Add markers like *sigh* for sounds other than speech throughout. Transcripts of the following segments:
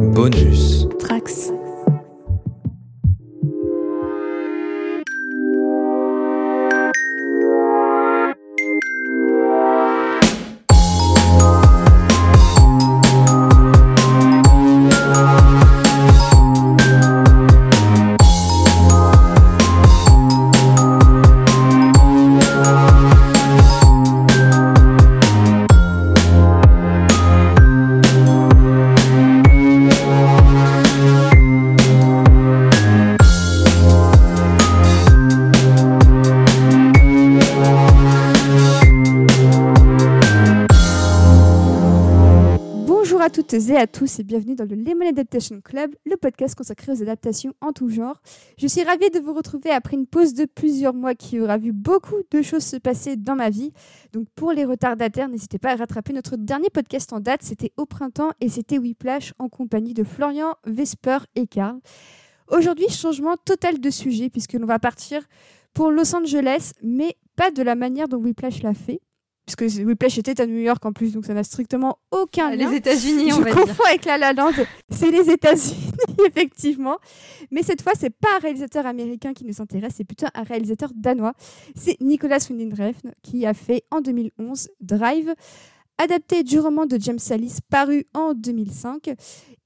Bonus. Trax. Et à tous et bienvenue dans le Lemon Adaptation Club, le podcast consacré aux adaptations en tout genre. Je suis ravie de vous retrouver après une pause de plusieurs mois qui aura vu beaucoup de choses se passer dans ma vie. Donc pour les retardataires, n'hésitez pas à rattraper notre dernier podcast en date, c'était au printemps et c'était Whiplash en compagnie de Florian, Vesper et Karl. Aujourd'hui, changement total de sujet puisque l'on va partir pour Los Angeles, mais pas de la manière dont Whiplash l'a fait puisque Whiplash était à New York en plus, donc ça n'a strictement aucun lien. Les États-Unis, on Je va dire. avec La La Land, c'est les États-Unis *laughs* effectivement. Mais cette fois, c'est pas un réalisateur américain qui nous intéresse, c'est plutôt un réalisateur danois. C'est Nicolas Winding Refn qui a fait en 2011 Drive, adapté du roman de James Salis paru en 2005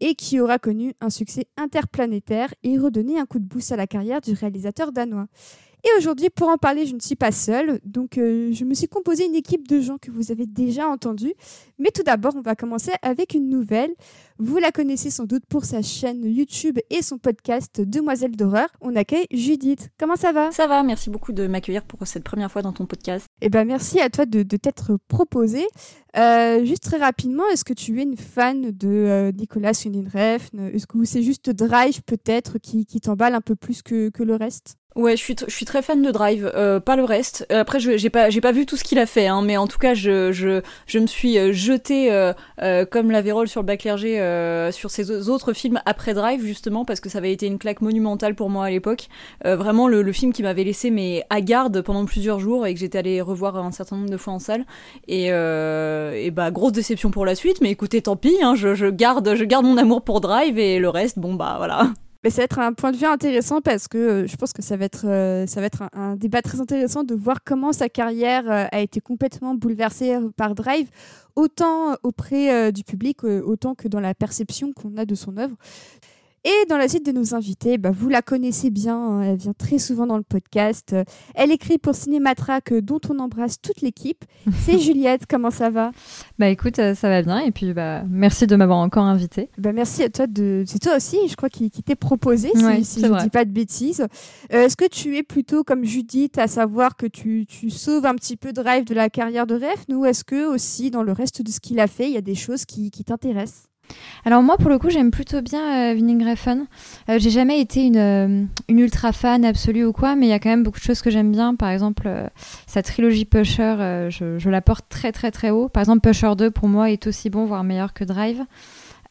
et qui aura connu un succès interplanétaire et redonné un coup de boost à la carrière du réalisateur danois. Et aujourd'hui, pour en parler, je ne suis pas seule. Donc, euh, je me suis composé une équipe de gens que vous avez déjà entendus. Mais tout d'abord, on va commencer avec une nouvelle. Vous la connaissez sans doute pour sa chaîne YouTube et son podcast Demoiselle d'horreur. On accueille Judith. Comment ça va? Ça va, merci beaucoup de m'accueillir pour cette première fois dans ton podcast. Eh ben, merci à toi de, de t'être proposé. Euh, juste très rapidement, est-ce que tu es une fan de euh, Nicolas Winding Refn Est-ce que c'est juste Drive peut-être qui, qui t'emballe un peu plus que, que le reste? Ouais, je suis, je suis très fan de Drive, euh, pas le reste. Euh, après, j'ai pas, pas vu tout ce qu'il a fait, hein, mais en tout cas, je, je, je me suis euh, jetée euh, euh, comme la vérole sur le bac clergé euh, sur ses au- autres films après Drive, justement, parce que ça avait été une claque monumentale pour moi à l'époque. Vraiment, le, le film qui m'avait laissé mais à garde pendant plusieurs jours et que j'étais allée revoir un certain nombre de fois en salle. Et, et bah, grosse déception pour la suite, mais écoutez, tant pis, hein, je, je, garde, je garde mon amour pour Drive et le reste, bon bah voilà. Mais ça va être un point de vue intéressant parce que euh, je pense que ça va être, euh, ça va être un, un débat très intéressant de voir comment sa carrière euh, a été complètement bouleversée par Drive, autant auprès du public, autant que dans la perception qu'on a de son œuvre. Et dans la suite de nos invités, bah, vous la connaissez bien, hein, elle vient très souvent dans le podcast. Elle écrit pour Cinématrack, euh, dont on embrasse toute l'équipe. C'est *laughs* Juliette, comment ça va? Bah écoute, euh, ça va bien et puis bah merci de m'avoir encore invité. Bah, merci à toi de. C'est toi aussi, je crois, qui, qui t'est proposé, si- Ouais, si, c'est je ne dis pas de bêtises. Euh, Est-ce que tu es plutôt comme Judith, à savoir que tu, tu sauves un petit peu Drive de la carrière de Refn, ou est-ce que aussi dans le reste de ce qu'il a fait, il y a des choses qui, qui t'intéressent? Alors moi pour le coup j'aime plutôt bien euh, Winning. Euh, J'ai jamais été une, euh, une ultra fan absolue ou quoi, mais il y a quand même beaucoup de choses que j'aime bien. Par exemple euh, sa trilogie Pusher, je, je la porte très très très haut. Par exemple Pusher 2 pour moi est aussi bon, voire meilleur que Drive.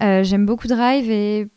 J'aime beaucoup Drive et,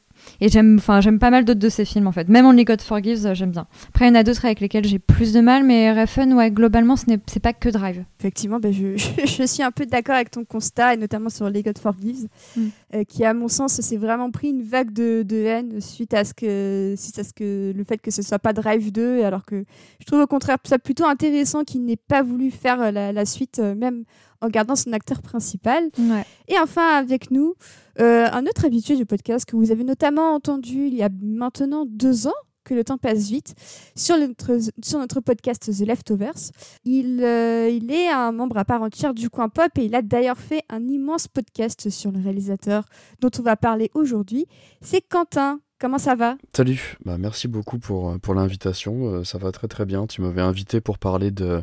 et j'aime enfin j'aime pas mal d'autres de ses films en fait. Même Only God Forgives euh, j'aime bien. Après il y en a d'autres avec lesquels j'ai plus de mal, mais Refn ouais globalement ce n'est c'est pas que Drive. Effectivement, bah, je, *laughs* je suis un peu d'accord avec ton constat, et notamment sur Les God Forgives, Mm. euh, qui, à mon sens, s'est vraiment pris une vague de, de haine suite à, ce que, suite à ce que, le fait que ce soit pas Drive 2, alors que je trouve au contraire ça plutôt intéressant qu'il n'ait pas voulu faire euh, la, la suite, euh, même en gardant son acteur principal. Ouais. Et enfin, avec nous, euh, un autre habitué du podcast que vous avez notamment entendu il y a maintenant deux ans, que le temps passe vite, sur notre, sur notre podcast The Leftovers. Il, euh, il est un membre à part entière du coin pop et il a d'ailleurs fait un immense podcast sur le réalisateur dont on va parler aujourd'hui. C'est Quentin. Comment ça va? Salut, bah, merci beaucoup pour, euh, pour l'invitation. Euh, ça va très très bien. Tu m'avais invité pour parler de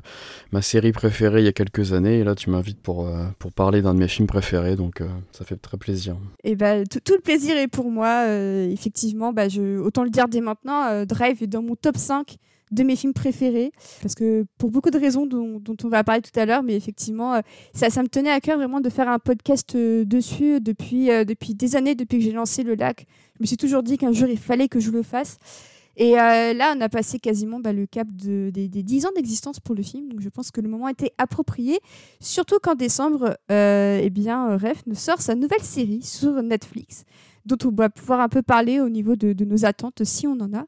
ma série préférée il y a quelques années et là tu m'invites pour, euh, pour parler d'un de mes films préférés donc euh, ça fait très plaisir. Et ben tout, tout le plaisir est pour moi. effectivement, bah, je, autant le dire dès maintenant, Drive est dans mon top 5 de mes films préférés. Parce que pour beaucoup de raisons dont, on va parler tout à l'heure, mais effectivement, euh, ça, ça me tenait à cœur vraiment de faire un podcast euh, dessus depuis, euh, depuis des années, depuis que j'ai lancé le lac. Je me suis toujours dit qu'un jour il fallait que je le fasse. Et là, on a passé quasiment bah, le cap de- des, des 10 ans d'existence pour le film. Donc je pense que le moment était approprié. Surtout qu'en décembre, eh bien, Ref ne sort sa nouvelle série sur Netflix. dont on va pouvoir un peu parler au niveau de, de nos attentes si on en a.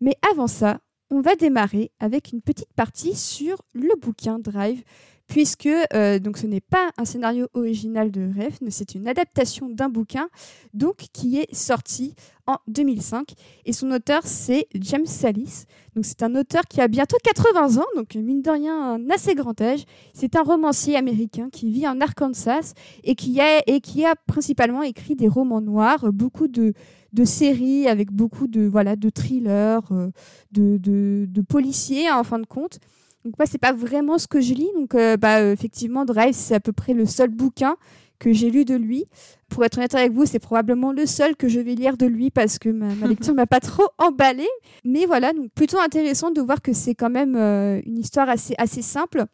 Mais avant ça, on va démarrer avec une petite partie sur le bouquin Drive, puisque euh, donc ce n'est pas un scénario original de Refn, c'est une adaptation d'un bouquin donc qui est sorti en 2005 et son auteur c'est James Salis. C'est un auteur qui a bientôt 80 ans, donc mine de rien un assez grand âge. C'est un romancier américain qui vit en Arkansas et qui a principalement écrit des romans noirs, beaucoup de de séries avec beaucoup de voilà de thrillers, euh, de, de, de policiers en fin de compte. Donc moi, c'est pas vraiment ce que je lis. Donc euh, bah, effectivement, Drive, c'est à peu près le seul bouquin que j'ai lu de lui. Pour être honnête avec vous, c'est probablement le seul que je vais lire de lui parce que ma, ma lecture *laughs* m'a pas trop emballé. Mais voilà, donc plutôt intéressant de voir que c'est quand même euh, une histoire assez, assez simple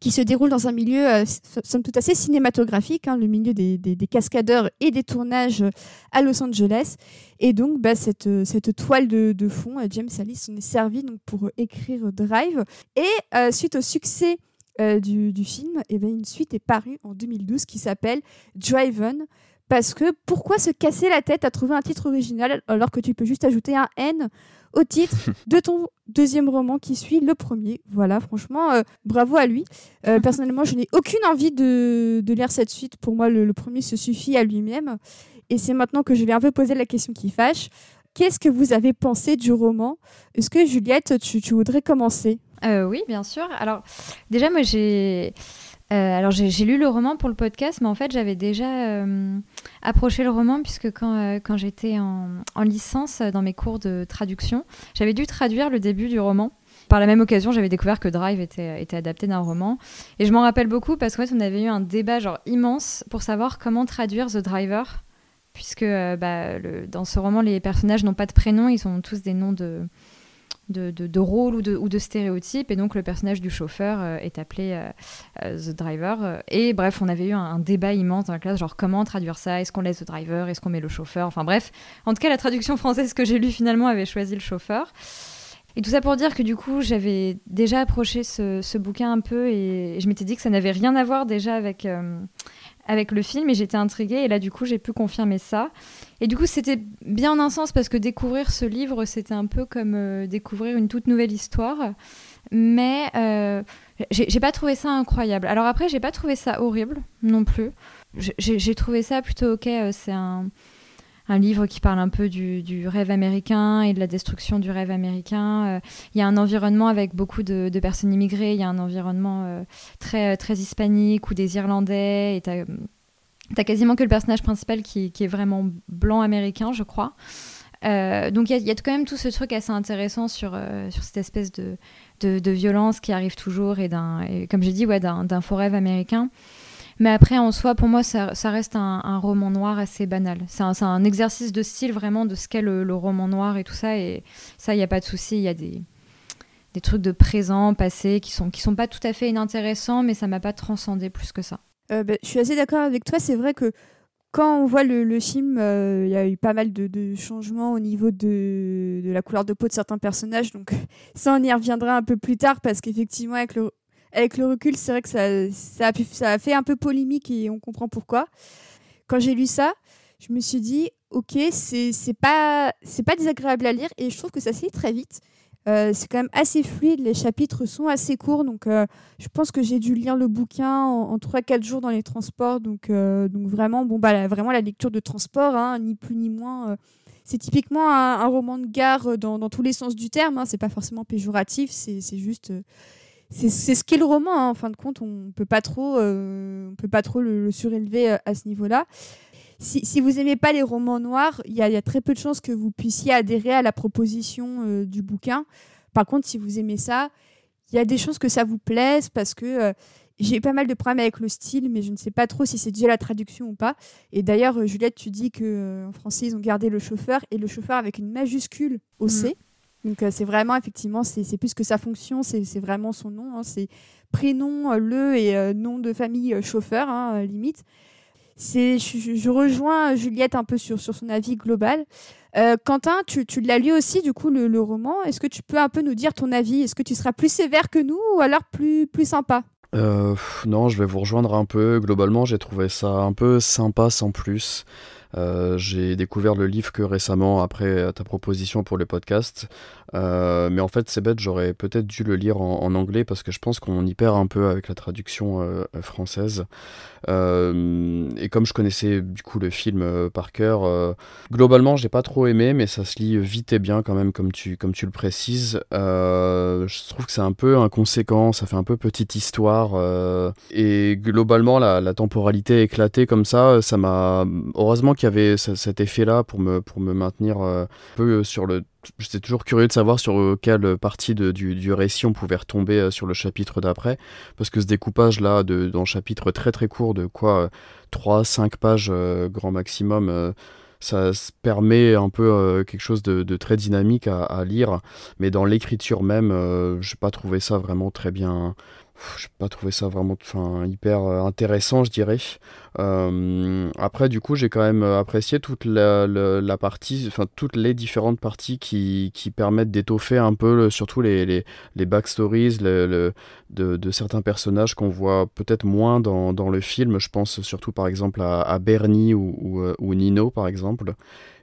qui se déroule dans un milieu, euh, somme toute assez cinématographique, hein, le milieu des, cascadeurs et des tournages à Los Angeles. Et donc, bah, cette, euh, cette toile de, de fond, euh, James Alice s'en est servi donc, pour écrire Drive. Et euh, suite au succès euh, du, du, film, eh ben, une suite est parue en 2012 qui s'appelle Driven. Parce que pourquoi se casser la tête à trouver un titre original alors que tu peux juste ajouter un N au titre *laughs* de ton deuxième roman qui suit le premier? Voilà, franchement, euh, bravo à lui. Euh, personnellement, je n'ai aucune envie de, de, lire cette suite. Pour moi, le, le premier se suffit à lui-même. Et c'est maintenant que je vais un peu poser la question qui fâche. Qu'est-ce que vous avez pensé du roman? Est-ce que Juliette, tu, tu voudrais commencer? Euh, Oui, bien sûr. Alors, déjà, moi, j'ai euh, alors j'ai lu le roman pour le podcast, mais en fait j'avais déjà euh, approché le roman puisque quand, euh, quand j'étais en, en, licence dans mes cours de traduction, j'avais dû traduire le début du roman. Par la même occasion, j'avais découvert que Drive était, était adapté d'un roman. Et je m'en rappelle beaucoup parce qu'en fait on avait eu un débat genre immense pour savoir comment traduire The Driver. Puisque bah, dans ce roman, les personnages n'ont pas de prénom, ils ont tous des noms de, de, rôle ou de, stéréotype. Et donc, le personnage du chauffeur euh, est appelé euh, euh, The Driver. Et bref, on avait eu un, débat immense dans la classe, genre comment traduire ça? Est-ce qu'on laisse The Driver? Est-ce qu'on met le chauffeur? Enfin bref, en tout cas, la traduction française que j'ai lue finalement avait choisi le chauffeur. Et tout ça pour dire que du coup, j'avais déjà approché ce, bouquin un peu et je m'étais dit que ça n'avait rien à voir déjà avec, avec le film et j'étais intriguée et là du coup j'ai pu confirmer ça. Et du coup c'était bien en un sens parce que découvrir ce livre c'était un peu comme euh, découvrir une toute nouvelle histoire. Mais euh, j'ai pas trouvé ça incroyable. Alors après j'ai pas trouvé ça horrible non plus. J'ai trouvé ça plutôt ok. Euh, c'est un un livre qui parle un peu du, rêve américain et de la destruction du rêve américain. Euh, il y a un environnement avec beaucoup de, personnes immigrées, il y a un environnement euh, très, très hispanique ou des Irlandais, et tu as, quasiment que le personnage principal qui, est vraiment blanc américain, je crois. Euh, donc il y, a quand même tout ce truc assez intéressant sur, euh, cette espèce de, violence qui arrive toujours et, et comme j'ai dit, ouais, d'un faux rêve américain. Mais après, en soi, pour moi, ça, reste un, roman noir assez banal. C'est un, exercice de style vraiment de ce qu'est le, roman noir et tout ça. Et ça, il n'y a pas de souci. Il y a des, trucs de présent, passé, qui sont, qui sont pas tout à fait inintéressants, mais ça m'a pas transcendé plus que ça. Euh, bah, je suis assez d'accord avec toi. C'est vrai que quand on voit le, film, il euh, y a eu pas mal de, de, changements au niveau de, de, la couleur de peau de certains personnages. Donc *laughs* ça, on y reviendra un peu plus tard parce qu'effectivement, avec le, avec le recul, c'est vrai que ça, a fait un peu polémique et on comprend pourquoi. Quand j'ai lu ça, je me suis dit, ok, c'est pas, pas désagréable à lire et je trouve que ça se très vite. Euh, c'est quand même assez fluide, les chapitres sont assez courts, donc euh, je pense que j'ai dû lire le bouquin en, en 3-4 jours dans les transports, donc, euh, donc vraiment, bon, bah, la, vraiment la lecture de transport, hein, ni plus ni moins. C'est typiquement un, roman de gare dans, tous les sens du terme, hein, c'est pas forcément péjoratif, c'est juste c'est ce qu'est le roman. Hein. En fin de compte, on peut pas trop, euh, on peut pas trop le, le surélever euh, à ce niveau-là. Si, si, vous aimez pas les romans noirs, il y, y, a très peu de chances que vous puissiez adhérer à la proposition euh, du bouquin. Par contre, si vous aimez ça, il y a des chances que ça vous plaise parce que euh, j'ai pas mal de problèmes avec le style, mais je ne sais pas trop si c'est déjà la traduction ou pas. Et d'ailleurs, Juliette, tu dis que en français ils ont gardé le chauffeur et le chauffeur avec une majuscule au C. Mmh. Donc euh, c'est vraiment effectivement c'est plus que sa fonction, c'est vraiment son nom, hein, c'est prénom euh, le et euh, nom de famille chauffeur hein, limite. Je, je, rejoins Juliette un peu sur sur son avis global. Quentin, tu, l'as lu aussi du coup le, roman. Est-ce que tu peux un peu nous dire ton avis? Est-ce que tu seras plus sévère que nous ou alors plus plus sympa? Non, je vais vous rejoindre un peu. Globalement, j'ai trouvé ça un peu sympa sans plus. J'ai découvert le livre que récemment après ta proposition pour le podcast. Mais en fait, c'est bête, j'aurais peut-être dû le lire en, anglais parce que je pense qu'on y perd un peu avec la traduction française. et comme je connaissais du coup le film par cœur, globalement, j'ai pas trop aimé, mais ça se lit vite et bien quand même, comme tu, comme tu le précises. je trouve que c'est un peu inconséquent, ça fait un peu petite histoire. et globalement, la, temporalité éclatée comme ça, ça m'a. Heureusement qu'il y avait cet effet-là pour me, pour me maintenir euh, un peu sur le. J'étais toujours curieux de savoir sur euh, quelle partie de, du, du, récit on pouvait retomber euh, sur le chapitre d'après. Parce que ce découpage-là, le chapitre très très court, de quoi 3-5 pages grand maximum ça permet un peu quelque chose de, très dynamique à, lire, mais dans l'écriture même, je j'ai pas trouvé ça vraiment très bien, j'ai pas trouvé ça vraiment enfin, hyper euh, intéressant, je dirais. Euh, après, du coup, j'ai quand même apprécié toute la, la, partie, enfin, toutes les différentes parties qui, qui permettent d'étoffer un peu, surtout les, les, les backstories le, de, de, certains personnages qu'on voit peut-être moins dans, dans, le film. Je pense surtout, par exemple, à, Bernie ou, euh, ou Nino, par exemple.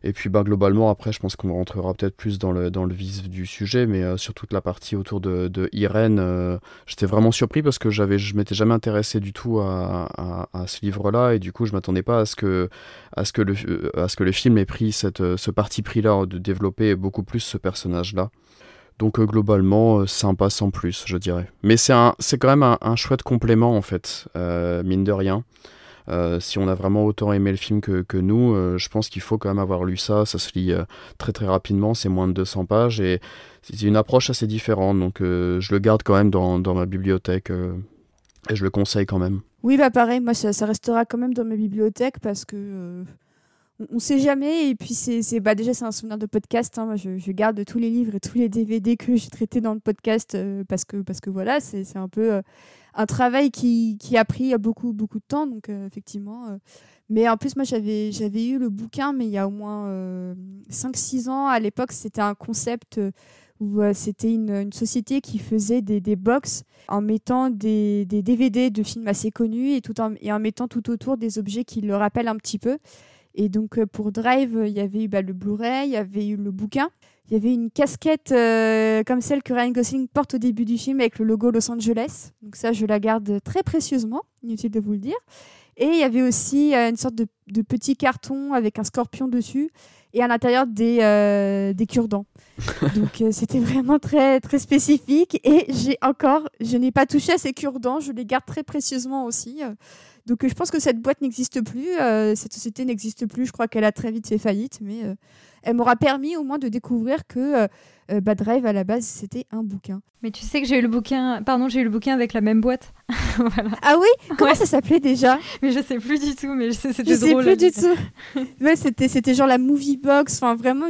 Et puis bah, globalement, après, je pense qu'on rentrera peut-être plus dans le, dans le vif du sujet, mais euh, sur toute la partie autour de, Irène, euh, j'étais vraiment surpris parce que j'avais, je m'étais jamais intéressé du tout à, à, ce livre-là, et du coup, je m'attendais pas à ce, que, à, ce que le, euh, à ce que le film ait pris cette, ce parti pris-là de développer beaucoup plus ce personnage-là. Donc globalement, sympa sans plus, je dirais. Mais c'est quand même un, un, chouette complément, en fait, mine de rien. Euh, si on a vraiment autant aimé le film que, nous, euh, je pense qu'il faut quand même avoir lu ça. Ça se lit euh, très très rapidement, c'est moins de 200 pages et c'est une approche assez différente. Donc je le garde quand même dans, dans ma bibliothèque et je le conseille quand même. Oui, bah pareil, moi ça, ça restera quand même dans ma bibliothèque parce que on ne sait jamais. Et puis, c'est, bah, déjà, c'est un souvenir de podcast. Hein. Je, garde tous les livres et tous les DVD que j'ai traités dans le podcast parce, que, parce que voilà, c'est, un peu un travail qui, a pris beaucoup, beaucoup de temps. Donc, euh, effectivement. Euh. Mais en plus, moi, j'avais, eu le bouquin, mais il y a au moins 5-6 euh, ans. À l'époque, c'était un concept où c'était une, société qui faisait des, des box en mettant des, DVD de films assez connus et, tout et en mettant tout autour des objets qui le rappellent un petit peu. Et donc, pour Drive, il y avait eu bah, le Blu-ray, il y avait eu le bouquin. Il y avait une casquette euh, comme celle que Ryan Gosling porte au début du film avec le logo Los Angeles. Donc ça, je la garde très précieusement, inutile de vous le dire. Et il y avait aussi euh, une sorte de, petit carton avec un scorpion dessus et à l'intérieur des, euh, des cure-dents. *laughs* Donc c'était vraiment très, très spécifique. Et j'ai encore, je n'ai pas touché à ces cure-dents, je les garde très précieusement aussi. Donc je pense que cette boîte n'existe plus, cette société n'existe plus, je crois qu'elle a très vite fait faillite, mais elle m'aura permis au moins de découvrir que euh, euh, Bad Drive à la base c'était un bouquin. Mais tu sais que j'ai eu le bouquin, pardon, j'ai eu le bouquin avec la même boîte. *laughs* Ah oui? Comment ça s'appelait déjà? Mais je sais plus du tout, mais c'était drôle. Je sais plus du tout. *laughs* ouais, c'était c'était genre la movie box, enfin vraiment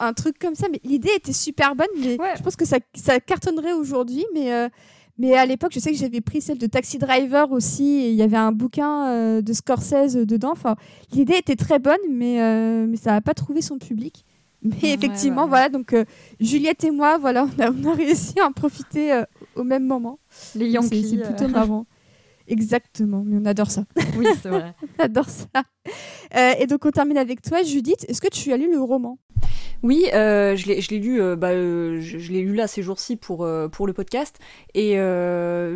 un, truc comme ça. Mais l'idée était super bonne. Mais je pense que ça, ça cartonnerait aujourd'hui, mais euh, mais à l'époque, je sais que j'avais pris celle de Taxi Driver aussi, et il y avait un bouquin euh, de Scorsese dedans. Enfin, l'idée était très bonne, mais, euh, mais ça n'a pas trouvé son public. Mais effectivement, voilà, donc euh, Juliette et moi, voilà, on a, on a réussi à en profiter au même moment. Les Yankees. C'est plutôt marrant. Exactement, mais on adore ça. *laughs* Oui, c'est vrai. *laughs* on adore ça. et donc, on termine avec toi, Judith. Est-ce que tu as lu le roman? Oui, euh, je l'ai lu, euh, bah, euh, lu là ces jours-ci pour, pour le podcast. Et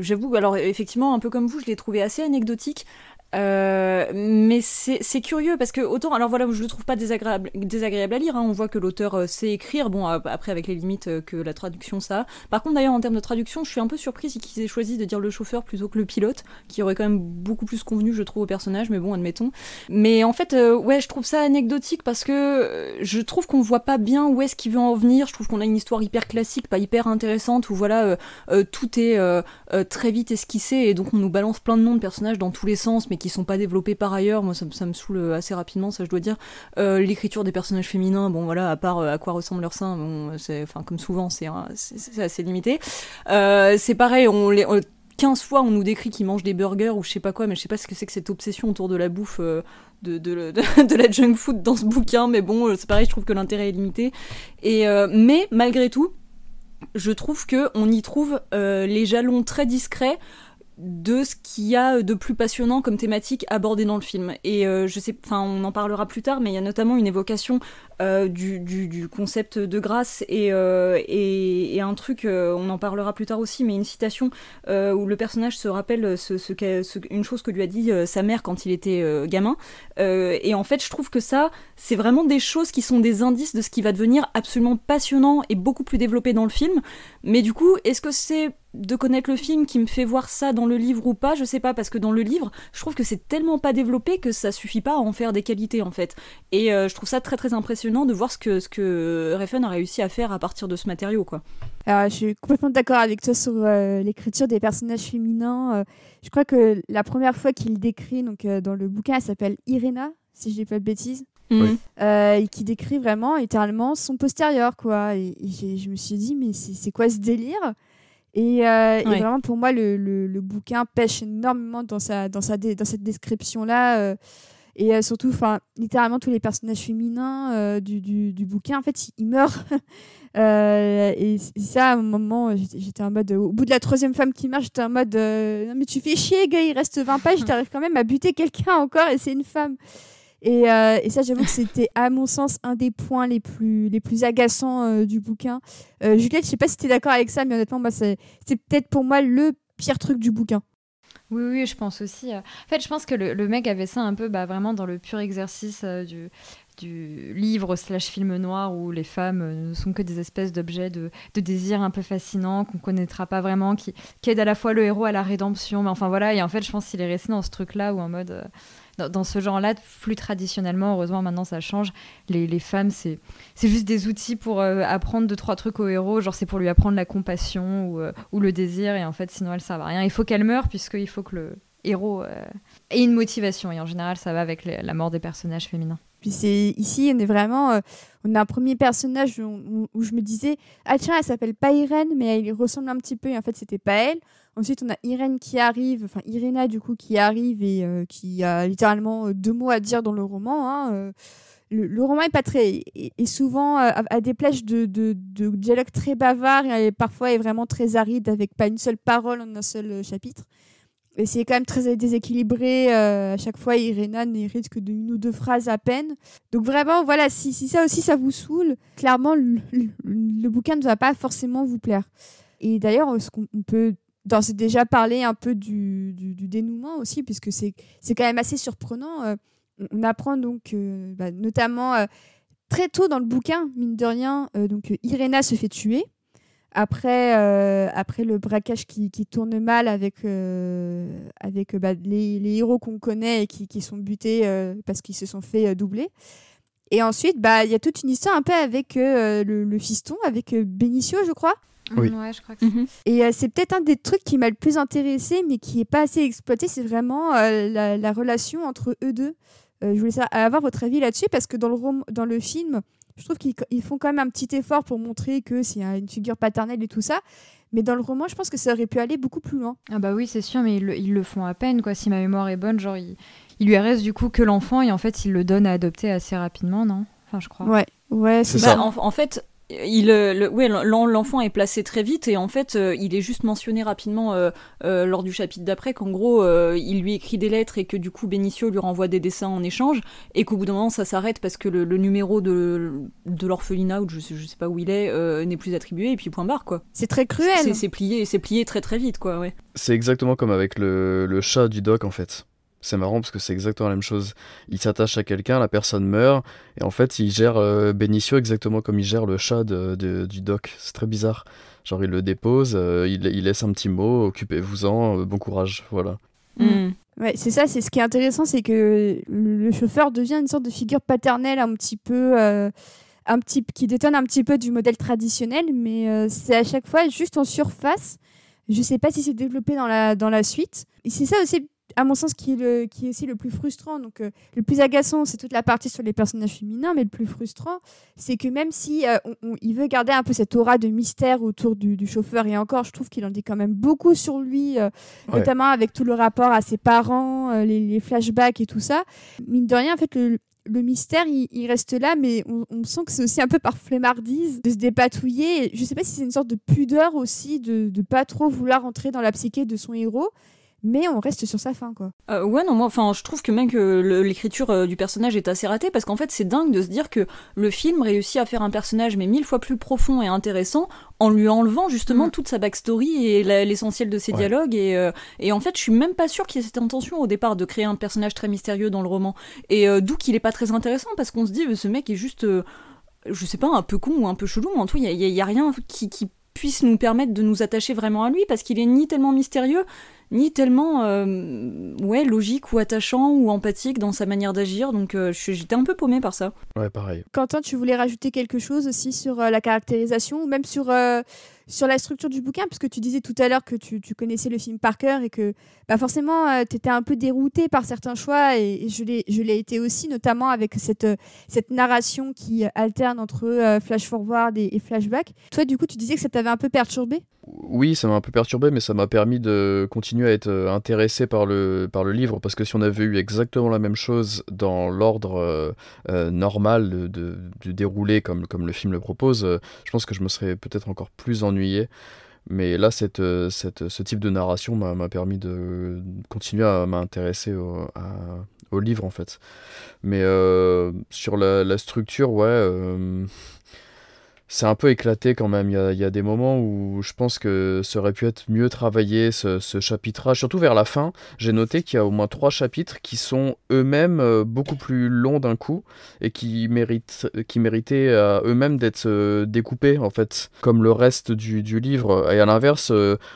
j'avoue, alors effectivement, un peu comme vous, je l'ai trouvé assez anecdotique. Euh, mais c'est curieux parce que autant alors voilà je le trouve pas désagréable désagréable à lire hein. on voit que l'auteur euh, sait écrire. Bon après avec les limites euh, que la traduction ça par contre d'ailleurs en termes de traduction je suis un peu surprise qu'ils aient choisi de dire le chauffeur plutôt que le pilote qui aurait quand même beaucoup plus convenu je trouve au personnage mais bon admettons. Mais en fait ouais je trouve ça anecdotique parce que je trouve qu'on voit pas bien où est-ce qu'il veut en venir. Je trouve qu'on a une histoire hyper classique pas hyper intéressante où voilà tout est très vite esquissé et donc on nous balance plein de noms de personnages dans tous les sens mais qui sont pas développés par ailleurs. Moi, ça, me saoule euh, assez rapidement, ça je dois dire. Euh, l'écriture des personnages féminins, bon voilà, à part euh, à quoi ressemble leur sein, bon, enfin comme souvent, c'est, c'est, assez limité. c'est pareil, on les 15 fois on nous décrit qu'ils mangent des burgers ou je sais pas quoi, mais je sais pas ce que c'est que cette obsession autour de la bouffe *laughs* de, la junk food dans ce bouquin, mais bon, c'est pareil, je trouve que l'intérêt est limité. Mais malgré tout, je trouve que on y trouve les jalons très discrets de ce qu'il y a de plus passionnant comme thématique abordée dans le film. Et euh, je sais, enfin, on en parlera plus tard, mais il y a notamment une évocation euh, du, du, concept de grâce et, euh, et, un truc, on en parlera plus tard aussi, mais une citation où le personnage se rappelle ce, ce, une chose que lui a dit sa mère quand il était gamin. et en fait, je trouve que ça, c'est vraiment des choses qui sont des indices de ce qui va devenir absolument passionnant et beaucoup plus développé dans le film. Mais du coup, est-ce que c'est de connaître le film qui me fait voir ça dans le livre ou pas, je sais pas, parce que dans le livre, je trouve que c'est tellement pas développé que ça suffit pas à en faire des qualités en fait. Et euh, je trouve ça très très impressionnant de voir ce que, ce que Refn a réussi à faire à partir de ce matériau quoi. Alors, je suis complètement d'accord avec toi sur euh, l'écriture des personnages féminins. Euh, je crois que la première fois qu'il décrit donc dans le bouquin, elle s'appelle Irena, si je dis pas de bêtises. et qui décrit vraiment littéralement son postérieur quoi et, je me suis dit mais c'est quoi ce délire? Euh, et, vraiment, pour moi, le, le, bouquin pêche énormément dans, sa, dans, sa dans cette description-là. Euh, et euh, surtout, littéralement, tous les personnages féminins du, du, du, bouquin, en fait, ils, meurent. *laughs* et ça, à un moment, j'étais en mode. Au bout de la troisième femme qui meurt, j'étais en mode. non, mais tu fais chier, gars, il reste 20 pages, *laughs* t'arrives quand même à buter quelqu'un encore, et c'est une femme. Et, euh, et ça, j'avoue que c'était, à mon sens, un des points les plus, les plus agaçants euh, du bouquin. Euh, Juliette, je sais pas si tu es d'accord avec ça, mais honnêtement, bah, c'est, peut-être pour moi le pire truc du bouquin. Oui, oui, je pense aussi. En fait, je pense que le, le mec avait ça un peu bah, vraiment dans le pur exercice du, du livre slash film noir où les femmes ne sont que des espèces d'objets de, de, désir un peu fascinants qu'on connaîtra pas vraiment, qui, qui aident à la fois le héros à la rédemption. Mais enfin voilà, et en fait, je pense qu'il est resté dans ce truc-là où en mode dans, ce genre-là, plus traditionnellement, heureusement maintenant ça change, les, femmes, c'est juste des outils pour euh, apprendre deux, trois trucs au héros, genre c'est pour lui apprendre la compassion ou, euh, ou, le désir, et en fait sinon elles servent à rien. Il faut qu'elle meure, puisqu'il faut que le héros euh, ait une motivation, et en général ça va avec la mort des personnages féminins. Puis c'est ici, on est vraiment, on a un premier personnage où, je me disais, ah tiens, elle s'appelle pas Irène, mais elle ressemble un petit peu, et en fait c'était pas elle. Ensuite, on a Irène qui arrive, enfin Irena du coup qui arrive et euh, qui a littéralement euh, deux mots à dire dans le roman. Hein, euh. Le, roman est pas très et, souvent à des plages de, de, de, dialogue très bavard et parfois est vraiment très aride avec pas une seule parole en un seul chapitre. C'est quand même très déséquilibré. à chaque fois, Irena n'hérite que d'une ou deux phrases à peine. Donc vraiment, voilà, si, si ça aussi ça vous saoule, clairement, le, bouquin ne va pas forcément vous plaire. Et d'ailleurs, ce qu'on peut déjà parlé un peu du, dénouement aussi, puisque c'est quand même assez surprenant. Euh, on apprend donc, euh, bah, notamment euh, très tôt dans le bouquin, mine de rien, donc Irena se fait tuer. Après, après le braquage qui, qui, tourne mal avec, avec bah, les, les, héros qu'on connaît et qui, qui sont butés parce qu'ils se sont fait doubler. Et ensuite, bah, il y a toute une histoire un peu avec le, le, fiston, avec Benicio, je crois. Oui. Ouais, je crois que mhm. Et euh, c'est peut-être un des trucs qui m'a le plus intéressé, mais qui n'est pas assez exploité, c'est vraiment euh, la, relation entre eux deux. Euh, je voulais avoir votre avis là-dessus, parce que dans le, dans le film, je trouve qu'ils font quand même un petit effort pour montrer que c'est une figure paternelle et tout ça. Mais dans le roman, je pense que ça aurait pu aller beaucoup plus loin. Ah bah oui, c'est sûr, mais ils le, font à peine, quoi. Si ma mémoire est bonne, genre, il, lui reste du coup que l'enfant, et en fait, il le donne à adopter assez rapidement, non? Enfin, je crois. Ouais, ouais, c'est ça. en, en, fait, il, euh, le, ouais, l'enfant est placé très vite et en fait, euh, il est juste mentionné rapidement euh, lors du chapitre d'après qu'en gros, il lui écrit des lettres et que du coup, Benicio lui renvoie des dessins en échange et qu'au bout d'un moment, ça s'arrête parce que le, numéro de, de l'orphelinat ou je sais, je sais pas où il est n'est plus attribué et puis point barre quoi. C'est très cruel. C'est plié, c'est plié très très vite quoi, ouais. C'est exactement comme avec le, le chat du doc en fait. C'est marrant parce que c'est exactement la même chose. Il s'attache à quelqu'un, la personne meurt, et en fait, il gère euh, Benicio exactement comme il gère le chat du doc. C'est très bizarre. Genre, il le dépose, euh, il, laisse un petit mot, occupez-vous-en, euh, bon courage, voilà. Mm. Ouais, c'est ça, c'est ce qui est intéressant, c'est que le, chauffeur devient une sorte de figure paternelle un petit peu. un petit, qui détonne un petit peu du modèle traditionnel, mais c'est à chaque fois juste en surface. Je sais pas si c'est développé dans la, dans la suite. Et c'est ça aussi à mon sens, qui est, le, qui est aussi le plus frustrant. Donc, euh, le plus agaçant, c'est toute la partie sur les personnages féminins, mais le plus frustrant, c'est que même si euh, il veut garder un peu cette aura de mystère autour du, chauffeur, et encore, je trouve qu'il en dit quand même beaucoup sur lui, euh, notamment avec tout le rapport à ses parents, les, flashbacks et tout ça. Mine de rien, en fait, le, mystère, il, reste là, mais on, sent que c'est aussi un peu par flemmardise de se dépatouiller. Je sais pas si c'est une sorte de pudeur aussi de ne pas trop vouloir entrer dans la psyché de son héros. Mais on reste sur sa fin, quoi. Euh, ouais, non, moi, enfin, je trouve que même que l'écriture euh, du personnage est assez ratée, parce qu'en fait, c'est dingue de se dire que le film réussit à faire un personnage, mais mille fois plus profond et intéressant, en lui enlevant justement mm. toute sa backstory et l'essentiel de ses dialogues. Et, euh, et, en fait, je suis même pas sûre qu'il y ait cette intention au départ de créer un personnage très mystérieux dans le roman. Et d'où qu'il est pas très intéressant, parce qu'on se dit, ce mec est juste je sais pas, un peu con ou un peu chelou, mais en tout, il n'y a, y a, rien qui, qui, puisse nous permettre de nous attacher vraiment à lui, parce qu'il est ni tellement mystérieux, ni tellement euh, ouais, logique ou attachant ou empathique dans sa manière d'agir. Donc euh, j'étais un peu paumée par ça. Ouais, pareil. Quentin, tu voulais rajouter quelque chose aussi sur euh, la caractérisation ou même sur sur la structure du bouquin, parce que tu disais tout à l'heure que tu, tu, connaissais le film par cœur et que bah forcément tu étais un peu dérouté par certains choix, et, et je l'ai été aussi, notamment avec cette, cette narration qui alterne entre flash forward et, et, flashback. Toi, du coup, tu disais que ça t'avait un peu perturbé Oui, ça m'a un peu perturbé, mais ça m'a permis de continuer à être euh, intéressé par le, livre, parce que si on avait eu exactement la même chose dans l'ordre euh, euh, normal de, du déroulé comme, le film le propose, je pense que je me serais peut-être encore plus ennuyé. Mais là, cette, cette, ce type de narration m'a permis de continuer à m'intéresser au, au, livre, en fait. Mais sur la, la, structure, ouais c'est un peu éclaté quand même. Il y, a, des moments où je pense que ça aurait pu être mieux travaillé, ce, chapitrage. Surtout vers la fin, j'ai noté qu'il y a au moins trois chapitres qui sont eux-mêmes euh, beaucoup plus longs d'un coup et qui, méritent, qui méritaient euh, eux-mêmes d'être euh, découpés, en fait, comme le reste du, livre. Et à l'inverse,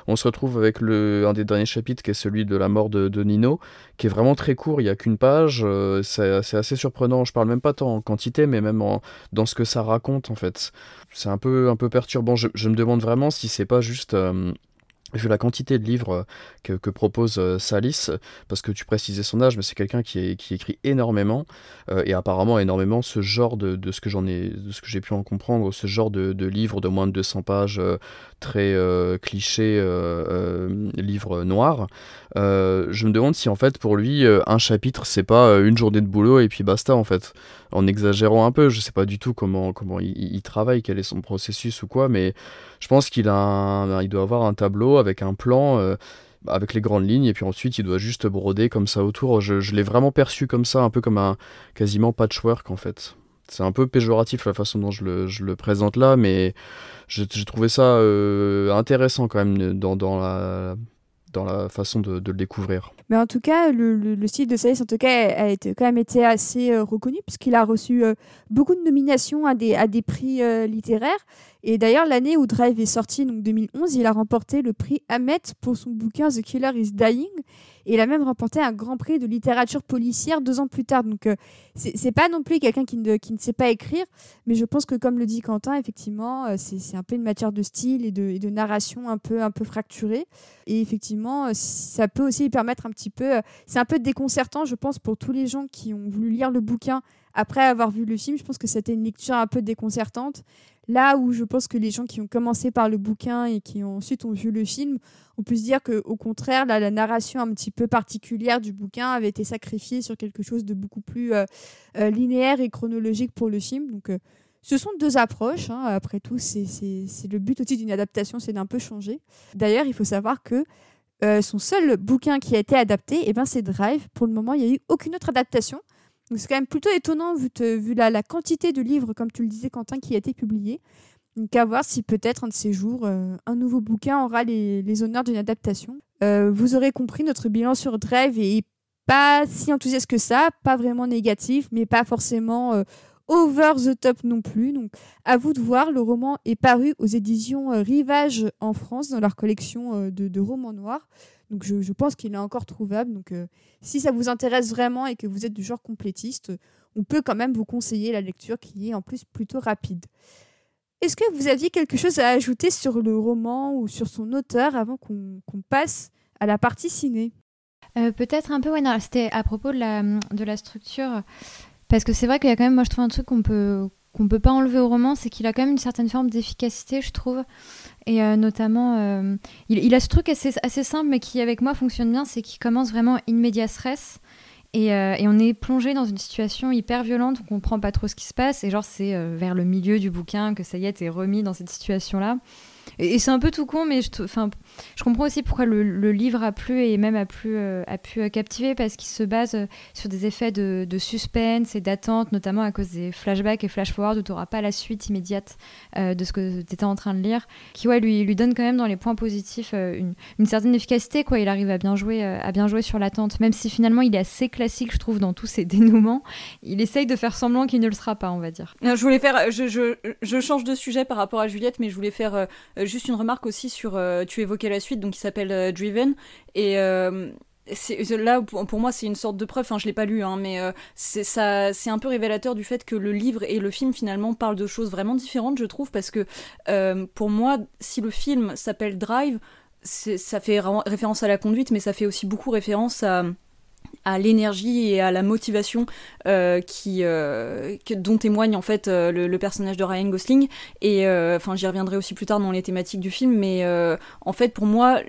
on se retrouve avec un des derniers chapitres qui est celui de la mort de Nino, qui est vraiment très court, il n'y a qu'une page. c'est assez surprenant. Je parle même pas tant en quantité, mais même dans ce que ça raconte, en fait c'est un peu, un peu perturbant. Je, me demande vraiment si c'est pas juste. Euh, vu la quantité de livres que, propose euh, Salis, parce que tu précisais son âge, mais c'est quelqu'un qui, écrit énormément, euh, et apparemment énormément ce genre de, ce que j'en ai, de ce que j'ai pu en comprendre, ce genre de, livres de moins de 200 pages, très cliché, livre noir. je me demande si en fait pour lui un chapitre c'est pas une journée de boulot et puis basta en fait en exagérant un peu. Je sais pas du tout comment, comment il, travaille, quel est son processus ou quoi, mais je pense qu'il a doit avoir un tableau avec un plan. Euh, avec les grandes lignes et puis ensuite il doit juste broder comme ça autour. Je, l'ai vraiment perçu comme ça, un peu comme un quasiment patchwork en fait. C'est un peu péjoratif la façon dont je le, présente là, mais j'ai trouvé ça euh, intéressant quand même dans la, dans la façon de, le découvrir. Mais en tout cas, le, style de Saïs, en tout cas, a, été, quand même été assez euh, reconnu puisqu'il a reçu euh, beaucoup de nominations à des, à des prix euh, littéraires. Et d'ailleurs, l'année où Drive est sorti, donc 2011, il a remporté le prix Hamet pour son bouquin The Killer is Dying. Et il a même remporté un grand prix de littérature policière deux ans plus tard. Donc, euh, c'est pas non plus quelqu'un qui ne, sait pas écrire, mais je pense que, comme le dit Quentin, effectivement, euh, c'est un peu une matière de style et de, narration un peu, fracturée. Et effectivement, euh, ça peut aussi permettre un petit peu. c'est un peu déconcertant, je pense, pour tous les gens qui ont voulu lire le bouquin après avoir vu le film. Je pense que c'était une lecture un peu déconcertante. Là où je pense que les gens qui ont commencé par le bouquin et qui ensuite ont vu le film, on peut se dire qu'au contraire, la narration un petit peu particulière du bouquin avait été sacrifiée sur quelque chose de beaucoup plus euh, euh, linéaire et chronologique pour le film. Donc, euh, ce sont deux approches. Hein. Après tout, c'est le but aussi d'une adaptation, c'est d'un peu changer. D'ailleurs, il faut savoir que son seul bouquin qui a été adapté, eh ben, c'est Drive. Pour le moment, il n'y a eu aucune autre adaptation c'est quand même plutôt étonnant vu, la, quantité de livres, comme tu le disais Quentin, qui a été publié. Donc à voir si peut-être un de ces jours, euh, un nouveau bouquin aura les, honneurs d'une adaptation. Euh, vous aurez compris, notre bilan sur Drive est pas si enthousiaste que ça, pas vraiment négatif, mais pas forcément euh, over the top non plus. Donc à vous de voir, le roman est paru aux éditions Rivage en France dans leur collection de romans noirs. Donc je, pense qu'il est encore trouvable. Donc euh, si ça vous intéresse vraiment et que vous êtes du genre complétiste, on peut quand même vous conseiller la lecture qui est en plus plutôt rapide. Est-ce que vous aviez quelque chose à ajouter sur le roman ou sur son auteur avant qu'on passe à la partie ciné? Euh, Peut-être un peu, ouais, c'était à propos de la, de la structure. Parce que c'est vrai qu'il y a quand même, moi je trouve un truc qu'on peut qu'on peut pas enlever au roman, c'est qu'il a quand même une certaine forme d'efficacité, je trouve. Et euh, notamment, euh, il, a ce truc assez, assez, simple, mais qui avec moi fonctionne bien, c'est qu'il commence vraiment in res. Et, euh, et, on est plongé dans une situation hyper violente, on comprend pas trop ce qui se passe. Et genre, c'est vers le milieu du bouquin que ça y est, t'es remis dans cette situation-là. et, c'est un peu tout con, mais je, je comprends aussi pourquoi le, livre a plu et même a, plu, euh, a pu captiver parce qu'il se base sur des effets de, suspense et d'attente, notamment à cause des flashbacks et flash-forward où tu n'auras pas la suite immédiate de ce que tu étais en train de lire, qui lui, donne quand même dans les points positifs une, certaine efficacité. Quoi. Il arrive à bien, jouer, à bien jouer sur l'attente, même si finalement il est assez classique, je trouve, dans tous ses *laughs* dénouements. Il essaye de faire semblant qu'il ne le sera pas, on va dire. Je voulais faire, je, je, change de sujet par rapport à Juliette, mais je voulais faire euh, juste une remarque aussi sur, euh, tu évoquais la suite, donc il s'appelle euh, Driven, et là pour, moi c'est une sorte de preuve enfin je l'ai pas lu hein, mais c'est ça c'est un peu révélateur du fait que le livre et le film finalement parlent de choses vraiment différentes je trouve parce que pour moi si le film s'appelle Drive ça fait référence à la conduite mais ça fait aussi beaucoup référence à à l'énergie et à la motivation euh, qui, euh, dont témoigne en fait euh, le, personnage de Ryan Gosling. Et enfin, j'y reviendrai aussi plus tard dans les thématiques du film, mais en fait, pour moi,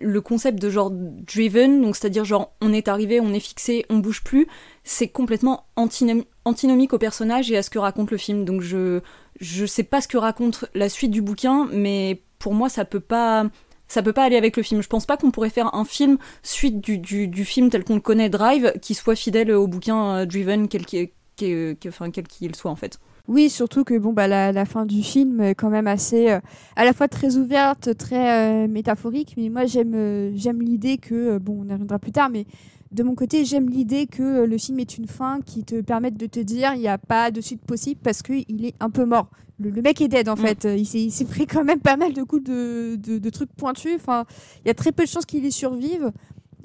le concept de genre driven, donc c'est-à-dire genre on est arrivé, on est fixé, on bouge plus, c'est complètement antinomique au personnage et à ce que raconte le film. Donc je je sais pas ce que raconte la suite du bouquin, mais pour moi, ça peut pas ça peut pas aller avec le film. Je pense pas qu'on pourrait faire un film suite du, du, film tel qu'on le connaît, Drive, qui soit fidèle au bouquin euh, Driven, quel qu'il qu'il soit en fait. Oui, surtout que bon bah la, fin du film est quand même assez euh, à la fois très ouverte, très euh, métaphorique, mais moi j'aime j'aime l'idée que bon on y reviendra plus tard, mais de mon côté j'aime l'idée que le film est une fin qui te permette de te dire il n'y a pas de suite possible parce qu'il est un peu mort le, mec est dead en mm. fait. Il s'est pris quand même pas mal de coups de, trucs pointus. Enfin, il y a très peu de chances qu'il y survive.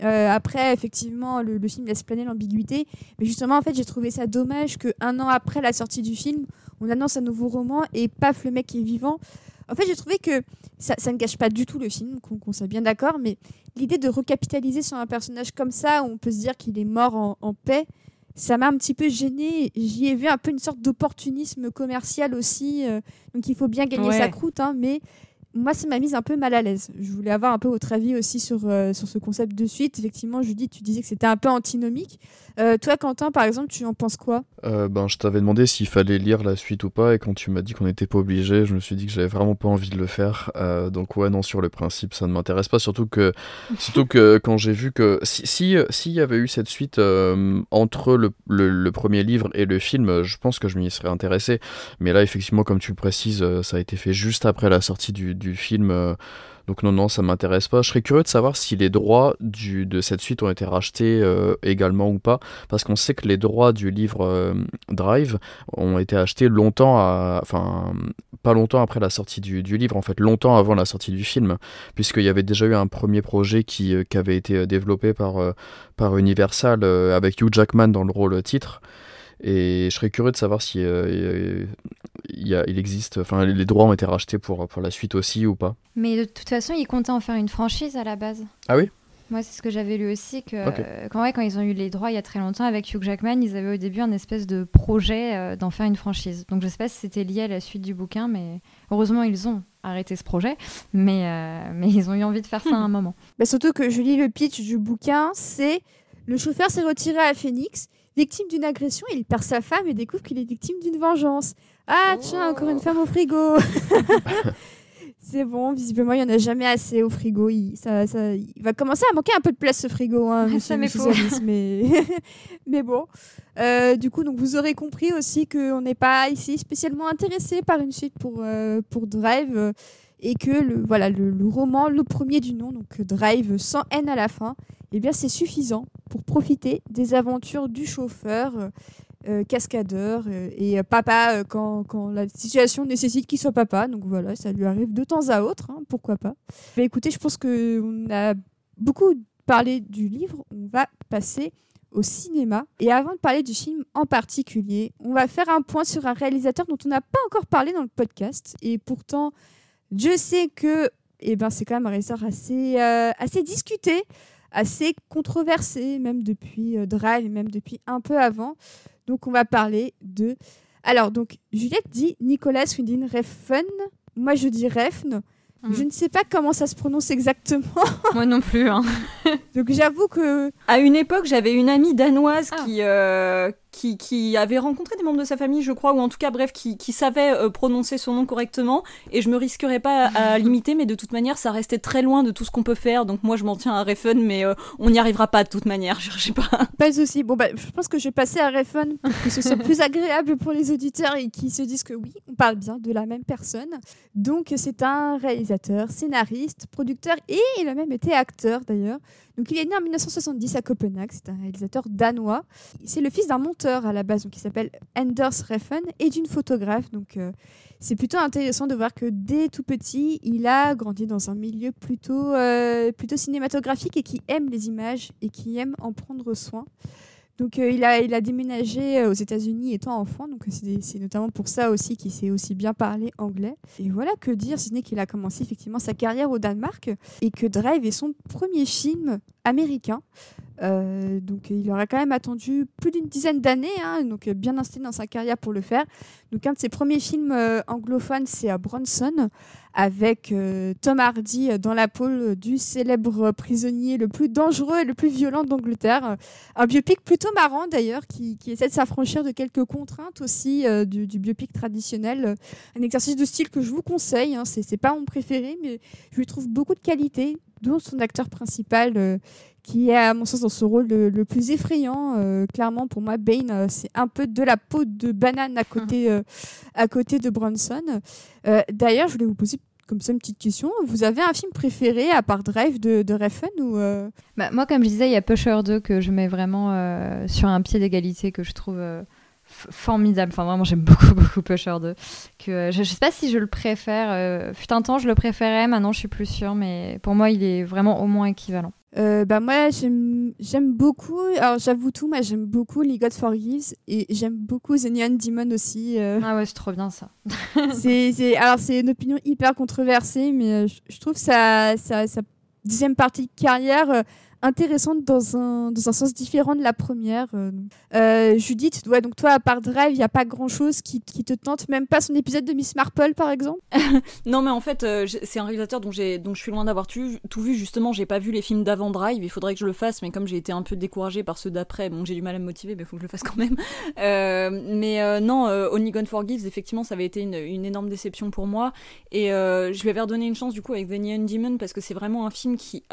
Euh, après, effectivement, le, film laisse planer l'ambiguïté. Mais justement, en fait, j'ai trouvé ça dommage qu'un an après la sortie du film, on annonce un nouveau roman et paf, le mec est vivant. En fait, j'ai trouvé que ça, ne gâche pas du tout le film, qu'on soit bien d'accord, mais l'idée de recapitaliser sur un personnage comme ça, où on peut se dire qu'il est mort en paix, ça m'a un petit peu gêné. J'y ai vu un peu une sorte d'opportunisme commercial aussi. Euh, donc il faut bien gagner sa croûte, hein, mais moi, ça m'a mise un peu mal à l'aise. Je voulais avoir un peu votre avis aussi sur, euh, sur ce concept de suite. Effectivement, Judith, tu disais que c'était un peu antinomique. Euh, toi, Quentin, par exemple, tu en penses quoi? Euh, ben, Je t'avais demandé s'il fallait lire la suite ou pas, et quand tu m'as dit qu'on n'était pas obligé, je me suis dit que j'avais vraiment pas envie de le faire. donc ouais, non, sur le principe, ça ne m'intéresse pas, surtout que, *laughs* surtout que quand j'ai vu que s'il si, s'il y avait eu cette suite entre le, le, premier livre et le film, je pense que je m'y serais intéressé. Mais là, effectivement, comme tu le précises, ça a été fait juste après la sortie du du film. Euh, donc non, non, ça m'intéresse pas. Je serais curieux de savoir si les droits du, de cette suite ont été rachetés euh, également ou pas, parce qu'on sait que les droits du livre euh, Drive ont été achetés longtemps, à, enfin pas longtemps après la sortie du, livre, en fait longtemps avant la sortie du film, puisqu'il y avait déjà eu un premier projet qui, qui avait été développé par, par Universal avec Hugh Jackman dans le rôle titre. Et je serais curieux de savoir si euh, il, y a, il, existe, enfin les droits ont été rachetés pour, pour la suite aussi ou pas. Mais de toute façon, ils comptaient en faire une franchise à la base. Ah oui? Moi, c'est ce que j'avais lu aussi, que quand, ouais, quand ils ont eu les droits il y a très longtemps avec Hugh Jackman, ils avaient au début un espèce de projet euh, d'en faire une franchise. Donc je sais pas si c'était lié à la suite du bouquin, mais heureusement ils ont arrêté ce projet, mais, euh, mais ils ont eu envie de faire ça à un *laughs* moment. Bah, surtout que je lis le pitch du bouquin, c'est le chauffeur s'est retiré à Phoenix, victime d'une agression, il perd sa femme et découvre qu'il est victime d'une vengeance. Ah tiens, encore une femme au frigo. *laughs* c'est bon, visiblement il n'y en a jamais assez au frigo. Il, ça, il va commencer à manquer un peu de place ce frigo, hein, ça mais, *laughs* mais bon. Euh, du coup, donc vous aurez compris aussi qu'on n'est pas ici spécialement intéressé par une suite pour, euh, pour Drive et que le, voilà, le, roman, le premier du nom, donc Drive sans haine à la fin, eh bien c'est suffisant pour profiter des aventures du chauffeur, euh, euh, cascadeur euh, et papa quand, quand, la situation nécessite qu'il soit papa. Donc voilà, ça lui arrive de temps à autre, hein, pourquoi pas. Mais écoutez, je pense qu'on a beaucoup parlé du livre, on va passer au cinéma. Et avant de parler du film en particulier, on va faire un point sur un réalisateur dont on n'a pas encore parlé dans le podcast. Et pourtant, je sais que eh ben, c'est quand même un réalisateur assez, euh, assez discuté, assez controversé, même depuis euh, Drive, même depuis un peu avant. Donc on va parler de... Alors, donc, Juliette dit Nicolas Winding Refn. Moi, je dis Refn. Hmm. Je ne sais pas comment ça se prononce exactement. *laughs* Moi non plus. Hein. Donc j'avoue que... À une époque, j'avais une amie danoise ah. qui, euh, qui, qui, avait rencontré des membres de sa famille, je crois, ou en tout cas, bref, qui, qui savait euh, prononcer son nom correctement. Et je me risquerais pas à, limiter, mais de toute manière, ça restait très loin de tout ce qu'on peut faire. Donc moi, je m'en tiens à Refn, mais euh, on n'y arrivera pas de toute manière. *laughs* Je, sais pas. Pas de souci. Bon, bah, je pense que je vais passer à Refn pour que ce soit plus *laughs* agréable pour les auditeurs et qui se disent que oui, on parle bien de la même personne. Donc, c'est un réalisateur, scénariste, producteur et il a même été acteur d'ailleurs. Donc il est né en 1970 à Copenhague, c'est un réalisateur danois. C'est le fils d'un monteur à la base, donc il s'appelle Anders Refn, et d'une photographe. Donc euh, c'est plutôt intéressant de voir que dès tout petit, il a grandi dans un milieu plutôt, euh, plutôt cinématographique et qui aime les images et qui aime en prendre soin. Donc euh, il, a, il a déménagé aux États-Unis étant enfant, donc c'est notamment pour ça aussi qu'il sait aussi bien parler anglais. Et voilà que dire, si ce n'est qu'il a commencé effectivement sa carrière au Danemark et que Drive est son premier film américain. Euh, donc il aurait quand même attendu plus d'une dizaine d'années, hein, donc bien installé dans sa carrière pour le faire. Donc un de ses premiers films anglophones, c'est à Bronson, avec euh, Tom Hardy dans la peau du célèbre prisonnier le plus dangereux et le plus violent d'Angleterre. Un biopic plutôt marrant d'ailleurs, qui, essaie de s'affranchir de quelques contraintes aussi euh, du, biopic traditionnel. Un exercice de style que je vous conseille, hein. c'est pas mon préféré, mais je lui trouve beaucoup de qualité, dont son acteur principal. Euh, qui est à mon sens dans ce rôle le, plus effrayant. clairement, pour moi, Bane, c'est un peu de la peau de banane à côté, à côté de Bronson. D'ailleurs, je voulais vous poser comme ça une petite question. Vous avez un film préféré à part Drive de, de Refn ou euh? Bah, Moi, comme je disais, il y a Pusher 2 que je mets vraiment euh, sur un pied d'égalité que je trouve euh, formidable. Enfin, vraiment, j'aime *laughs* beaucoup, beaucoup Pusher 2. Que, je, ne sais pas si je le préfère. fut un temps, je le préférais. Maintenant, je suis plus sûre. Mais pour moi, il est vraiment au moins équivalent. Euh, bah moi j'aime beaucoup alors j'avoue tout moi j'aime beaucoup Les God Forgives et j'aime beaucoup The Neon Demon aussi euh. ah ouais c'est trop bien ça *laughs* c'est alors c'est une opinion hyper controversée mais euh, je, trouve ça sa deuxième partie de carrière intéressante dans un, dans un sens différent de la première. Euh, euh, Judith, donc toi, à part Drive, il n'y a pas grand-chose qui, qui, te tente, même pas son épisode de Miss Marple, par exemple? *laughs* Non, mais en fait, euh, c'est un réalisateur dont, dont je suis loin d'avoir tout, vu. Justement, j'ai pas vu les films d'avant Drive, il faudrait que je le fasse, mais comme j'ai été un peu découragée par ceux d'après, bon, j'ai du mal à me motiver, mais il faut que je le fasse quand même. *laughs* mais non, Only Gone Forgives, effectivement, ça avait été une, une énorme déception pour moi. Et je lui avais redonné une chance, du coup, avec The Neon Demon, parce que c'est vraiment un film qui,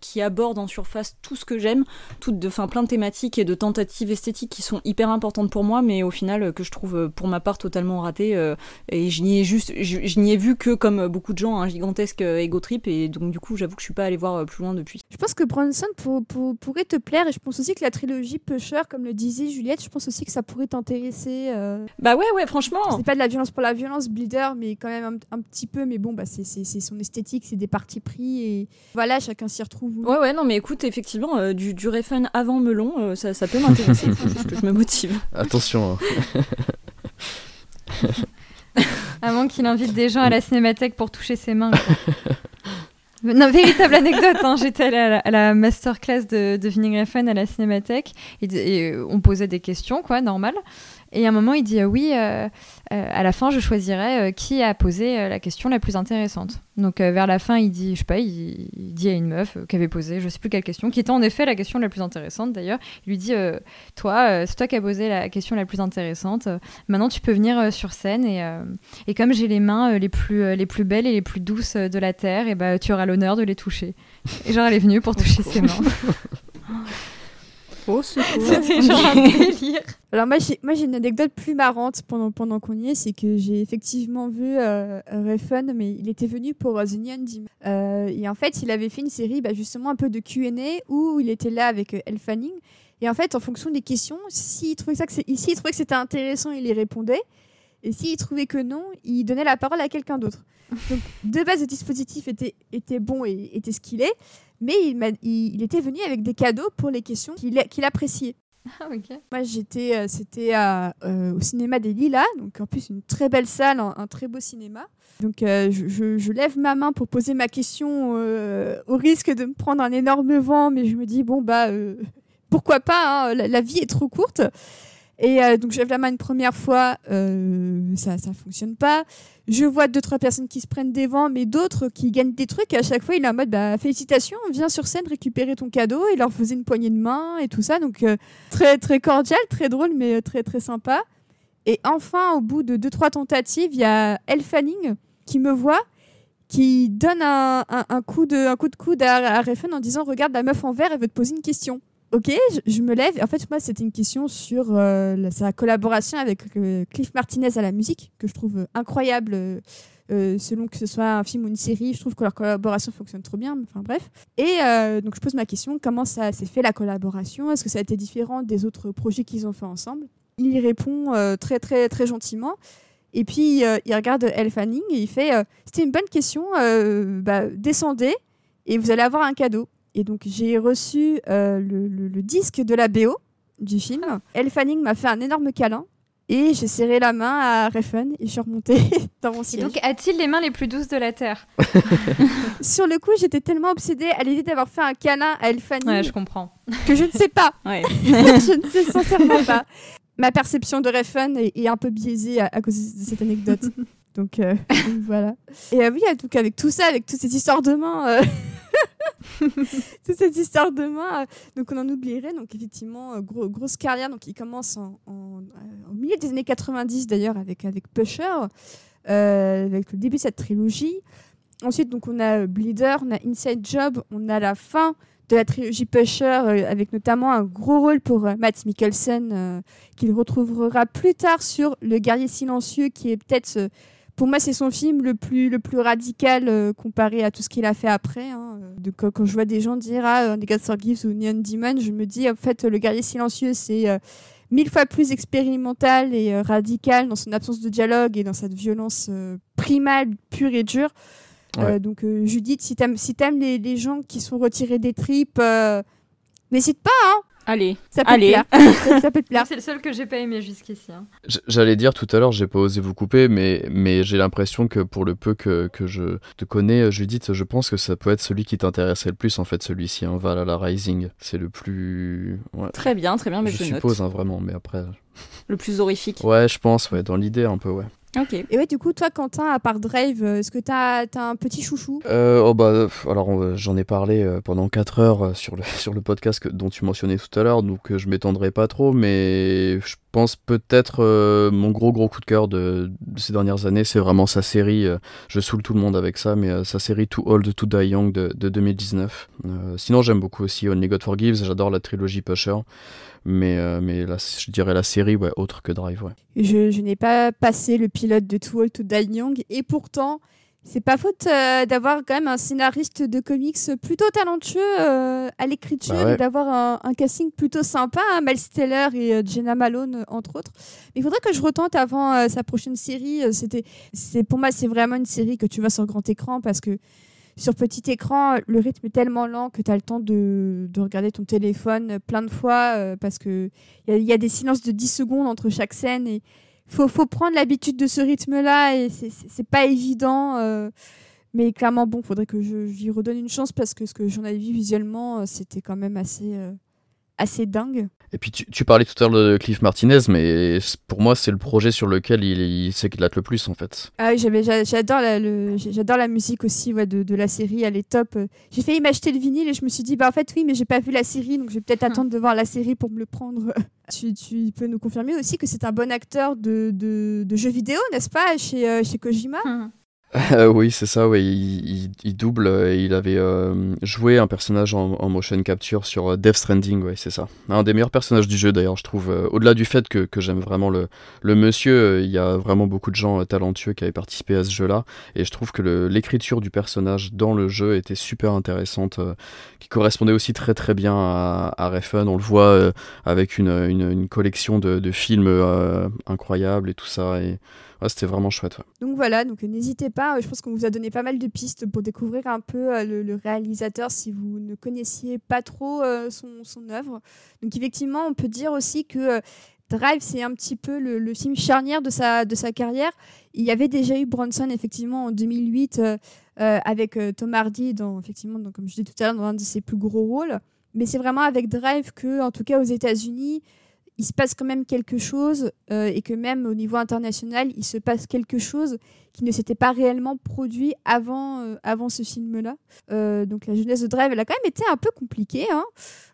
qui aborde en surface tout ce que j'aime, toutes de, fin, plein de thématiques et de tentatives esthétiques qui sont hyper importantes pour moi, mais au final euh, que je trouve euh, pour ma part totalement raté. Euh, et je n'y ai juste, je, n'y ai vu que comme beaucoup de gens un gigantesque ego trip, et donc du coup j'avoue que je suis pas allée voir plus loin depuis. Je pense que Bronson pour, pourrait te plaire, et je pense aussi que la trilogie Pusher, comme le disait Juliette, je pense aussi que ça pourrait t'intéresser. Bah ouais, ouais, franchement. C'est pas de la violence pour la violence, Bleeder, mais quand même un, petit peu. Mais bon, bah c'est son esthétique, c'est des parties pris, et voilà, chacun s'y retrouve. Ouais, ouais, non, mais écoute, effectivement, euh, du, du refun avant melon, euh, ça, ça, peut m'intéresser. *laughs* Que je me motive. Attention. Hein. *laughs* Avant qu'il invite des gens à la cinémathèque pour toucher ses mains. *laughs* Non, véritable anecdote, hein. j'étais à la, masterclass de, de Vinning Refn à la cinémathèque et, et, on posait des questions, quoi, normal. Et à un moment, il dit euh, oui, euh, euh, à la fin, je choisirai qui a posé la question la plus intéressante. Donc vers la fin, il dit, je sais pas, il, dit à une meuf qui avait posé, je sais plus quelle question, qui était en effet la question la plus intéressante d'ailleurs. Il lui dit, toi, c'est toi qui as posé la question la plus intéressante. maintenant, tu peux venir sur scène et, et comme j'ai les mains les plus les plus belles et les plus douces de la terre, et ben tu auras l'honneur de les toucher. Et genre, elle est venue pour toucher ses mains. *laughs* C'était *laughs* genre un délire. Alors moi j'ai, moi j'ai une anecdote plus marrante pendant, pendant qu'on y est, c'est que j'ai effectivement vu euh, Refun, mais il était venu pour euh, The Neon euh, et en fait il avait fait une série bah, justement un peu de Q&A où il était là avec euh, Elle Fanning. Et en fait en fonction des questions, s'il trouvait, ça que trouvait que c'était intéressant, il y répondait. Et s'il trouvait que non, il donnait la parole à quelqu'un d'autre. Donc de base le dispositif était, était bon et était ce qu'il est mais il, était venu avec des cadeaux pour les questions qu'il appréciait. Ah, Moi, j'étais, euh, c'était euh, au cinéma des Lilas, donc en plus une très belle salle, un, très beau cinéma. Donc, euh, je, lève ma main pour poser ma question au risque de me prendre un énorme vent, mais je me dis bon bah pourquoi pas, hein, la, vie est trop courte. Et euh, donc je lève la main une première fois, euh, ça ça fonctionne pas. Je vois deux trois personnes qui se prennent des vents, mais d'autres qui gagnent des trucs. Et à chaque fois, il est en mode bah, félicitations, viens sur scène récupérer ton cadeau. Il leur faisait une poignée de main et tout ça, donc euh, très très cordial, très drôle, mais très très sympa. Et enfin, au bout de deux trois tentatives, il y a Elle Fanning qui me voit, qui donne un, un, un coup de un coup de coude à, à Refn en disant regarde la meuf en vert, elle veut te poser une question. Ok, je, me lève. En fait, moi, c'était une question sur euh, sa collaboration avec euh, Cliff Martinez à la musique, que je trouve euh, incroyable, selon que ce soit un film ou une série. Je trouve que leur collaboration fonctionne trop bien. Enfin, bref. Et donc, je pose ma question comment ça s'est fait la collaboration? Est-ce que ça a été différent des autres projets qu'ils ont fait ensemble? Il y répond très, très, très gentiment. Et puis, il regarde Elle Fanning et il fait C'était une bonne question, bah, descendez et vous allez avoir un cadeau. Et donc, j'ai reçu euh, le, le- le disque de la BO du film. Elle Fanning m'a fait un énorme câlin et j'ai serré la main à Refn et je suis remontée *laughs* dans mon Et siège. donc, a-t-il les mains les plus douces de la Terre *laughs* Sur le coup, j'étais tellement obsédée à l'idée d'avoir fait un câlin à Elle Fanning Ouais, je comprends. que je ne sais pas. *laughs* Ouais. je ne sais sincèrement pas. Ma perception de Refn est, est un peu biaisée à, à cause de cette anecdote. Donc, euh, *laughs* donc voilà. Et euh, oui, donc avec tout ça, avec toutes ces histoires de mains, euh, *laughs* toute cette histoire de mains, euh, donc on en oublierait. Donc effectivement, gros- grosse carrière. Donc il commence en, en- au milieu des années 90 d'ailleurs avec avec Pusher, avec le début de cette trilogie. Ensuite, donc on a Bleeder, on a Inside Job, on a la fin de la trilogie Pusher, avec notamment un gros rôle pour euh, Matt Mikkelsen, qu'il retrouvera plus tard sur Le Guerrier Silencieux, qui est peut-être, pour moi, c'est son film le plus, le plus radical euh, comparé à tout ce qu'il a fait après. hein. De, quand, quand je vois des gens dire Ah, The God Forgives ou Neon Demon, je me dis, en fait, Le Guerrier Silencieux, c'est euh, mille fois plus expérimental et euh, radical dans son absence de dialogue et dans cette violence euh, primale, pure et dure. Ouais. Euh, donc euh, Judith, si t'aimes si t'aimes les, les gens qui sont retirés des tripes, euh, n'hésite pas, hein, Allez. ça peut Allez. te plaire. *laughs* ça, ça peut te plaire. C'est le seul que j'ai pas aimé jusqu'ici. hein. J'allais dire tout à l'heure, j'ai pas osé vous couper, mais, mais j'ai l'impression que pour le peu que, que je te connais, Judith, je pense que ça peut être celui qui t'intéressait le plus, en fait, celui-ci, hein, Valhalla Rising. C'est le plus. Ouais. Très bien, très bien, mais je je, note. suppose, hein, vraiment, mais après. Le plus horrifique. Ouais, je pense, ouais, dans l'idée, un peu, ouais. Ok. Et ouais, du coup, toi, Quentin, à part Drive, euh, est-ce que t'as as un petit chouchou? Euh, oh bah, alors j'en ai parlé euh, pendant 4 heures sur le, *laughs* sur le podcast que- dont tu mentionnais tout à l'heure, donc je m'étendrai pas trop, mais je pense peut-être euh, mon gros gros coup de cœur de, de ces dernières années, c'est vraiment sa série, euh, je saoule tout le monde avec ça, mais euh, sa série Too Old to Die Young de, de 2019. Euh, sinon j'aime beaucoup aussi Only God Forgives, j'adore la trilogie Pusher, mais, euh, mais la- je dirais la série, ouais, autre que Drive, ouais. Je, je n'ai pas passé le pilote de Too Old to Die Young, et pourtant, c'est pas faute euh, d'avoir quand même un scénariste de comics plutôt talentueux euh, à l'écriture Bah ouais. et d'avoir un, un casting plutôt sympa, hein, Miles Teller et Jenna Malone entre autres. Mais il faudrait que je retente avant sa prochaine série. C'était, c'est pour moi, c'est vraiment une série que tu vois sur grand écran parce que sur petit écran, le rythme est tellement lent que tu as le temps de, de regarder ton téléphone plein de fois euh, parce que il y, a- il y a des silences de 10 secondes entre chaque scène et faut, faut prendre l'habitude de ce rythme-là et c'est- pas évident. euh, mais clairement, bon, faudrait que je, lui redonne une chance parce que ce que j'en avais vu visuellement, euh, c'était quand même assez, assez dingue. Et puis tu, tu parlais tout à l'heure de Cliff Martinez, mais pour moi c'est le projet sur lequel il, il s'éclate le plus en fait. Ah oui, j'adore la, le- j'adore la musique aussi ouais, de, de la série, elle est top. J'ai failli m'acheter le vinyle et je me suis dit, bah en fait oui, mais j'ai pas vu la série, donc je vais peut-être Hmm. attendre de voir la série pour me le prendre. *laughs* tu, tu peux nous confirmer aussi que c'est un bon acteur de, de, de jeux vidéo, n'est-ce pas, chez, euh, chez Kojima? Hum. *laughs* Oui, c'est ça, ouais, il, double. euh, Il avait euh, joué un personnage en, motion capture sur euh, Death Stranding, ouais, c'est ça. Un des meilleurs personnages du jeu d'ailleurs, je trouve. Au-delà du fait que, j'aime vraiment le, monsieur, il y a vraiment beaucoup de gens talentueux qui avaient participé à ce jeu-là. Et je trouve que l'écriture du personnage dans le jeu était super intéressante, qui correspondait aussi très très bien à, à. On le voit avec une, collection de, films incroyables et tout ça. Et ouais, c'était vraiment chouette. Donc voilà, donc euh, n'hésitez pas, euh, je pense qu'on vous a donné pas mal de pistes pour découvrir un peu euh, le, réalisateur si vous ne connaissiez pas trop son, œuvre. Donc effectivement, on peut dire aussi que Drive, c'est un petit peu le, film charnière de sa, de sa carrière. Il y avait déjà eu Bronson, effectivement, en 2008, euh, euh, avec Tom Hardy, dans, effectivement, donc, comme je disais tout à l'heure, dans un de ses plus gros rôles. Mais c'est vraiment avec Drive que, en tout cas aux États-Unis, il se passe quand même quelque chose euh, et que même au niveau international, il se passe quelque chose qui ne s'était pas réellement produit avant, euh, avant ce film-là. Euh, donc la jeunesse de Drive, elle a quand même été un peu compliquée, hein,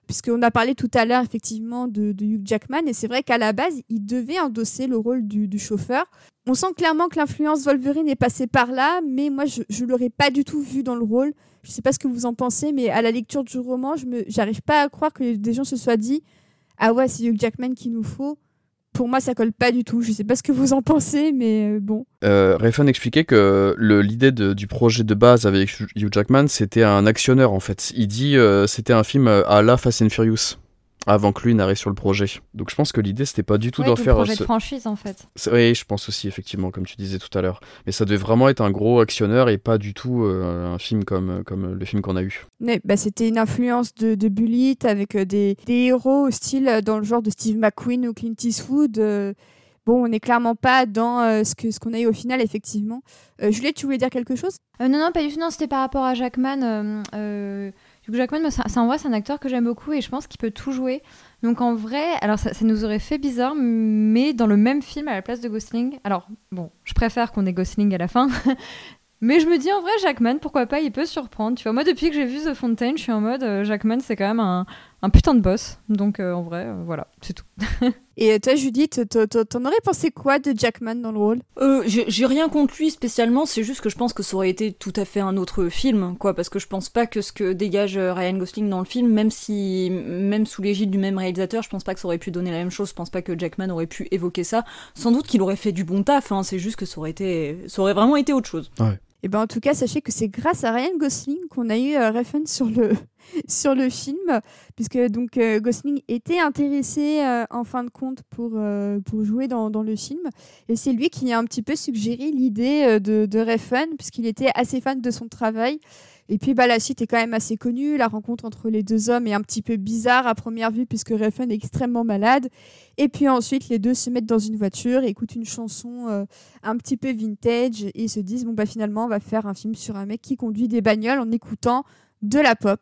puisqu'on a parlé tout à l'heure effectivement de, Hugh Jackman, et c'est vrai qu'à la base, il devait endosser le rôle du, chauffeur. On sent clairement que l'influence Wolverine est passée par là, mais moi, je ne l'aurais pas du tout vu dans le rôle. Je ne sais pas ce que vous en pensez, mais à la lecture du roman, je n'arrive pas à croire que des gens se soient dit ah ouais, c'est Hugh Jackman qu'il nous faut. Pour moi, ça colle pas du tout. Je sais pas ce que vous en pensez, mais euh, bon. Euh, expliquait que l'idée du projet de base avec Hugh Jackman, c'était un actionneur en fait. Il dit euh, c'était un film à la Fast and Furious avant que lui n'arrive sur le projet. Donc je pense que l'idée c'était pas du tout d'en faire un projet de franchise en fait. Oui, je pense aussi effectivement comme tu disais tout à l'heure. Mais ça devait vraiment être un gros actionneur et pas du tout euh, un film comme comme le film qu'on a eu. Mais bah, c'était une influence de, de Bullitt avec euh, des, des, héros au style euh, dans le genre de Steve McQueen ou Clint Eastwood. Bon, on n'est clairement pas dans ce que ce qu'on a eu au final, effectivement. Juliette, tu voulais dire quelque chose? Non, non, pas du tout. Non, c'était par rapport à Jackman. Hugh Jackman, c'est en vrai, c'est un acteur que j'aime beaucoup et je pense qu'il peut tout jouer. Donc en vrai, alors ça, nous aurait fait bizarre, mais dans le même film à la place de Gosling. Alors bon, je préfère qu'on ait Gosling à la fin. *laughs* mais je me dis en vrai, Jackman, pourquoi pas, il peut surprendre. Tu vois, moi depuis que j'ai vu The Fountain, je suis en mode euh, Jackman, c'est quand même un, un putain de boss. Donc euh, en vrai, euh, voilà, c'est tout. *laughs* Et toi, Judith, t'en aurais pensé quoi de Jackman dans le rôle? Euh, J'ai rien contre lui spécialement, c'est juste que je pense que ça aurait été tout à fait un autre film, quoi, parce que je pense pas que ce que dégage Ryan Gosling dans le film, même si, même sous l'égide du même réalisateur, je pense pas que ça aurait pu donner la même chose, je pense pas que Jackman aurait pu évoquer ça. Sans doute qu'il aurait fait du bon taf, hein, c'est juste que ça aurait été, ça aurait vraiment été autre chose. Ouais. Et ben en tout cas, sachez que c'est grâce à Ryan Gosling qu'on a eu euh, sur le *laughs* sur le film, puisque donc euh, Gosling était intéressé euh, en fin de compte pour pour jouer dans, dans, le film, et c'est lui qui a un petit peu suggéré l'idée de, de Refn, puisqu'il était assez fan de son travail. Et puis bah, la suite est quand même assez connue. La rencontre entre les deux hommes est un petit peu bizarre à première vue puisque Refn est extrêmement malade. Et puis ensuite, les deux se mettent dans une voiture, écoutent une chanson euh, un petit peu vintage et se disent bon bah finalement on va faire un film sur un mec qui conduit des bagnoles en écoutant de la pop.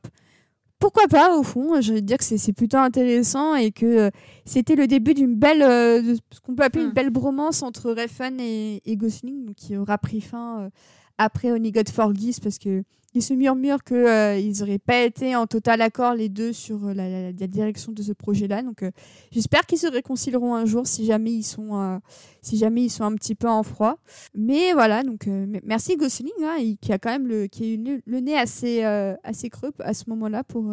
Pourquoi pas au fond Je veux dire que c'est plutôt intéressant et que euh, c'était le début d'une belle, euh, ce qu'on peut appeler une hmm. belle bromance entre Refn et, et Gosling, qui aura pris fin après Only God Forgives parce que il se murmure qu'ils euh, n'auraient pas été en total accord les deux sur euh, la, direction de ce projet-là. Donc euh, j'espère qu'ils se réconcilieront un jour si jamais ils sont, si jamais ils sont un petit peu en froid. Mais voilà, donc merci Gosling hein, qui a quand même le, qui a eu le, nez assez, assez creux à ce moment-là pour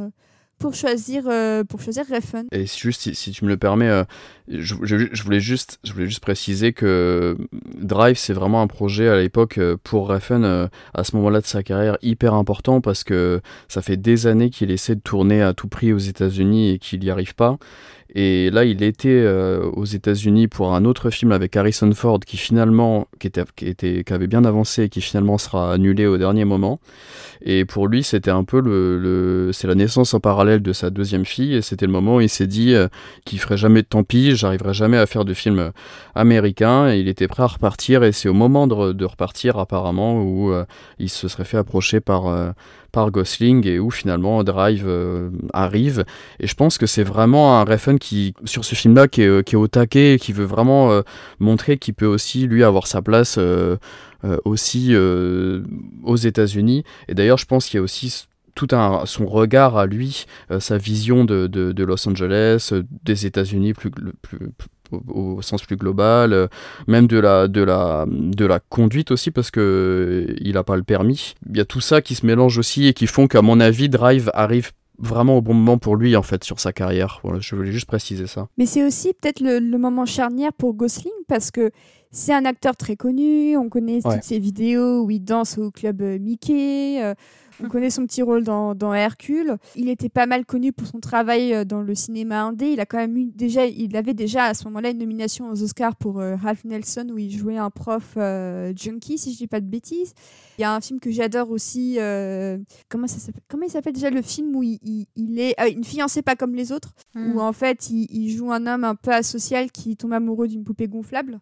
pour choisir euh, pour choisir Refn. Et juste si, tu me le permets, euh, je, voulais juste je voulais juste préciser que Drive c'est vraiment un projet à l'époque euh, pour Refn à ce moment-là de sa carrière hyper important parce que ça fait des années qu'il essaie de tourner à tout prix aux États-Unis et qu'il n'y arrive pas et là, il était euh, aux États-Unis pour un autre film avec Harrison Ford qui finalement, qui, était, qui, était, qui avait bien avancé et qui finalement sera annulé au dernier moment. Et pour lui, c'était un peu le c'est la naissance en parallèle de sa deuxième fille et c'était le moment où il s'est dit euh, qu'il ferait jamais de tant pis, j'arriverai jamais à faire de film américain. Et il était prêt à repartir et c'est au moment de, repartir apparemment où euh, il se serait fait approcher par par Gosling et où finalement Drive euh, arrive. Et je pense que c'est vraiment un Refn qui, sur ce film-là, qui euh, qui est, au taquet et qui veut vraiment euh, montrer qu'il peut aussi, lui, avoir sa place aussi aux États-Unis. Et d'ailleurs, je pense qu'il y a aussi tout un, son regard à lui, sa vision de, de, de Los Angeles, des États-Unis plus, plus, au, sens plus global, euh, même de la, de, la, de la conduite aussi, parce que euh, il n'a pas le permis. Il y a tout ça qui se mélange aussi et qui font qu'à mon avis, Drive arrive vraiment au bon moment pour lui en fait sur sa carrière. Voilà, je voulais juste préciser ça. Mais c'est aussi peut-être le, moment charnière pour Gosling parce que c'est un acteur très connu, on connaît toutes ses vidéos où il danse au club euh, Mickey, on connaît son petit rôle dans, Hercule. Il était pas mal connu pour son travail euh, dans le cinéma indé. Il a quand même eu déjà, il avait déjà à ce moment-là une nomination aux Oscars pour euh, Ralph Nelson où il jouait un prof euh, junkie, si je dis pas de bêtises. Il y a un film que j'adore aussi. comment ça s'appelle Comment il s'appelle déjà le film où il, est une fiancée pas comme les autres, où hmm. en fait il, il, joue un homme un peu asocial qui tombe amoureux d'une poupée gonflable.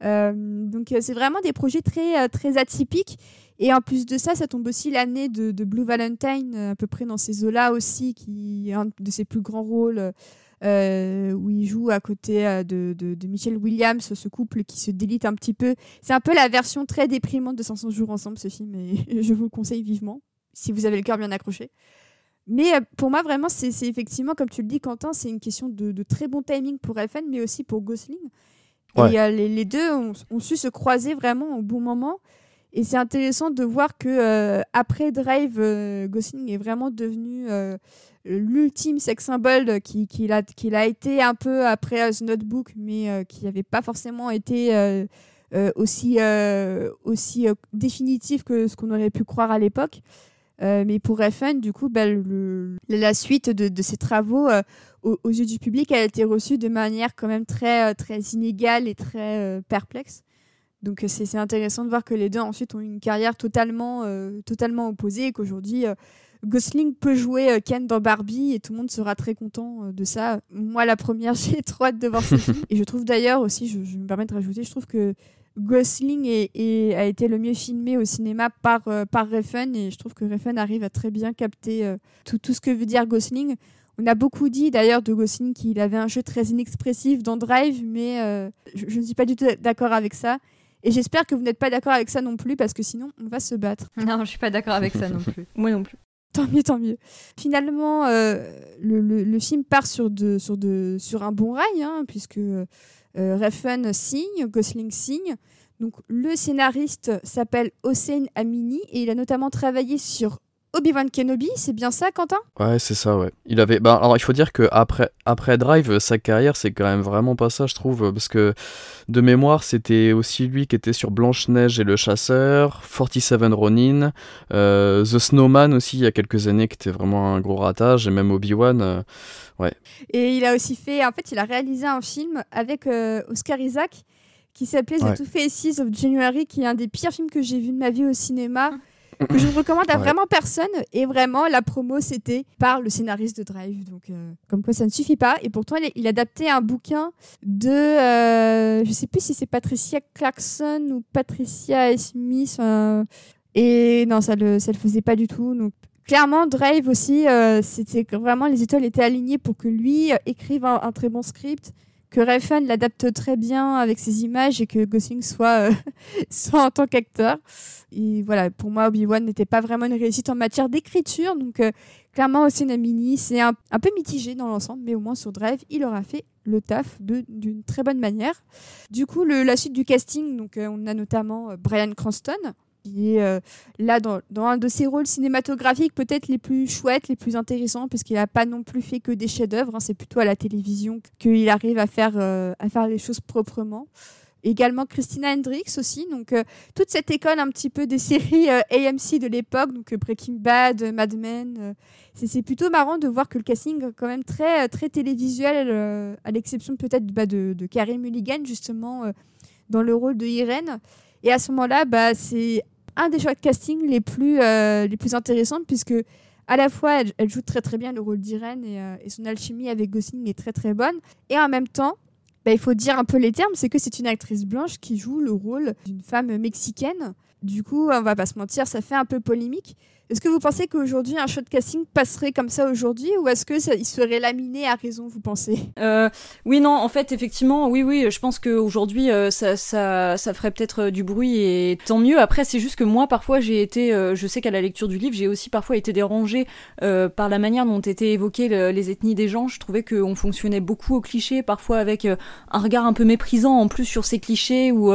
Donc c'est vraiment des projets très très atypiques et en plus de ça, ça tombe aussi l'année de, Blue Valentine, euh, à peu près dans ces eaux-là aussi, qui est un de ses plus grands rôles où il joue à côté de, de, Michelle Williams, ce couple qui se délite un petit peu. C'est un peu la version très déprimante de 500 jours ensemble, ce film, et *laughs* je vous le conseille vivement, si vous avez le cœur bien accroché. Mais pour moi, vraiment, c'est effectivement, comme tu le dis, Quentin, c'est une question de, très bon timing pour FN, mais aussi pour Gosling. Et les, les, deux ont, ont, su se croiser vraiment au bon moment. Et c'est intéressant de voir que euh, après Drive, euh, Gosling est vraiment devenu euh, l'ultime sex symbole qu'il qui a, a, été un peu après The Notebook, mais qui n'avait pas forcément été aussi, aussi définitif que ce qu'on aurait pu croire à l'époque. Mais pour FN, du coup, le, la suite de, de ses travaux aux, aux, yeux du public a été reçue de manière quand même très, très inégale et très perplexe. Donc euh, c'est intéressant de voir que les deux ensuite ont une carrière totalement, euh, totalement opposée et qu'aujourd'hui euh, Gosling peut jouer Ken dans Barbie et tout le monde sera très content de ça. Moi la première, *laughs* j'ai trop hâte de voir ce film. *laughs* Et je trouve d'ailleurs aussi, je, me permets de rajouter, je trouve que Gosling est, a été le mieux filmé au cinéma par, par Refn et je trouve que Refn arrive à très bien capter tout, tout ce que veut dire Gosling. On a beaucoup dit d'ailleurs de Gosling qu'il avait un jeu très inexpressif dans Drive, mais je, je, ne suis pas du tout d'accord avec ça. Et j'espère que vous n'êtes pas d'accord avec ça non plus, parce que sinon, on va se battre. Non, je suis pas d'accord avec ça non plus. *laughs* Moi non plus. Tant mieux, tant mieux. Finalement, euh, le, le, film part sur, de, sur, de, sur un bon rail, hein, puisque euh, Refn signe, Gosling signe. Donc, le scénariste s'appelle Hossein Amini et il a notamment travaillé sur Obi-Wan Kenobi, c'est bien ça, Quentin? Ouais, c'est ça, ouais. Il avait. Bah, alors, il faut dire que après, après Drive, sa carrière, c'est quand même vraiment pas ça, je trouve, parce que de mémoire, c'était aussi lui qui était sur Blanche Neige et le Chasseur, 47 Ronin, euh, The Snowman aussi il y a quelques années, qui était vraiment un gros ratage, et même Obi-Wan, euh, ouais. Et il a aussi fait, en fait, il a réalisé un film avec euh, Oscar Isaac qui s'appelait The Two Faces of January, qui est un des pires films que j'ai vu de ma vie au cinéma que je ne recommande à vraiment personne. Et vraiment, la promo, c'était par le scénariste de Drive. Donc, euh, comme quoi, ça ne suffit pas. Et pourtant, il, il adaptait un bouquin de. Euh, je ne sais plus si c'est Patricia Clarkson ou Patricia Smith. et non, ça ne le, ça le faisait pas du tout. Donc, clairement, Drive aussi, euh, c'était vraiment les étoiles étaient alignées pour que lui écrive un, très bon script que Refn l'adapte très bien avec ses images et que Gosling soit, *laughs* soit en tant qu'acteur. Et voilà, pour moi, Obi-Wan n'était pas vraiment une réussite en matière d'écriture. Donc, euh, clairement, aussi Namini, c'est un, peu mitigé dans l'ensemble, mais au moins sur Drive, il aura fait le taf d'une très bonne manière. Du coup, la suite du casting, donc, euh, on a notamment euh, Brian Cranston, qui est là dans, un de ses rôles cinématographiques peut-être les plus chouettes, les plus intéressants, puisqu'il n'a pas non plus fait que des chefs-d'œuvre. Hein. c'est plutôt à la télévision qu'il arrive à faire, à faire les choses proprement également Christina Hendricks aussi. Donc euh, toute cette école un petit peu des séries euh, AMC de l'époque, donc euh, Breaking Bad, Mad Men. c'est plutôt marrant de voir que le casting est quand même très, très télévisuel, à l'exception peut-être bah, de, de Carey Mulligan justement dans le rôle de Irène. Et à ce moment-là, bah, c'est un des choix de casting les plus, les plus intéressants puisque à la fois elle, joue très très bien le rôle d'Irène et, et, son alchimie avec Gosling est très très bonne et en même temps bah, il faut dire un peu les termes, c'est que c'est une actrice blanche qui joue le rôle d'une femme mexicaine. Du coup, on va pas se mentir, ça fait un peu polémique. Est-ce que vous pensez qu'aujourd'hui un shot casting passerait comme ça aujourd'hui ou est-ce que ça, il serait laminé à raison, vous pensez? Euh, Oui, non, en fait, effectivement, oui, oui, je pense qu'aujourd'hui euh, ça, ça, ça ferait peut-être euh, du bruit et tant mieux. Après, c'est juste que moi, parfois, j'ai été, je sais qu'à la lecture du livre, j'ai aussi parfois été dérangée par la manière dont étaient évoquées les ethnies des gens. Je trouvais qu'on fonctionnait beaucoup au cliché, parfois avec un regard un peu méprisant en plus sur ces clichés ou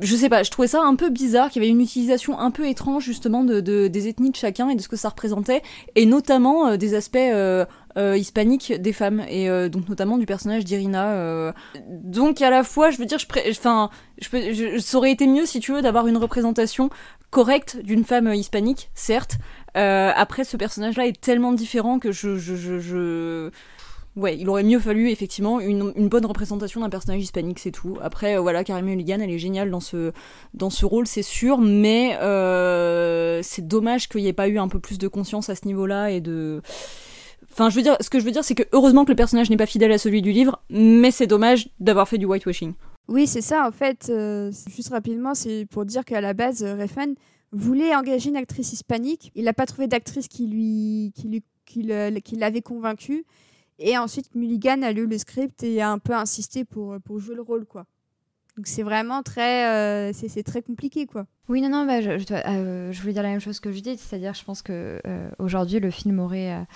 je sais pas, je trouvais ça un peu bizarre, qu'il y avait une utilisation un peu étrange justement de, des ethnies de chacun et de ce que ça représentait, et notamment euh, des aspects euh, euh, hispaniques des femmes, et donc notamment du personnage d'Irina. Donc à la fois, je veux dire, je, enfin, je, je, ça aurait été mieux si tu veux d'avoir une représentation correcte d'une femme hispanique, certes. après, ce personnage-là est tellement différent que je, je, je Ouais, il aurait mieux fallu effectivement une, bonne représentation d'un personnage hispanique, c'est tout. Après, euh, voilà, Carmen Mulligan, elle est géniale dans ce, dans ce rôle, c'est sûr, mais euh, c'est dommage qu'il n'y ait pas eu un peu plus de conscience à ce niveau-là et de. Enfin, je veux dire, ce que je veux dire, c'est que heureusement que le personnage n'est pas fidèle à celui du livre, mais c'est dommage d'avoir fait du whitewashing. Oui, c'est ça, en fait. Euh, juste rapidement, c'est pour dire qu'à la base, Refn voulait engager une actrice hispanique. Il n'a pas trouvé d'actrice qui lui, qui lui, qui l'avait convaincu. Et ensuite, Mulligan a lu le script et a un peu insisté pour, pour jouer le rôle, quoi. Donc c'est vraiment très, euh, c'est très compliqué, quoi. Oui, non, non, bah, je, euh, je, voulais dire la même chose que je dis, c'est-à-dire, je pense que euh, aujourd'hui le film aurait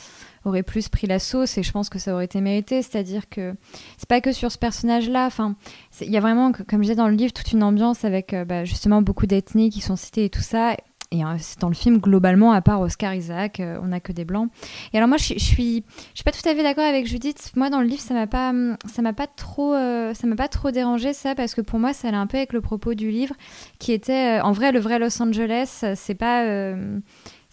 aurait plus pris la sauce et je pense que ça aurait été mérité. C'est-à-dire que c'est pas que sur ce personnage-là. Enfin, il y a vraiment, comme je disais dans le livre, toute une ambiance avec bah, justement beaucoup d'ethnies qui sont citées et tout ça hein, c'est dans le film globalement, à part Oscar Isaac, euh, on n'a que des blancs. Et alors moi, je, je suis, je suis pas tout à fait d'accord avec Judith. Moi, dans le livre, ça m'a pas, ça m'a pas trop, euh, ça m'a pas trop dérangé ça, parce que pour moi, ça allait un peu avec le propos du livre, qui était, euh, en vrai, le vrai Los Angeles, c'est pas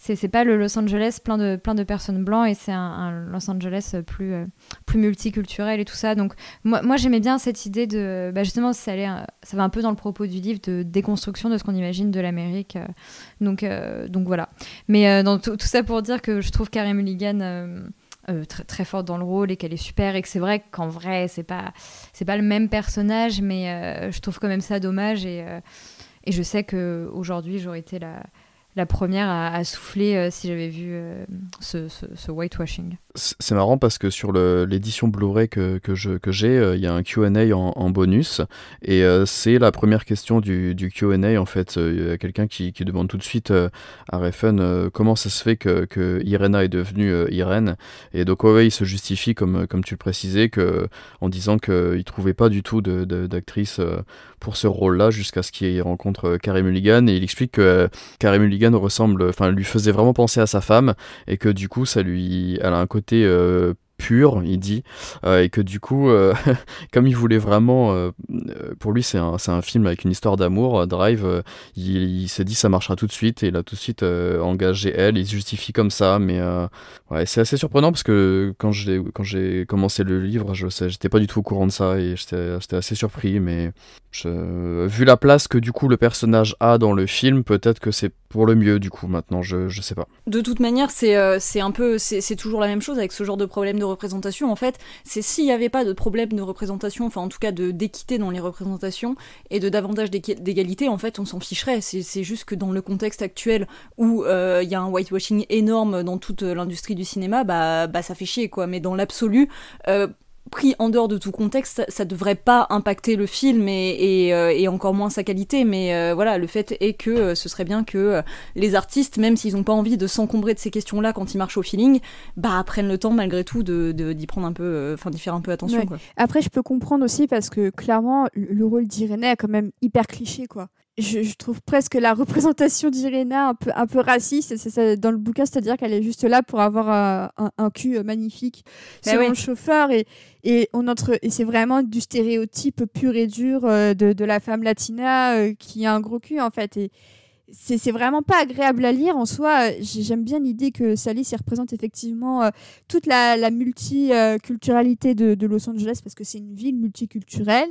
c'est pas le Los Angeles plein de, plein de personnes blancs et c'est un, Los Angeles plus, euh, plus multiculturel et tout ça. Donc moi, moi j'aimais bien cette idée de, bah justement, ça, allait, ça va un peu dans le propos du livre de déconstruction de ce qu'on imagine de l'Amérique. Euh. donc, euh, donc voilà. Mais dans tout, ça pour dire que je trouve Carey Mulligan... très, très forte dans le rôle et qu'elle est super et que c'est vrai qu'en vrai c'est pas c'est pas le même personnage mais je trouve quand même ça dommage et, et je sais que aujourd'hui j'aurais été la, la première à, souffler euh, si j'avais vu euh, ce, ce, whitewashing. C'est marrant parce que sur l'édition Blu-ray que, que j'ai, que euh, il y a un QA en, en, bonus. Et c'est la première question du, du QA en fait. Il y a quelqu'un qui, qui, demande tout de suite à Refn comment ça se fait que, que Irena est devenue Irène? Et donc ouais, il se justifie comme, comme tu le précisais que, en disant qu'il trouvait pas du tout d'actrice pour ce rôle-là jusqu'à ce qu'il rencontre Carey Mulligan. Et il explique que Carey Mulligan ressemble, lui faisait vraiment penser à sa femme et que du coup, ça lui, elle a un côté euh, pur, il dit, euh, et que du coup, euh, *laughs* comme il voulait vraiment, euh, pour lui c'est un, un, film avec une histoire d'amour, Drive, il, s'est dit ça marchera tout de suite, et il a tout de suite engagé elle, il se justifie comme ça, mais ouais, c'est assez surprenant parce que quand j'ai, commencé le livre, je sais, j'étais pas du tout au courant de ça, et j'étais assez surpris, mais vu la place que du coup le personnage a dans le film, peut-être que c'est pour le mieux du coup maintenant, je, je sais pas. De toute manière, c'est un peu, c'est toujours la même chose avec ce genre de problème de représentation, en fait, c'est s'il n'y avait pas de problème de représentation, enfin en tout cas de d'équité dans les représentations et de davantage d'égalité, en fait, on s'en ficherait. C'est juste que dans le contexte actuel où euh, il y a un whitewashing énorme dans toute l'industrie du cinéma, bah, bah ça fait chier, quoi. Mais dans l'absolu, euh, pris en dehors de tout contexte, ça, devrait pas impacter le film et, euh, encore moins sa qualité. Mais euh, voilà, le fait est que euh, ce serait bien que les artistes, même s'ils n'ont pas envie de s'encombrer de ces questions-là quand ils marchent au feeling, bah prennent le temps malgré tout de d'y prendre un peu, enfin d'y faire un peu attention. Après, je peux comprendre aussi parce que clairement, le rôle d'Irénée est quand même hyper cliché, quoi je, trouve presque la représentation d'Irena un peu, un peu raciste. C'est dans le bouquin, c'est-à-dire qu'elle est juste là pour avoir un, un, cul euh, magnifique bah selon le chauffeur. Et, et, on entre, et c'est vraiment du stéréotype pur et dur euh, de, de la femme latina euh, qui a un gros cul, en fait. Et, c'est vraiment pas agréable à lire en soi. J'aime bien l'idée que Sally représente effectivement euh, toute la, multiculturalité de, Los Angeles parce que c'est une ville multiculturelle.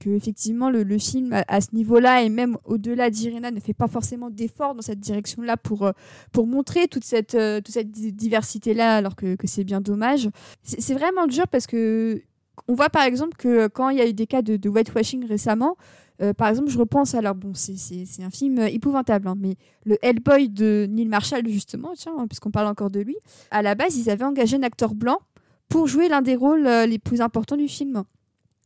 Que effectivement le, film à, ce niveau-là et même au-delà d'Irena ne fait pas forcément d'efforts dans cette direction-là pour, euh, pour montrer toute cette, euh, toute cette diversité-là alors que, que c'est bien dommage. C'est vraiment dur parce que on voit par exemple que quand il y a eu des cas de, de whitewashing récemment, euh, par exemple, je repense alors, bon, c'est un film épouvantable, hein, mais le Hellboy de Neil Marshall, justement, tiens, hein, puisqu'on parle encore de lui, à la base, ils avaient engagé un acteur blanc pour jouer l'un des rôles euh, les plus importants du film.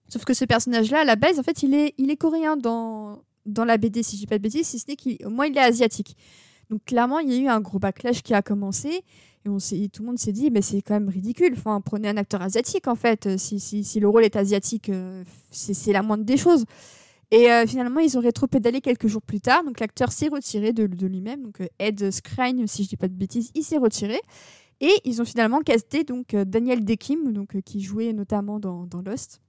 Sauf que ce personnage-là, à la base, en fait, il est, coréen dans, la BD, si je dis pas de bêtises, si ce n'est qu'au moins il est asiatique. Donc clairement, il y a eu un gros backlash qui a commencé. Et tout le monde s'est dit, mais c'est quand même ridicule. Prenez un acteur asiatique, en fait. Si, si, le rôle est asiatique, euh, c'est la moindre des choses. Et euh, finalement, ils ont rétro-pédalé quelques jours plus tard. Donc l'acteur s'est retiré de, lui-même. Donc euh, Ed Skrein, si je dis pas de bêtises, il s'est retiré. Et ils ont finalement casté donc euh, Daniel Dekim, donc qui jouait notamment dans, Lost.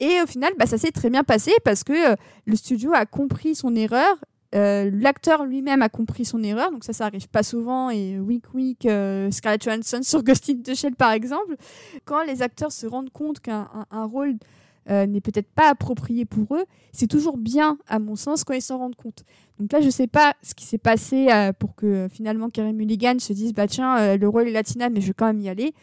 Et au final, bah, ça s'est très bien passé parce que le studio a compris son erreur. L'acteur lui-même a compris son erreur, donc ça, ça arrive pas souvent. Et Wink Wink, Scarlett Johansson *laughs* sur Ghost in the Shell, par exemple, quand les acteurs se rendent compte qu'un rôle euh, n'est peut-être pas approprié pour eux, c'est toujours bien, à mon sens, quand ils s'en rendent compte. Donc là, je ne sais pas ce qui s'est passé euh, pour que euh, finalement Kerry Mulligan se dise bah tiens, le rôle est latina, mais je vais quand même y aller.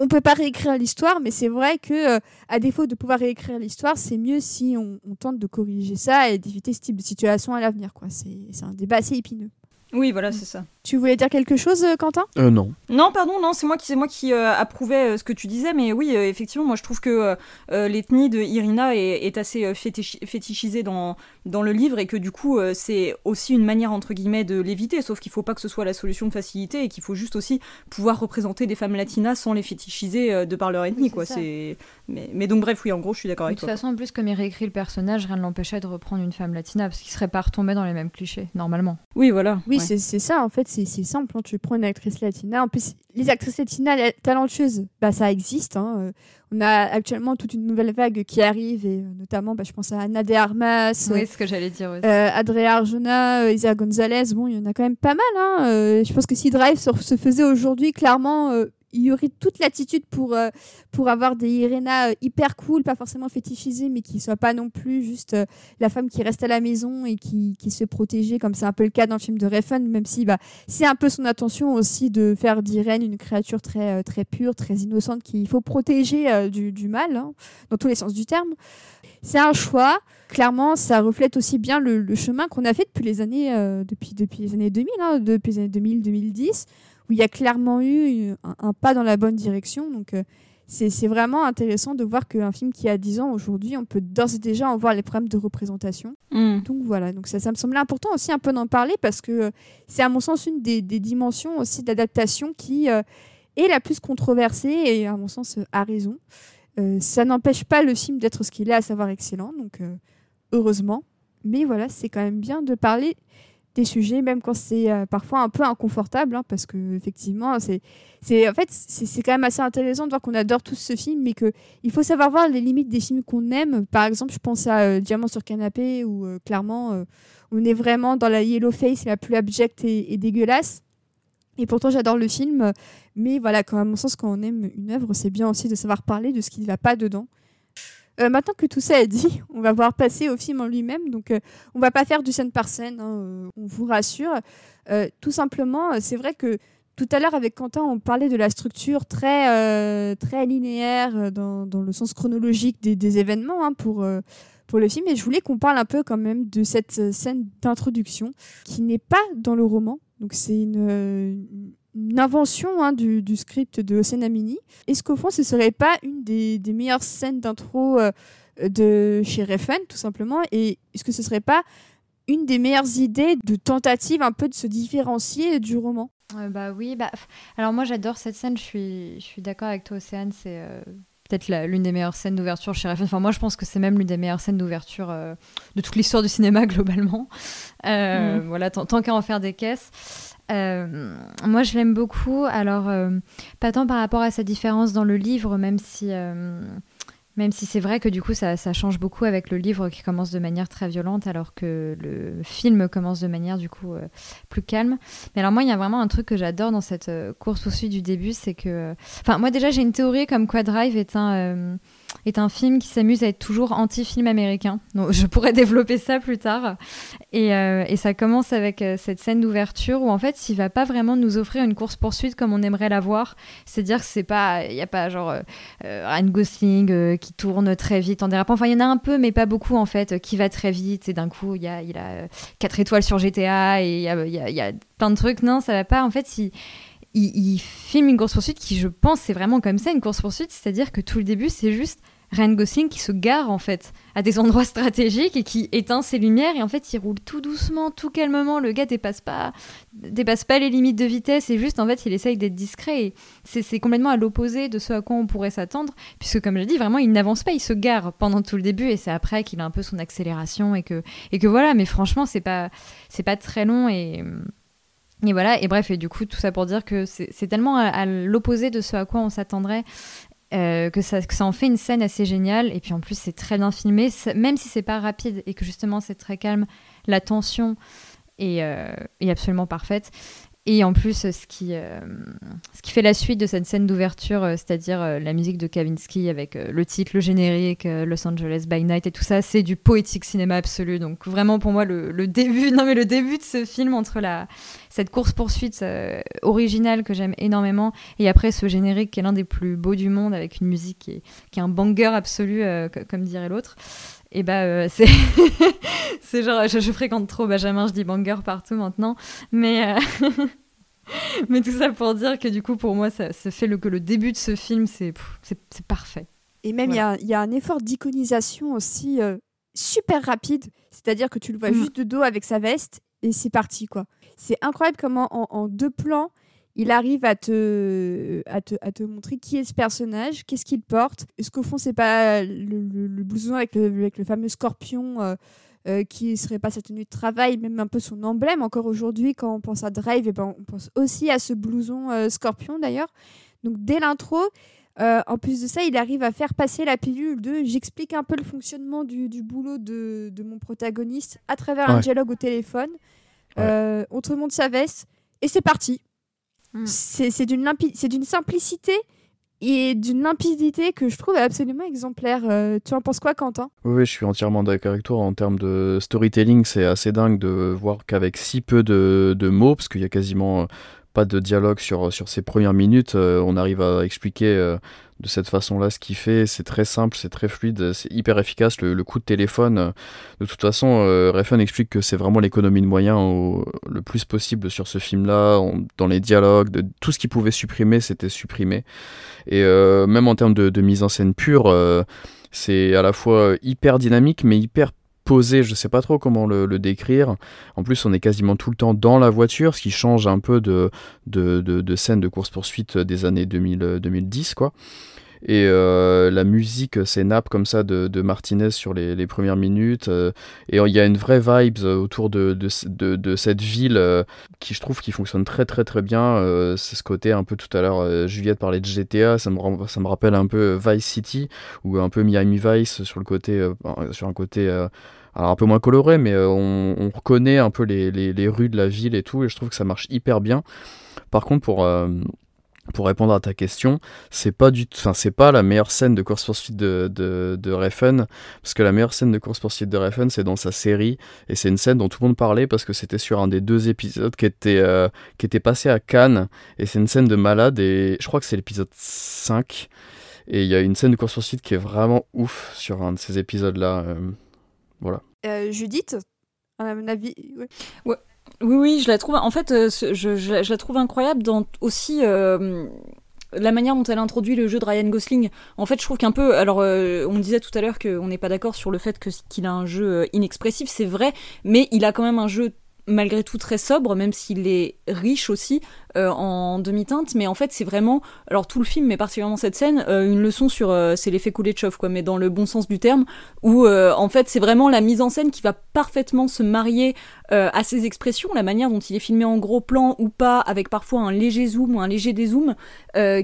On peut pas réécrire l'histoire, mais c'est vrai que à défaut de pouvoir réécrire l'histoire, c'est mieux si on, on, tente de corriger ça et d'éviter ce type de situation à l'avenir. C'est un débat assez épineux. Oui, voilà, c'est ça. Tu voulais dire quelque chose, euh, Quentin? Euh, Non. Non, pardon, non, c'est moi qui, c'est moi qui euh, approuvais ce que tu disais, mais oui, effectivement, moi je trouve que l'ethnie de Irina est, assez fétichisée dans, dans le livre et que du coup, c'est aussi une manière, entre guillemets, de l'éviter, sauf qu'il faut pas que ce soit la solution de facilité et qu'il faut juste aussi pouvoir représenter des femmes latinas sans les fétichiser de par leur ethnie, quoi. C'est... Mais, mais, donc, bref, oui, en gros, je suis d'accord avec toi. De toute façon, en plus, comme il réécrit le personnage, rien ne l'empêchait de reprendre une femme latina parce qu'il serait pas retombé dans les mêmes clichés, normalement. Oui, voilà. Oui, c'est ça, en fait c'est simple. Hein. Tu prends une actrice latina. En plus, les actrices latinas talentueuses, bah, ça existe. Hein. Euh, on a actuellement toute une nouvelle vague qui arrive, et euh, notamment, bah, je pense à Ana de Armas. Oui, ce que j'allais dire aussi. Euh, Adria Arjona, Isa Gonzalez. Bon, il y en a quand même pas mal. Hein. je pense que si Drive se faisait aujourd'hui, clairement, il y aurait toute l'attitude pour, euh, pour avoir des Irena euh, hyper cool, pas forcément fétichisées, mais qui ne soient pas non plus juste euh, la femme qui reste à la maison et qui, qui se protéger, comme c'est un peu le cas dans le film de Refn, même si bah, c'est un peu son attention aussi de faire d'Irène une créature très, très pure, très innocente, qu'il faut protéger du, du, mal, hein, dans tous les sens du terme. C'est un choix. Clairement, ça reflète aussi bien le, chemin qu'on a fait depuis les années, depuis, depuis les années 2000, hein, depuis les années 2000-2010 où il y a clairement eu un, pas dans la bonne direction. Donc euh, c'est vraiment intéressant de voir qu'un film qui a 10 ans aujourd'hui, on peut d'ores et déjà en voir les problèmes de représentation. Mm. Donc voilà, donc ça, ça me semblait important aussi un peu d'en parler parce que euh, c'est à mon sens une des, dimensions aussi d'adaptation qui euh, est la plus controversée et à mon sens a raison. ça n'empêche pas le film d'être ce qu'il est, à savoir excellent, donc heureusement. Mais voilà, c'est quand même bien de parler sujets, même quand c'est euh, parfois un peu inconfortable, hein, parce que effectivement, c'est, c'est en fait, c'est, quand même assez intéressant de voir qu'on adore tous ce film, mais que il faut savoir voir les limites des films qu'on aime. Par exemple, je pense à euh, Diamant sur canapé, où euh, clairement, on est vraiment dans la yellow face la plus abjecte et, dégueulasse. Et pourtant, j'adore le film, mais voilà, quand à mon sens, quand on aime une œuvre, c'est bien aussi de savoir parler de ce qui ne va pas dedans. Euh, maintenant que tout ça est dit, *laughs* on va voir passer au film en lui-même. Donc, euh, on va pas faire du scène par scène, hein, euh, on vous rassure. tout simplement, c'est vrai que tout à l'heure, avec Quentin, on parlait de la structure très, très linéaire dans, le sens chronologique des, des événements hein, pour, pour le film. Et je voulais qu'on parle un peu quand même de cette scène d'introduction qui n'est pas dans le roman. Donc, c'est une, une invention hein, du, script de Hossein Amini. Est-ce qu'au fond, ce serait pas une des, meilleures scènes d'intro euh, de chez Refn, tout simplement? Et est-ce que ce serait pas une des meilleures idées de tentative un peu de se différencier du roman? Euh, Bah oui, bah, alors moi j'adore cette scène, je suis, je suis d'accord avec toi Océane, c'est... Euh, peut-être l'une des meilleures scènes d'ouverture chez Refn. Enfin, moi, je pense que c'est même l'une des meilleures scènes d'ouverture de toute l'histoire du cinéma *laughs* globalement. Mm. Voilà, tant qu'à en faire des caisses. Euh, moi, je l'aime beaucoup. Alors, euh, pas tant par rapport à sa différence dans le livre, même si, euh, même si c'est vrai que du coup, ça, change beaucoup avec le livre qui commence de manière très violente, alors que le film commence de manière du coup plus calme. Mais alors, moi, il y a vraiment un truc que j'adore dans cette course poursuite du début, c'est que, enfin, moi déjà, j'ai une théorie comme quoi Drive est un est un film qui s'amuse à être toujours anti-film américain. Donc, je pourrais *laughs* développer ça plus tard. Et, euh, ça commence avec euh, cette scène d'ouverture où en fait, il va pas vraiment nous offrir une course poursuite comme on aimerait la voir. C'est-à-dire que c'est pas, il y a pas genre euh, Ryan Gosling qui tourne très vite en dérapant. Enfin, il y en a un peu, mais pas beaucoup en fait, qui va très vite. Et d'un coup, il a, il 4 étoiles sur GTA et il y a, plein de trucs. Non, ça va pas. En fait, si il, filme une course-poursuite qui, je pense, c'est vraiment comme ça, une course-poursuite. C'est-à-dire que tout le début, c'est juste Ryan Gosling qui se gare, en fait, à des endroits stratégiques et qui éteint ses lumières. Et en fait, il roule tout doucement, tout calmement. Le gars dépasse pas, dépasse pas les limites de vitesse. Et juste, en fait, il essaye d'être discret. Et c'est complètement à l'opposé de ce à quoi on pourrait s'attendre. Puisque, comme je dit, vraiment, il n'avance pas. Il se gare pendant tout le début. Et c'est après qu'il a un peu son accélération. Et que, et que voilà. Mais franchement, c'est pas, pas très long. Et. Et voilà, et bref, et du coup, tout ça pour dire que c'est tellement à, l'opposé de ce à quoi on s'attendrait euh, que, ça, que en fait une scène assez géniale. Et puis en plus, c'est très bien filmé, même si c'est pas rapide et que justement c'est très calme, la tension est, euh, est absolument parfaite. Et en plus, ce qui, euh, ce qui fait la suite de cette scène d'ouverture, euh, c'est-à-dire euh, la musique de Kavinsky avec le titre, le générique, Los Angeles by Night et tout ça, c'est du poétique cinéma absolu. Donc vraiment pour moi le, le, début, *laughs* non mais le début de ce film entre la cette course poursuite originale que j'aime énormément et après ce générique qui est l'un des plus beaux du monde avec une musique qui est, qui est un banger absolu, comme dirait l'autre et bah euh, c'est *laughs* c'est genre je, fréquente trop Benjamin je dis banger partout maintenant mais euh, *laughs* Mais tout ça pour dire que du coup, pour moi, ça, fait le, que le début de ce film, c'est parfait. Et même, il y, a un effort d'iconisation aussi euh, super rapide. C'est-à-dire que tu le vois mm. juste de dos avec sa veste et c'est parti, quoi. C'est incroyable comment, en, deux plans, il arrive à te, à te, à te montrer qui est ce personnage, qu'est-ce qu'il porte. Est-ce qu'au fond, c'est pas le, blouson avec le, avec le fameux scorpion euh, euh, qui serait pas sa tenue de travail, même un peu son emblème. Encore aujourd'hui, quand on pense à Drive, et ben, on pense aussi à ce blouson euh, scorpion d'ailleurs. Donc dès l'intro, euh, en plus de ça, il arrive à faire passer la pilule de j'explique un peu le fonctionnement du, du boulot de, de, mon protagoniste à travers un dialogue au téléphone. on te montre sa veste et c'est parti. Hmm. C'est d'une simplicité et d'une limpidité que je trouve absolument exemplaire. Euh, tu en penses quoi, Quentin? Oui, je suis entièrement d'accord avec toi. En termes de storytelling, c'est assez dingue de voir qu'avec si peu de, de mots, parce qu'il y a quasiment pas de dialogue sur, sur ces premières minutes, euh, on arrive à expliquer euh, de cette façon-là ce qu'il fait. C'est très simple, c'est très fluide, c'est hyper efficace. Le, coup de téléphone, euh, de toute façon, euh, explique que c'est vraiment l'économie de moyens le plus possible sur ce film-là. Dans les dialogues, de, tout ce qu'il pouvait supprimer, c'était supprimé. Et euh, même en termes de, mise en scène pure, c'est à la fois hyper dynamique, mais hyper posé, je sais pas trop comment le, décrire. En plus, on est quasiment tout le temps dans la voiture, ce qui change un peu de, de, de, de scène de course-poursuite des années 2000, 2010, quoi. Et euh, la musique c'est nappe comme ça de, Martinez sur les, les premières minutes. Euh, et il y a une vraie vibe autour de, de, de cette ville euh, qui, je trouve, qui fonctionne très très très bien. c'est ce côté un peu tout à l'heure, Juliette parlait de GTA, ça me, ça me rappelle un peu Vice City ou un peu Miami Vice sur le côté, sur un côté alors un peu moins coloré, mais on, on, reconnaît un peu les, les, rues de la ville et tout, et je trouve que ça marche hyper bien. Par contre, pour, pour répondre à ta question, c'est pas du enfin c'est pas la meilleure scène de course poursuite de, de, de Refn, parce que la meilleure scène de course poursuite de Refn c'est dans sa série et c'est une scène dont tout le monde parlait parce que c'était sur un des deux épisodes qui était euh, qui était passé à Cannes et c'est une scène de malade et je crois que c'est l'épisode 5 et il y a une scène de course poursuite qui est vraiment ouf sur un de ces épisodes là, euh, voilà. Euh, Judith, à mon avis, ouais. Oui, oui, je la trouve. En fait, euh, je, la trouve incroyable dans aussi. Euh, la manière dont elle introduit le jeu de Ryan Gosling, en fait, je trouve qu'un peu. Alors, euh, on disait tout à l'heure qu'on n'est pas d'accord sur le fait qu'il a un jeu inexpressif, c'est vrai, mais il a quand même un jeu malgré tout très sobre, même s'il est riche aussi euh, en demi-teinte. Mais en fait, c'est vraiment, alors tout le film, mais particulièrement cette scène, euh, une leçon sur, euh, c'est l'effet Kuleshov, quoi, mais dans le bon sens du terme, où en fait, c'est vraiment la mise en scène qui va parfaitement se marier à ses expressions, la manière dont il est filmé en gros plan ou pas, avec parfois un léger zoom ou un léger dézoom,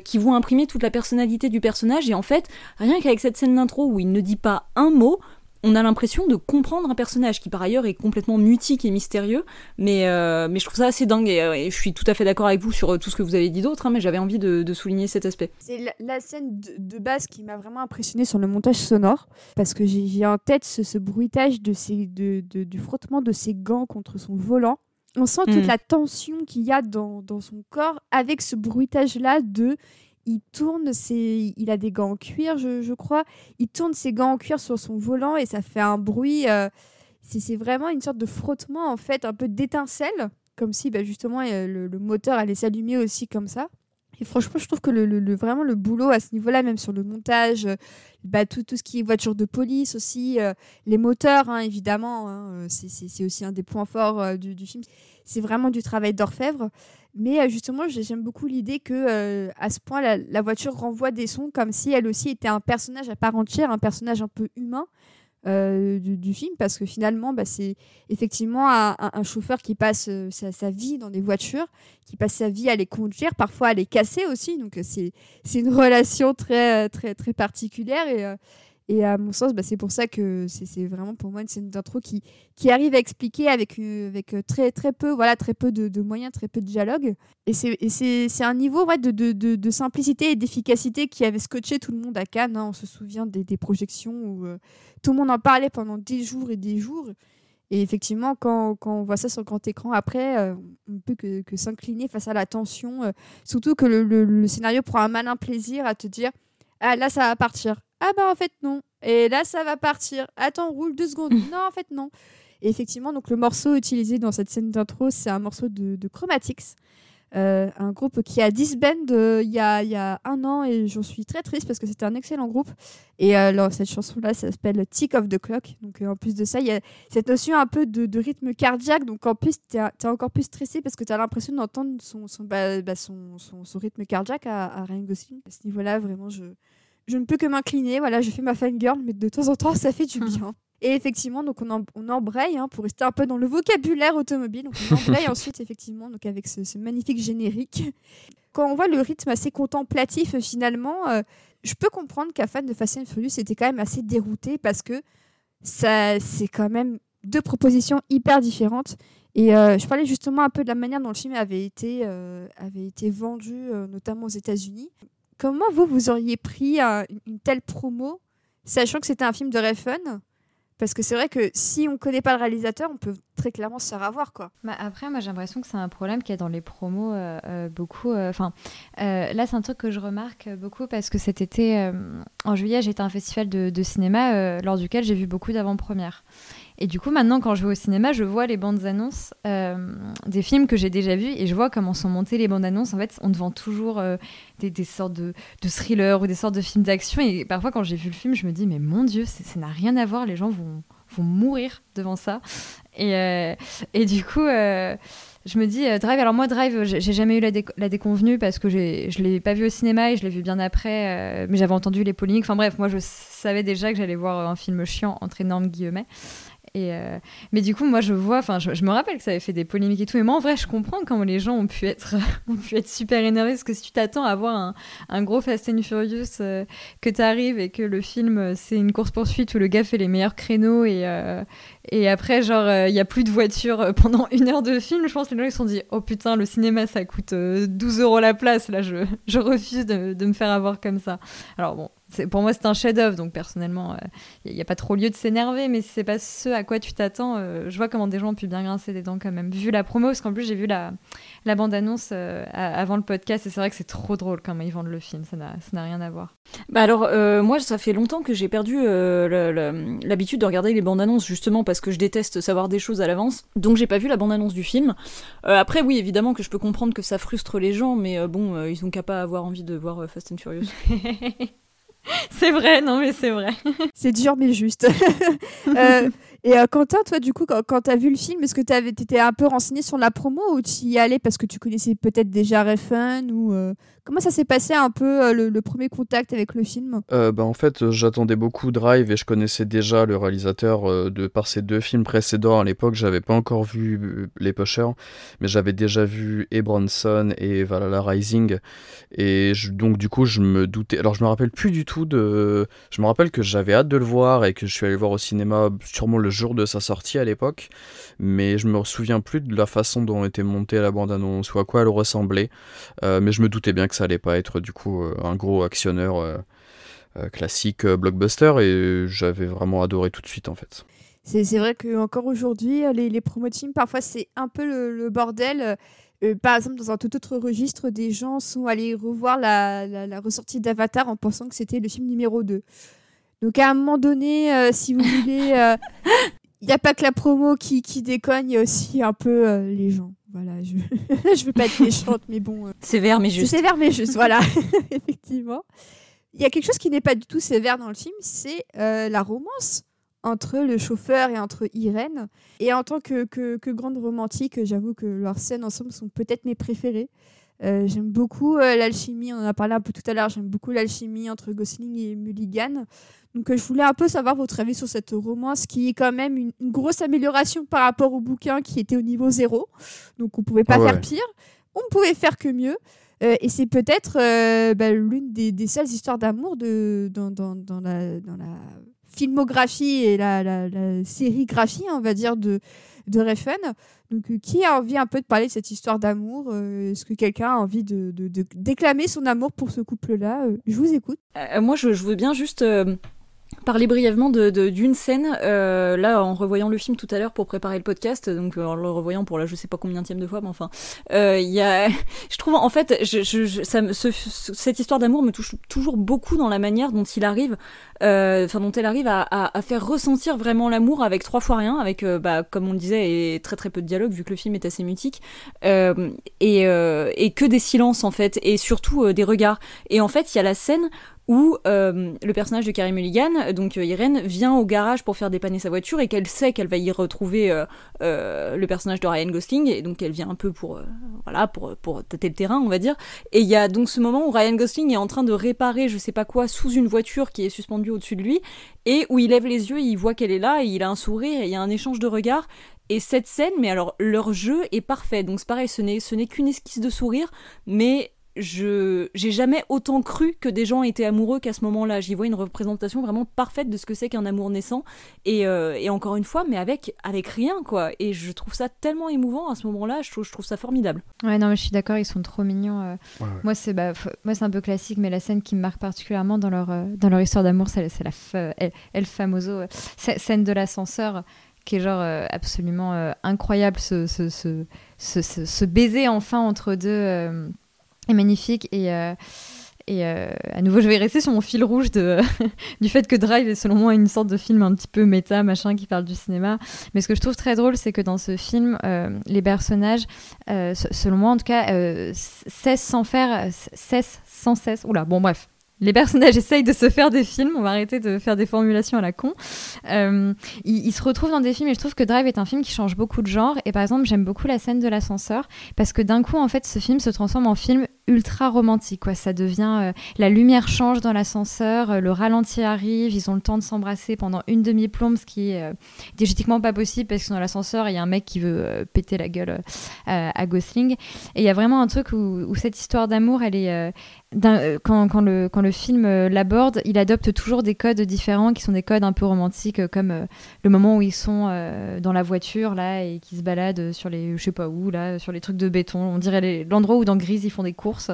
qui vont imprimer toute la personnalité du personnage. Et en fait, rien qu'avec cette scène d'intro où il ne dit pas un mot, on a l'impression de comprendre un personnage qui par ailleurs est complètement mutique et mystérieux, mais, euh, mais je trouve ça assez dingue euh, et, je suis tout à fait d'accord avec vous sur euh, tout ce que vous avez dit d'autre, hein, mais j'avais envie de, souligner cet aspect. C'est la, scène de, base qui m'a vraiment impressionné sur le montage sonore, parce que j'ai en tête ce, bruitage de du frottement de ses gants contre son volant. On sent toute mm. la tension qu'il y a dans, dans son corps avec ce bruitage-là de il tourne ses... il a des gants en cuir, je, crois. Il tourne ses gants en cuir sur son volant et ça fait un bruit. Euh, c'est vraiment une sorte de frottement, en fait, un peu d'étincelle, comme si bah, justement euh, le, moteur allait s'allumer aussi comme ça. Et franchement, je trouve que le, vraiment le boulot à ce niveau-là, même sur le montage, euh, bah, tout, tout ce qui est voiture de police aussi, les moteurs, hein, évidemment, hein, c'est aussi un des points forts du, film. C'est vraiment du travail d'orfèvre. Mais euh, justement, j'aime beaucoup l'idée que euh, à ce point, la, voiture renvoie des sons comme si elle aussi était un personnage à part entière, un personnage un peu humain euh, du, film, parce que finalement, bah, c'est effectivement un, chauffeur qui passe sa, vie dans des voitures, qui passe sa vie à les conduire, parfois à les casser aussi. Donc c'est une relation très très très particulière et à mon sens, bah, c'est pour ça que c'est vraiment pour moi une scène d'intro qui, qui arrive à expliquer avec, euh, avec euh, très, très peu, voilà, très peu de, moyens, très peu de dialogue. Et c'est un niveau ouais, de, de, de, simplicité et d'efficacité qui avait scotché tout le monde à Cannes. Hein. On se souvient des, des projections où euh, tout le monde en parlait pendant des jours et des jours. Et effectivement, quand, quand on voit ça sur grand écran, après, on ne peut que, s'incliner face à la tension. surtout que le, le, le scénario prend un malin plaisir à te dire Ah, là, ça va partir ah bah en fait non. Et là ça va partir. Attends, roule deux secondes. *laughs* non, en fait non. Et effectivement, donc le morceau utilisé dans cette scène d'intro, c'est un morceau de, Chromatics. Euh, un groupe qui a disband euh, il y, a, y a un an et j'en suis très triste parce que c'était un excellent groupe. Et alors, cette chanson-là, ça s'appelle Tick of the Clock. Donc en plus de ça, il y a cette notion un peu de, rythme cardiaque. Donc en plus, tu es, encore plus stressé parce que tu as l'impression d'entendre son, son, bah, bah, son, son, rythme cardiaque à, à Ryan Gosling. À ce niveau-là, vraiment, je, je ne peux que m'incliner. Voilà, je fais ma fangirl, mais de temps en temps, ça fait du bien. Et effectivement, donc on, on embraye hein, pour rester un peu dans le vocabulaire automobile. Donc on embraye *laughs* ensuite effectivement donc avec ce, magnifique générique. Quand on voit le rythme assez contemplatif finalement, euh, je peux comprendre qu'à fan de Fast and Furious était quand même assez dérouté parce que ça c'est quand même deux propositions hyper différentes. Et euh, je parlais justement un peu de la manière dont le film avait été, euh, avait été vendu, notamment aux États-Unis. Comment vous, vous auriez pris une telle promo, sachant que c'était un film de Refn parce que c'est vrai que si on ne connaît pas le réalisateur, on peut très clairement se faire avoir. Quoi. Bah après, moi j'ai l'impression que c'est un problème qu'il y a dans les promos euh, euh, beaucoup. Euh, enfin, là c'est un truc que je remarque beaucoup parce que cet été, en juillet, j'étais à un festival de, de cinéma lors duquel j'ai vu beaucoup d'avant-premières. Et du coup, maintenant, quand je vais au cinéma, je vois les bandes annonces euh, des films que j'ai déjà vus et je vois comment sont montées les bandes annonces. En fait, on te vend toujours euh, des, des, sortes de, de, thrillers ou des sortes de films d'action. Et parfois, quand j'ai vu le film, je me dis, mais mon Dieu, ça n'a rien à voir. Les gens vont, vont mourir devant ça. Et, euh, et du coup je me dis Drive alors moi Drive j'ai jamais eu la, déconvenue parce que je l'ai pas vu au cinéma et je l'ai vu bien après mais j'avais entendu les polémiques enfin bref moi je savais déjà que j'allais voir un film chiant entre énormes guillemets euh, mais du coup, moi, je vois, enfin, je, me rappelle que ça avait fait des polémiques et tout. Et moi, en vrai, je comprends comment les gens ont pu être, *laughs* ont pu être super énervés. Parce que si tu t'attends à voir un, gros Fast and Furious, euh, que tu arrives et que le film, euh, c'est une course-poursuite où le gars fait les meilleurs créneaux et, et après, genre, il n'y a plus de voiture pendant une heure de film, je pense que les gens se sont dit Oh putain, le cinéma, ça coûte 12 euros la place. Là, je, je refuse de, de me faire avoir comme ça. Alors bon, pour moi, c'est un chef-d'œuvre, donc personnellement, il euh, n'y a, pas trop lieu de s'énerver, mais si c'est pas ce à quoi tu t'attends, euh, je vois comment des gens ont pu bien grincer des dents quand même. Vu la promo, parce qu'en plus, j'ai vu la, la bande-annonce euh, avant le podcast, et c'est vrai que c'est trop drôle comment ils vendent le film, ça n'a rien à voir. Bah alors, moi, ça fait longtemps que j'ai perdu l'habitude de regarder les bandes-annonces, justement parce que je déteste savoir des choses à l'avance, donc j'ai pas vu la bande-annonce du film. après, oui, évidemment que je peux comprendre que ça frustre les gens, mais bon, ils ont qu'à pas avoir envie de voir Fast and Furious. *laughs* *laughs* c'est vrai, non mais c'est vrai. *laughs* c'est dur mais juste. *laughs* euh, et euh, Quentin, toi du coup, quand, quand tu as vu le film, est-ce que tu étais un peu renseigné sur la promo ou tu y allais parce que tu connaissais peut-être déjà Refn ou euh, Comment ça s'est passé un peu euh, le, premier contact avec le film? Bah, En fait, j'attendais beaucoup Drive et je connaissais déjà le réalisateur de par ses deux films précédents. À l'époque, j'avais pas encore vu Les Pushers, mais j'avais déjà vu et Bronson et Valhalla Rising. Et donc, du coup, je me doutais. Alors, je me rappelle plus du tout de. Je me rappelle que j'avais hâte de le voir et que je suis allé le voir au cinéma sûrement le jour de sa sortie à l'époque. Mais je me souviens plus de la façon dont était montée la bande-annonce ou à quoi elle ressemblait. mais je me doutais bien que ça allait pas être du coup euh, un gros actionneur euh, euh, classique blockbuster et j'avais vraiment adoré tout de suite en fait. C'est vrai que encore aujourd'hui, les, les promos parfois c'est un peu le, bordel. par exemple, dans un tout autre registre, des gens sont allés revoir la, la, ressortie d'Avatar en pensant que c'était le film numéro 2. Donc à un moment donné, si vous voulez, *laughs* il n'y a pas que la promo qui, qui déconne, il y a aussi un peu les gens. Voilà, je *laughs* je veux pas être méchante, mais bon. Euh, sévère mais juste. Sévère mais juste, voilà, *laughs* effectivement. Il y a quelque chose qui n'est pas du tout sévère dans le film, c'est euh, la romance entre le chauffeur et entre Irène. Et en tant que, que, que grande romantique, j'avoue que leurs scènes ensemble sont peut-être mes préférées. Euh, j'aime beaucoup l'alchimie, on en a parlé un peu tout à l'heure, j'aime beaucoup l'alchimie entre Gosling et Mulligan. Donc euh, je voulais un peu savoir votre avis sur cette romance qui est quand même une, grosse amélioration par rapport au bouquin qui était au niveau zéro. Donc on pouvait pas faire pire, on ne pouvait faire que mieux. Euh, et c'est peut-être euh, bah, l'une des, seules histoires d'amour de, dans, dans, la, dans, la, filmographie et la, la, sérigraphie, on va dire, de, de Refn. Donc, qui a envie un peu de parler de cette histoire d'amour Est-ce que quelqu'un a envie de, déclamer son amour pour ce couple-là Je vous écoute. moi, je, veux bien juste parler brièvement d'une scène, euh, là en revoyant le film tout à l'heure pour préparer le podcast, donc en le revoyant pour la je sais pas combien de fois, mais enfin, euh, il y a, *laughs* je trouve en fait, cette histoire d'amour me touche toujours beaucoup dans la manière dont il arrive, euh, enfin dont elle arrive à, faire ressentir vraiment l'amour avec trois fois rien, avec euh, bah, comme on le disait, et très très peu de dialogue vu que le film est assez mutique, euh, et que des silences en fait, et surtout des regards. Et en fait, il y a la scène où euh, le personnage de Carrie Mulligan, donc euh, Irène, vient au garage pour faire dépanner sa voiture et qu'elle sait qu'elle va y retrouver euh, le personnage de Ryan Gosling et donc elle vient un peu pour voilà pour pour tâter le terrain on va dire et il y a donc ce moment où Ryan Gosling est en train de réparer je sais pas quoi sous une voiture qui est suspendue au-dessus de lui et où il lève les yeux, il voit qu'elle est là et il a un sourire et il y a un échange de regards et cette scène, mais alors leur jeu est parfait. Donc c'est pareil, ce n'est, ce n'est qu'une esquisse de sourire, mais je j'ai jamais autant cru que des gens étaient amoureux qu'à ce moment-là. J'y vois une représentation vraiment parfaite de ce que c'est qu'un amour naissant. Et, euh, et, encore une fois, mais avec avec rien quoi. Et je trouve ça tellement émouvant à ce moment-là. Je trouve, je trouve ça formidable. Ouais non mais je suis d'accord, ils sont trop mignons. Euh. Moi c'est bah, moi c'est un peu classique, mais la scène qui me marque particulièrement dans leur euh, dans leur histoire d'amour, c'est la El, El Famoso scène de l'ascenseur qui est genre absolument incroyable ce ce, ce, ce, ce, baiser enfin entre deux magnifique et euh, et euh, à nouveau, je vais rester sur mon fil rouge de, *laughs* du fait que Drive est selon moi une sorte de film un petit peu méta, machin, qui parle du cinéma. Mais ce que je trouve très drôle, c'est que dans ce film, euh, les personnages, selon moi en tout cas, cessent sans faire, cessent sans cesse. Oula, bon bref, les personnages *laughs* essayent de se faire des films, on va arrêter de faire des formulations à la con. Euh, ils, se retrouvent dans des films et je trouve que Drive est un film qui change beaucoup de genre. Et par exemple, j'aime beaucoup la scène de l'ascenseur parce que d'un coup, en fait, ce film se transforme en film ultra romantique. Quoi. Ça devient. Euh, la lumière change dans l'ascenseur, euh, le ralenti arrive, ils ont le temps de s'embrasser pendant une demi-plombe, ce qui est euh, pas possible parce que dans l'ascenseur, il y a un mec qui veut péter la gueule à Gosling. Et il y a vraiment un truc où, cette histoire d'amour, elle est quand, quand, le, quand le film euh, l'aborde, il adopte toujours des codes différents qui sont des codes un peu romantiques, euh, comme le moment où ils sont dans la voiture là et qui se baladent sur les, je sais pas où là, sur les trucs de béton. On dirait l'endroit où dans Grise ils font des courses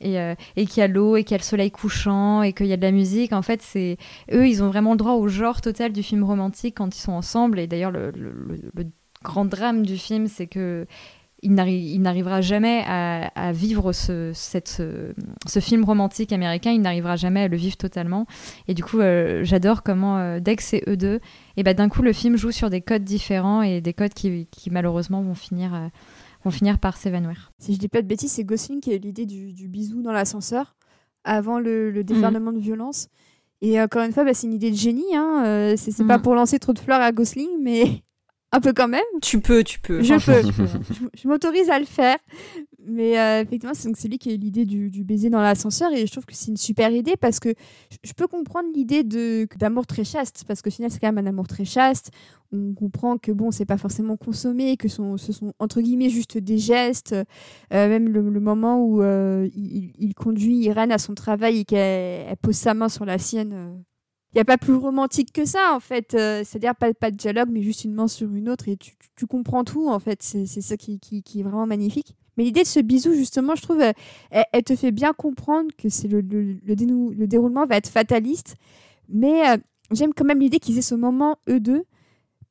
et, et qu'il y a l'eau et qu'il y a le soleil couchant et qu'il y a de la musique. En fait, c'est eux, ils ont vraiment le droit au genre total du film romantique quand ils sont ensemble. Et d'ailleurs, le, le grand drame du film, c'est que il n'arrivera jamais à, vivre ce, cette, ce, film romantique américain, il n'arrivera jamais à le vivre totalement. Et du coup, euh, j'adore comment, euh, dès que c'est eux deux, et bah, d'un coup, le film joue sur des codes différents et des codes qui, qui malheureusement vont finir, euh, vont finir par s'évanouir. Si je dis pas de bêtises, c'est Gosling qui a eu l'idée du, du, bisou dans l'ascenseur avant le, le déferlement de violence. Et encore une fois, bah, c'est une idée de génie. Hein. c'est pas mhm. pour lancer trop de fleurs à Gosling, mais un peu quand même. Tu peux, tu peux. Je peux. je, m'autorise à le faire. Mais euh, effectivement, c'est lui qui a eu l'idée du, baiser dans l'ascenseur et je trouve que c'est une super idée parce que je peux comprendre l'idée d'amour très chaste parce que final c'est quand même un amour très chaste. On comprend que bon, c'est pas forcément consommé, que ce sont entre guillemets juste des gestes. Euh, même le, moment où euh, il, il, conduit Irène à son travail et qu'elle pose sa main sur la sienne il n'y a pas plus romantique que ça, en fait. Euh, c'est-à-dire pas, pas de dialogue, mais juste une main sur une autre et tu, tu comprends tout, en fait. C'est ça qui, qui, est vraiment magnifique. Mais l'idée de ce bisou, justement, je trouve, euh, elle, te fait bien comprendre que c'est le, le, le, déroulement va être fataliste. Mais euh, j'aime quand même l'idée qu'ils aient ce moment, eux deux,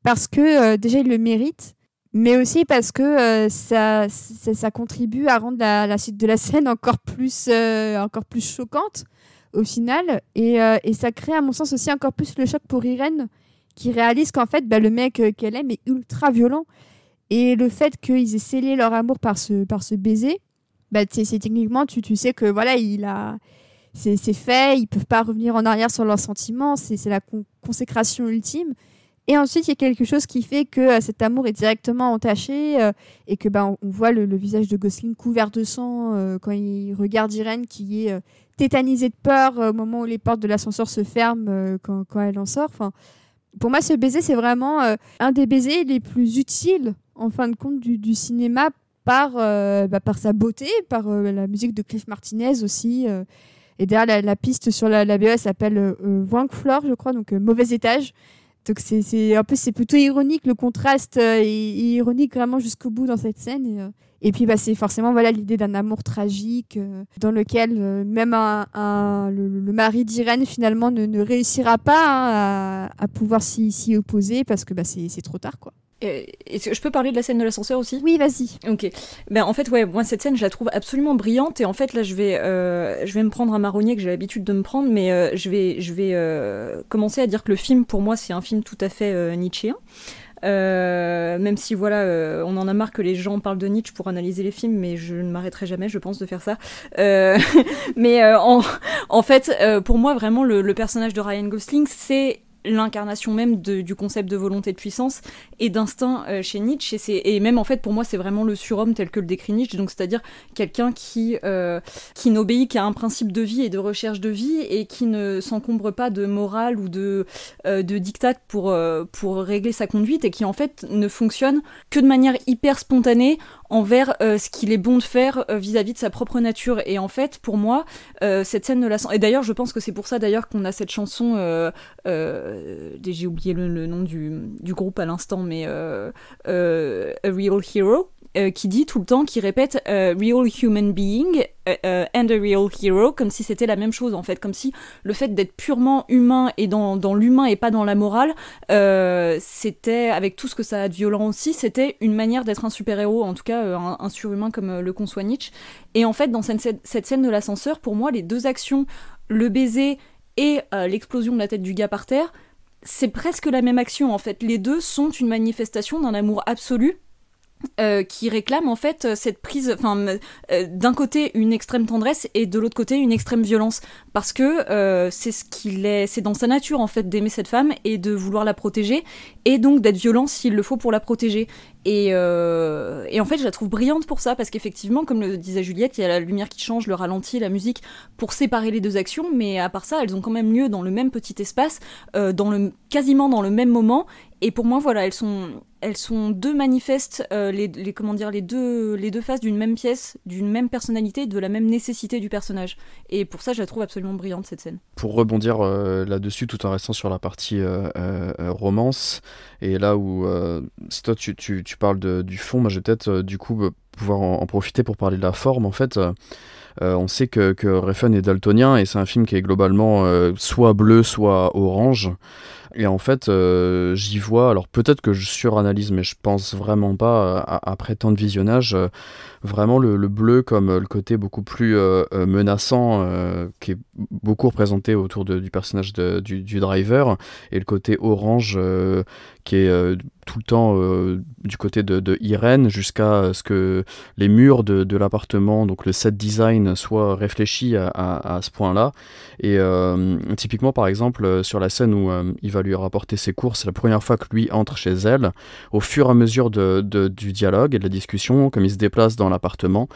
parce que déjà, ils le méritent, mais aussi parce que ça, ça, ça, contribue à rendre la, la, suite de la scène encore plus, encore plus choquante au final. Et, euh, et, ça crée, à mon sens, aussi encore plus le choc pour Irène, qui réalise qu'en fait, bah, le mec euh, qu'elle aime est ultra violent. Et le fait qu'ils aient scellé leur amour par ce, par ce baiser, bah, c'est techniquement, tu, tu sais que voilà, il a. C'est fait, ils peuvent pas revenir en arrière sur leurs sentiments, c'est la consécration ultime. Et ensuite, il y a quelque chose qui fait que euh, cet amour est directement entaché et que bah, on, voit le, visage de Gosling couvert de sang quand il regarde Irène qui est tétanisée de peur euh, au moment où les portes de l'ascenseur se ferment euh, quand, elle en sort. Enfin, pour moi, ce baiser, c'est vraiment euh, un des baisers les plus utiles, en fin de compte, du, cinéma par, bah, par sa beauté, par la musique de Cliff Martinez aussi. et derrière, la, piste sur la, la BE s'appelle Floor, je crois, donc mauvais étage. Donc c'est un peu c'est plutôt ironique le contraste est, ironique vraiment jusqu'au bout dans cette scène. Et, puis bah, c'est forcément voilà l'idée d'un amour tragique dans lequel même le, mari d'Irène finalement ne, ne, réussira pas hein, à, à, pouvoir s'y opposer parce que bah, c'est trop tard quoi. Est-ce que je peux parler de la scène de l'ascenseur aussi? Oui, vas-y. Ok. Ben, en fait, ouais, moi, cette scène, je la trouve absolument brillante. Et en fait, là, je vais, euh, je vais me prendre un marronnier que j'ai l'habitude de me prendre, mais euh, je vais, je vais euh, commencer à dire que le film, pour moi, c'est un film tout à fait nietzschéen. même si voilà, on en a marre que les gens parlent de Nietzsche pour analyser les films, mais je ne m'arrêterai jamais, je pense, de faire ça. *laughs* mais en, en, fait, pour moi, vraiment, le, le personnage de Ryan Gosling, c'est l'incarnation même du concept de volonté de puissance et d'instinct euh, chez Nietzsche. Et, même en fait pour moi c'est vraiment le surhomme tel que le décrit Nietzsche. Donc c'est-à-dire quelqu'un qui euh, qui n'obéit qu'à un principe de vie et de recherche de vie et qui ne s'encombre pas de morale ou de euh, de dictat pour pour régler sa conduite et qui en fait ne fonctionne que de manière hyper spontanée envers ce qu'il est bon de faire vis-à-vis de sa propre nature. Et en fait pour moi cette scène de la et d'ailleurs je pense que c'est pour ça d'ailleurs qu'on a cette chanson euh, j'ai oublié le, nom du, groupe à l'instant, mais euh, euh, A Real Hero, qui dit tout le temps, qui répète Real Human Being and a Real Hero, comme si c'était la même chose en fait, comme si le fait d'être purement humain et dans, l'humain et pas dans la morale, c'était, avec tout ce que ça a de violent aussi, c'était une manière d'être un super-héros, en tout cas un, surhumain comme le conçoit Nietzsche. Et en fait, dans cette, cette scène de l'ascenseur, pour moi, les deux actions, le baiser et euh, l'explosion de la tête du gars par terre, c'est presque la même action en fait. Les deux sont une manifestation d'un amour absolu euh, qui réclame en fait cette prise, enfin euh, d'un côté une extrême tendresse et de l'autre côté une extrême violence, parce que c'est ce qu'il est, c'est dans sa nature en fait d'aimer cette femme et de vouloir la protéger et donc d'être violent s'il le faut pour la protéger. Et, et, en fait je la trouve brillante pour ça parce qu'effectivement comme le disait Juliette, il y a la lumière qui change, le ralenti, la musique pour séparer les deux actions, mais à part ça elles ont quand même lieu dans le même petit espace, dans le quasiment dans le même moment et pour moi, voilà, elles sont, elles sont deux manifestes, euh, les, comment dire, les deux, les deux faces d'une même pièce, d'une même personnalité, de la même nécessité du personnage. Et pour ça, je la trouve absolument brillante cette scène. Pour rebondir euh, là-dessus, tout en restant sur la partie euh, romance, et là où, si toi tu, tu, parles de, du fond, moi je vais peut-être du coup pouvoir en, profiter pour parler de la forme. En fait, on sait que, que Refn est daltonien et c'est un film qui est globalement soit bleu, soit orange. Et en fait, euh, j'y vois, alors peut-être que je suranalyse, mais je pense vraiment pas, euh, après tant de visionnage, euh, vraiment le, bleu comme le côté beaucoup plus menaçant, qui est beaucoup représenté autour du personnage du, du, driver, et le côté orange qui est euh, tout le temps euh, du côté de, Irène jusqu'à ce que les murs de, l'appartement, donc le set design, soient réfléchis à, ce point-là. Et euh, typiquement, par exemple, sur la scène où il va lui rapporter ses courses, la première fois que lui entre chez elle, au fur et à mesure de, du dialogue et de la discussion, comme il se déplace dans l'appartement,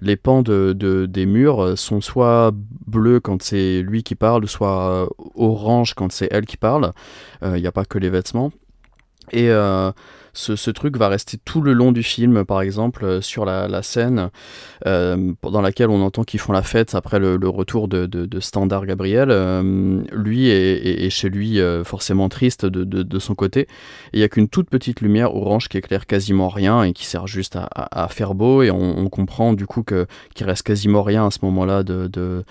les pans de, des murs sont soit bleus quand c'est lui qui parle, soit orange quand c'est elle qui parle. Il n'y a pas que les vêtements. Et euh, ce, truc va rester tout le long du film, par exemple, euh, sur la, scène euh, dans laquelle on entend qu'ils font la fête après le, retour de, Standard Gabriel. lui est, chez lui forcément triste de, son côté. Il n'y a qu'une toute petite lumière orange qui éclaire quasiment rien et qui sert juste à, faire beau. Et on, comprend du coup qu'il reste quasiment rien à ce moment-là de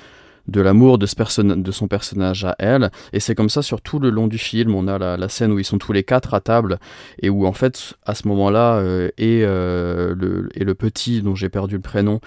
de l'amour de, ce de son personnage à elle. Et c'est comme ça sur tout le long du film. On a la, scène où ils sont tous les quatre à table et où en fait à ce moment-là euh, et, euh, le, et le petit dont j'ai perdu le prénom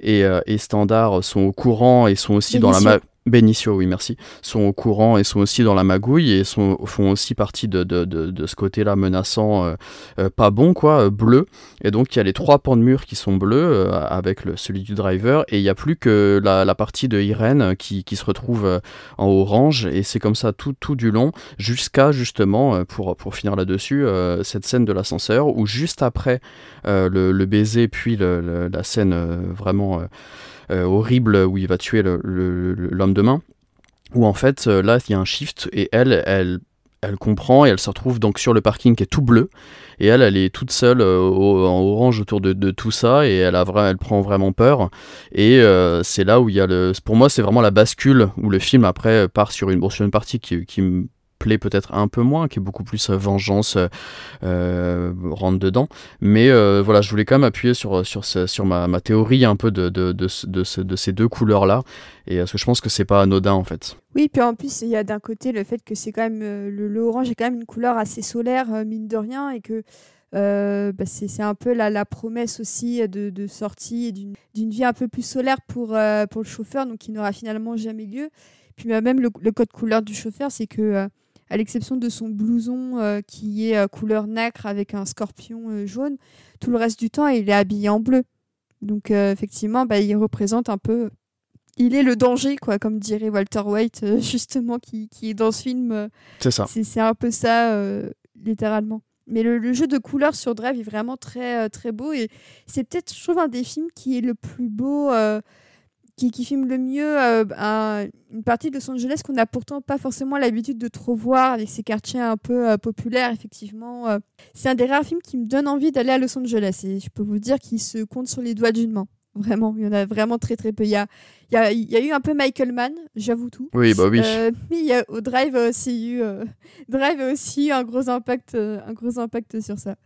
et, euh, et Standard sont au courant et sont aussi dans la Benicio, oui, merci, sont au courant et sont aussi dans la magouille et sont, font aussi partie de, de, de, ce côté-là menaçant, euh, euh, pas bon, quoi, euh, bleu. Et donc, il y a les trois pans de mur qui sont bleus avec le, celui du driver et il n'y a plus que la, partie de Irène qui, qui se retrouve en orange et c'est comme ça tout, tout du long jusqu'à justement, pour, pour finir là-dessus, cette scène de l'ascenseur où juste après le, le, baiser puis le, la scène vraiment horrible où il va tuer l'homme de main, où en fait euh, là il y a un shift et elle, elle, elle comprend et elle se retrouve donc sur le parking qui est tout bleu et elle elle est toute seule euh, en orange autour de, tout ça et elle a elle prend vraiment peur et c'est là où il y a le pour moi c'est vraiment la bascule où le film après part sur une, sur une partie qui, qui me peut-être un peu moins, qui est beaucoup plus vengeance rentre dedans. Mais voilà, je voulais quand même appuyer sur, sur, sur ma, ma théorie un peu de, de, de, de, de ces deux couleurs-là. Et parce que je pense que c'est pas anodin en fait. Oui, puis en plus, il y a d'un côté le fait que c'est quand même. le, orange est quand même une couleur assez solaire, mine de rien, et que euh, bah, c'est un peu la, la, promesse aussi de, de sortie d'une vie un peu plus solaire pour, euh, pour le chauffeur, donc qui n'aura finalement jamais lieu. Puis bah, même le, code couleur du chauffeur, c'est que, euh, à l'exception de son blouson qui est couleur nacre avec un scorpion jaune, tout le reste du temps, il est habillé en bleu. Donc effectivement, bah, il représente un peu il est le danger, quoi, comme dirait Walter White, *laughs* justement, qui, qui, est dans ce film. c'est ça. C'est un peu ça, littéralement. Mais le, jeu de couleurs sur Drive est vraiment très, euh, très beau et c'est peut-être, je trouve, un des films qui est le plus beau, euh, qui, qui, filme le mieux euh, une partie de Los Angeles qu'on n'a pourtant pas forcément l'habitude de trop voir avec ces quartiers un peu populaires, effectivement. c'est un des rares films qui me donne envie d'aller à Los Angeles et je peux vous dire qu'il se compte sur les doigts d'une main. Vraiment, il y en a vraiment très très peu. Il y a, il y a, il y a eu un peu Michael Mann, j'avoue tout. Oui, bah oui. Euh, mais il y a, au Drive aussi eu, euh, Drive a aussi eu un gros impact, euh, un gros impact sur ça.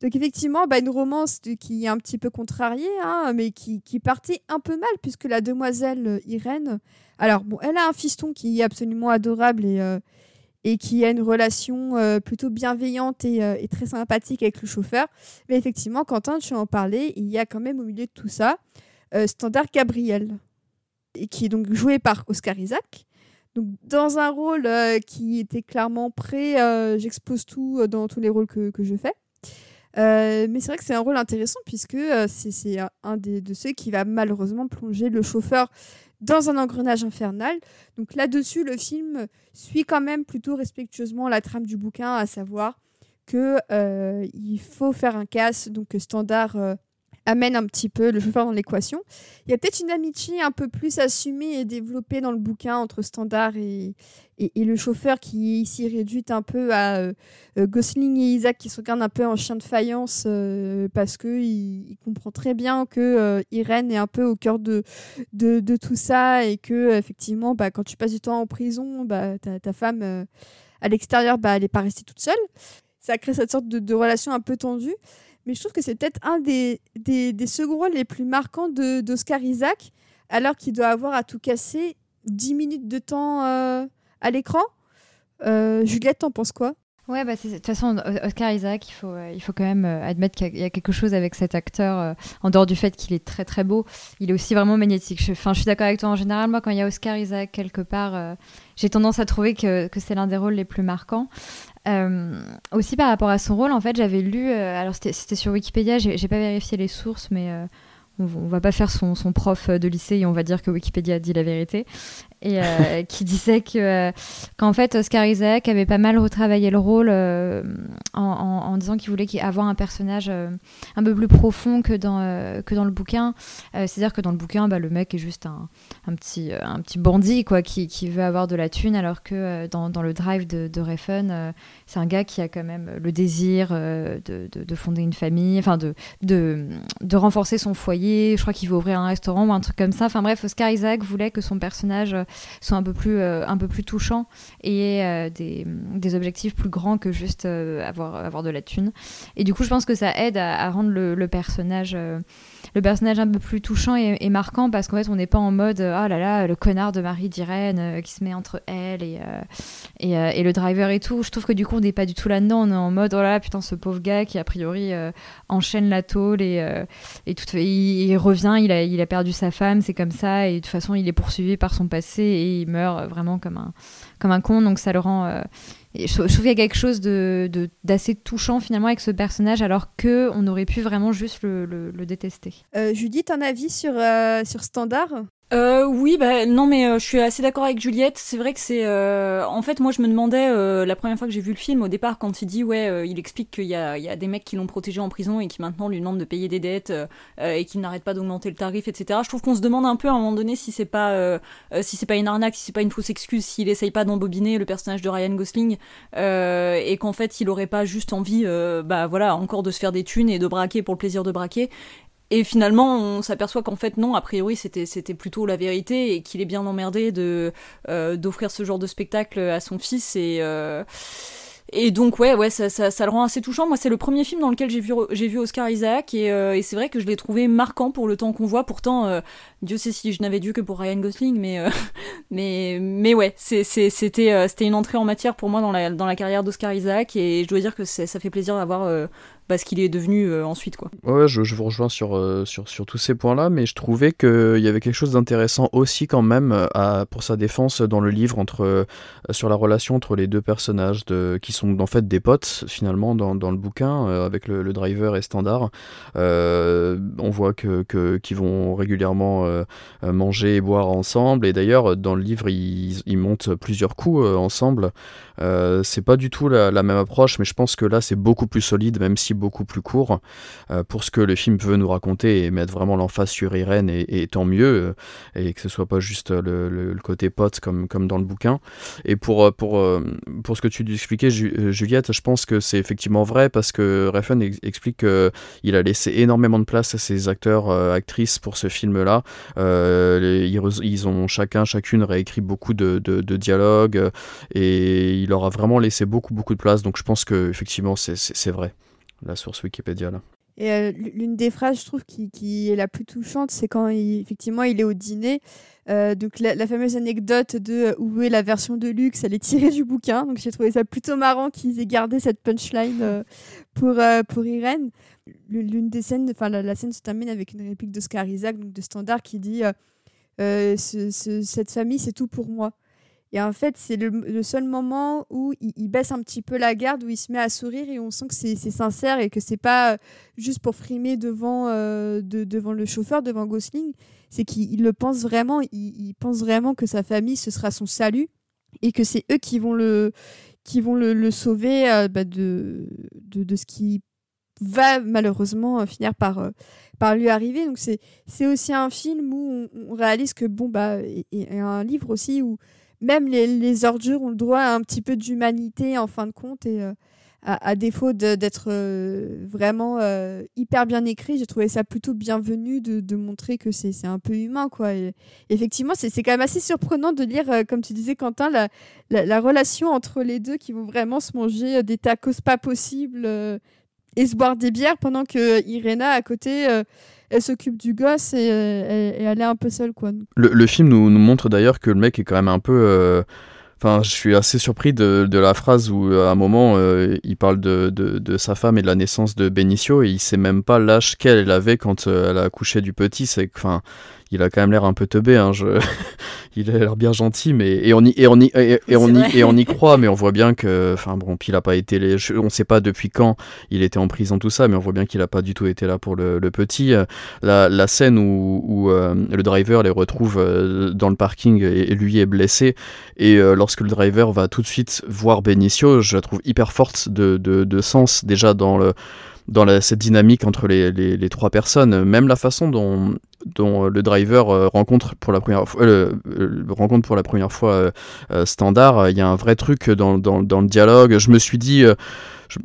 Donc effectivement, bah, une romance qui est un petit peu contrariée, hein, mais qui, qui, partait un peu mal puisque la demoiselle Irène, alors bon, elle a un fiston qui est absolument adorable et et qui a une relation euh, plutôt bienveillante euh, et, très sympathique avec le chauffeur. Mais effectivement, Quentin, tu en parlais, il y a quand même au milieu de tout ça euh, Standard Gabriel, et qui est donc joué par Oscar Isaac. Donc, dans un rôle qui était clairement prêt, j'expose tout dans tous les rôles que je fais. Mais c'est vrai que c'est un rôle intéressant puisque c'est un des, de ceux qui va malheureusement plonger le chauffeur dans un engrenage infernal. Donc là-dessus, le film suit quand même plutôt respectueusement la trame du bouquin, à savoir que euh, il faut faire un casse, donc Standard euh, amène un petit peu le chauffeur dans l'équation. Il y a peut-être une amitié un peu plus assumée et développée dans le bouquin entre Standard et, et, le chauffeur qui est ici réduite un peu à euh, euh, Gosling et Isaac qui se regardent un peu en chien de faïence euh, parce que il, comprend très bien que Irène est un peu au cœur de, de, tout ça et que effectivement bah, quand tu passes du temps en prison bah, ta, femme à l'extérieur bah, elle n'est pas restée toute seule ça crée cette sorte de relation un peu tendue mais je trouve que c'est peut-être un des, des, seconds rôles les plus marquants d'Oscar Isaac alors qu'il doit avoir à tout casser 10 minutes de temps à l'écran. Euh, Juliette, t'en penses quoi? Ouais, bah de toute façon, Oscar Isaac, il faut, euh, il faut quand même euh, admettre qu'il y a quelque chose avec cet acteur, en dehors du fait qu'il est très très beau, il est aussi vraiment magnétique. Je, je suis d'accord avec toi, en général, moi, quand il y a Oscar Isaac quelque part, j'ai tendance à trouver que, que c'est l'un des rôles les plus marquants. Aussi par rapport à son rôle, en fait, j'avais lu, alors c'était sur Wikipédia, j'ai pas vérifié les sources, mais on, va pas faire son, son, prof de lycée et on va dire que Wikipédia dit la vérité et euh, *laughs* qui disait que euh, qu'en fait Oscar Isaac avait pas mal retravaillé le rôle euh, en, en, disant qu'il voulait avoir un personnage un peu plus profond que dans que dans le bouquin. C'est-à-dire que dans le bouquin, bah, le mec est juste un, un, petit un petit bandit quoi qui, qui, veut avoir de la thune, alors que dans, dans le drive de, de Refn, c'est un gars qui a quand même le désir de, de, de, fonder une famille, enfin de, de, de renforcer son foyer. Je crois qu'il veut ouvrir un restaurant ou un truc comme ça. Enfin bref, Oscar Isaac voulait que son personnage sont un peu plus, euh, un peu plus touchants et euh, des, des, objectifs plus grands que juste euh, avoir, avoir de la thune. Et du coup, je pense que ça aide à, rendre le personnage le personnage un peu plus touchant et, marquant parce qu'en fait on n'est pas en mode oh là là le connard de Marie d'Irène qui se met entre elle et, et, et, le driver et tout. Je trouve que du coup on n'est pas du tout là-dedans. On est en mode oh là putain ce pauvre gars qui a priori enchaîne la tôle et, et tout, il, il, revient il a, il a perdu sa femme c'est comme ça. Et de toute façon il est poursuivi par son passé et il meurt vraiment comme un, comme un con, donc ça le rend... Je, trouve qu'il y a quelque chose de, d'assez touchant finalement avec ce personnage, alors que on aurait pu vraiment juste le, détester. Euh, Judith, un avis sur, euh, sur Standard? Euh, oui, bah non, mais euh, je suis assez d'accord avec Juliette. C'est vrai que c'est. Euh, en fait, moi, je me demandais la première fois que j'ai vu le film, au départ, quand il dit ouais, il explique qu'il y a, des mecs qui l'ont protégé en prison et qui maintenant lui demandent de payer des dettes et qui n'arrêtent pas d'augmenter le tarif, etc. Je trouve qu'on se demande un peu à un moment donné si c'est pas, si c'est pas une arnaque, si c'est pas une fausse excuse, s'il essaye pas d'embobiner le personnage de Ryan Gosling et qu'en fait, il aurait pas juste envie, bah voilà, encore de se faire des thunes et de braquer pour le plaisir de braquer et finalement, on s'aperçoit qu'en fait, non, a priori, c'était, plutôt la vérité et qu'il est bien emmerdé de, euh, d'offrir ce genre de spectacle à son fils. Et, euh, et donc, ouais, ouais ça, ça, le rend assez touchant. Moi, c'est le premier film dans lequel j'ai vu, Oscar Isaac et, euh, et c'est vrai que je l'ai trouvé marquant pour le temps qu'on voit. Pourtant, Dieu sait si je n'avais dû que pour Ryan Gosling, mais, *laughs* mais, mais ouais, c'était, c'était une entrée en matière pour moi dans la, dans la carrière d'Oscar Isaac et je dois dire que ça fait plaisir d'avoir parce qu'il est devenu euh, ensuite. Quoi. Ouais, je, vous rejoins sur, euh, sur, sur, tous ces points-là, mais je trouvais qu'il y avait quelque chose d'intéressant aussi quand même euh, pour sa défense dans le livre entre, sur la relation entre les deux personnages de, qui sont en fait des potes finalement dans, dans le bouquin avec le, driver et Standard. on voit que, que, qu'ils vont régulièrement manger et boire ensemble et d'ailleurs dans le livre ils, ils montent plusieurs coups ensemble. c'est pas du tout la, même approche, mais je pense que là c'est beaucoup plus solide, même si beaucoup plus court euh, pour ce que le film veut nous raconter et mettre vraiment l'emphase sur Irène et, tant mieux euh, et que ce soit pas juste le, côté pote comme, comme dans le bouquin. Et pour, euh, pour, pour ce que tu expliquais, Juliette, je pense que c'est effectivement vrai parce que Refn explique qu'il a laissé énormément de place à ses acteurs, actrices pour ce film-là. ils, ont chacun, chacune réécrit beaucoup de, dialogues et il leur a vraiment laissé beaucoup, beaucoup de place. Donc je pense que effectivement c'est vrai la source Wikipédia là. Et euh, l'une des phrases, je trouve, qui, est la plus touchante, c'est quand il, effectivement il est au dîner. Euh, donc la, fameuse anecdote de euh, où est la version de luxe, elle est tirée du bouquin. Donc j'ai trouvé ça plutôt marrant qu'ils aient gardé cette punchline pour, pour Irène. L'une des scènes, enfin la, scène se termine avec une réplique d'Oscar Isaac, donc de Standard, qui dit Cette famille, c'est tout pour moi. Et en fait, c'est le, seul moment où il, baisse un petit peu la garde, où il se met à sourire et on sent que c'est sincère et que c'est pas juste pour frimer devant, euh, devant le chauffeur, devant Gosling. C'est qu'il le pense vraiment, il, pense vraiment que sa famille, ce sera son salut et que c'est eux qui vont le, qui vont le, sauver euh, bah, de, de, ce qui va malheureusement euh, finir par, par lui arriver. Donc c'est aussi un film où on, réalise que, bon, bah, et un livre aussi où même les, ordures ont le droit à un petit peu d'humanité en fin de compte. Et euh, à, défaut d'être euh, vraiment euh, hyper bien écrit, j'ai trouvé ça plutôt bienvenu de, montrer que c'est un peu humain. Quoi. effectivement, c'est quand même assez surprenant de lire, comme tu disais, Quentin, la, la, relation entre les deux qui vont vraiment se manger des tacos pas possibles et se boire des bières pendant que Irena à côté elle s'occupe du gosse et, euh, elle est un peu seule. Quoi. Le, film nous, montre d'ailleurs que le mec est quand même un peu. Euh, enfin, je suis assez surpris de, la phrase où, à un moment, euh, il parle de, sa femme et de la naissance de Benicio et il sait même pas l'âge qu'elle avait quand elle a accouché du petit. C'est, enfin, il a quand même l'air un peu teubé. Hein, je... *laughs* il a l'air bien gentil, mais et on y et on y et, on y et on y croit, mais on voit bien que, enfin bon, puis il a pas été, les... on sait pas depuis quand il était en prison tout ça, mais on voit bien qu'il a pas du tout été là pour le, petit. La, la, scène où, où euh, le driver les retrouve euh, dans le parking et, lui est blessé, et euh, lorsque le driver va tout de suite voir Benicio, je la trouve hyper forte de, de, de sens déjà dans le dans cette dynamique entre les, les, trois personnes. Même la façon dont, dont le driver euh, rencontre pour la première fois, euh, rencontre pour la première fois euh, Standard, il y a un vrai truc dans, dans, le dialogue. Je me suis dit,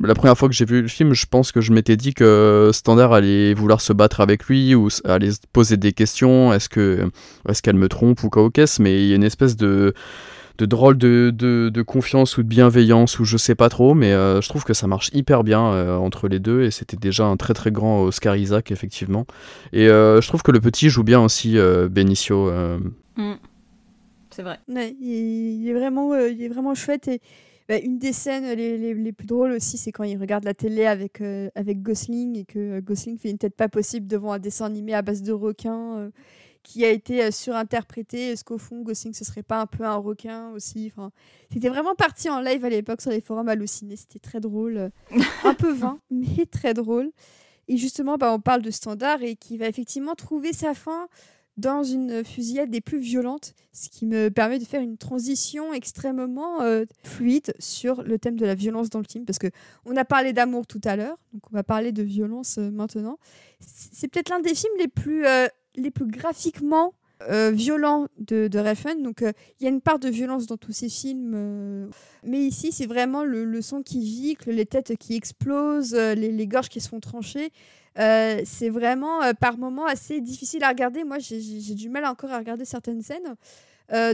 la première fois que j'ai vu le film, je pense que je m'étais dit que Standard allait vouloir se battre avec lui ou allait se poser des questions. Est-ce que est-ce qu'elle me trompe ou quoi au caisse Mais il y a une espèce de de drôle de, de, confiance ou de bienveillance ou je sais pas trop, mais euh, je trouve que ça marche hyper bien euh, entre les deux et c'était déjà un très très grand Oscar Isaac effectivement. Et euh, je trouve que le petit joue bien aussi Benicio. Mm. C'est vrai. il, est vraiment, il est vraiment chouette et bah, une des scènes les, les, les plus drôles aussi, c'est quand il regarde la télé avec, avec Gosling et que Gosling fait une tête pas possible devant un dessin animé à base de requins qui a été euh, surinterprété. Est-ce qu'au fond, Gosling, ce serait pas un peu un requin aussi? Enfin, C'était vraiment parti en live à l'époque sur les forums hallucinés. C'était très drôle. Euh, un peu vain, *laughs* mais très drôle. Et justement, bah, on parle de Standard et qui va effectivement trouver sa fin dans une fusillade des plus violentes, ce qui me permet de faire une transition extrêmement euh, fluide sur le thème de la violence dans le film, parce que on a parlé d'amour tout à l'heure, donc on va parler de violence maintenant. C'est peut-être l'un des films les plus les plus graphiquement euh, violents de, de Refn. Donc, euh, il y a une part de violence dans tous ces films. Euh, mais ici, c'est vraiment le, son qui gicle, les têtes qui explosent, les, gorges qui se font trancher. c'est vraiment par moments assez difficile à regarder. Moi, j'ai du mal encore à regarder certaines scènes.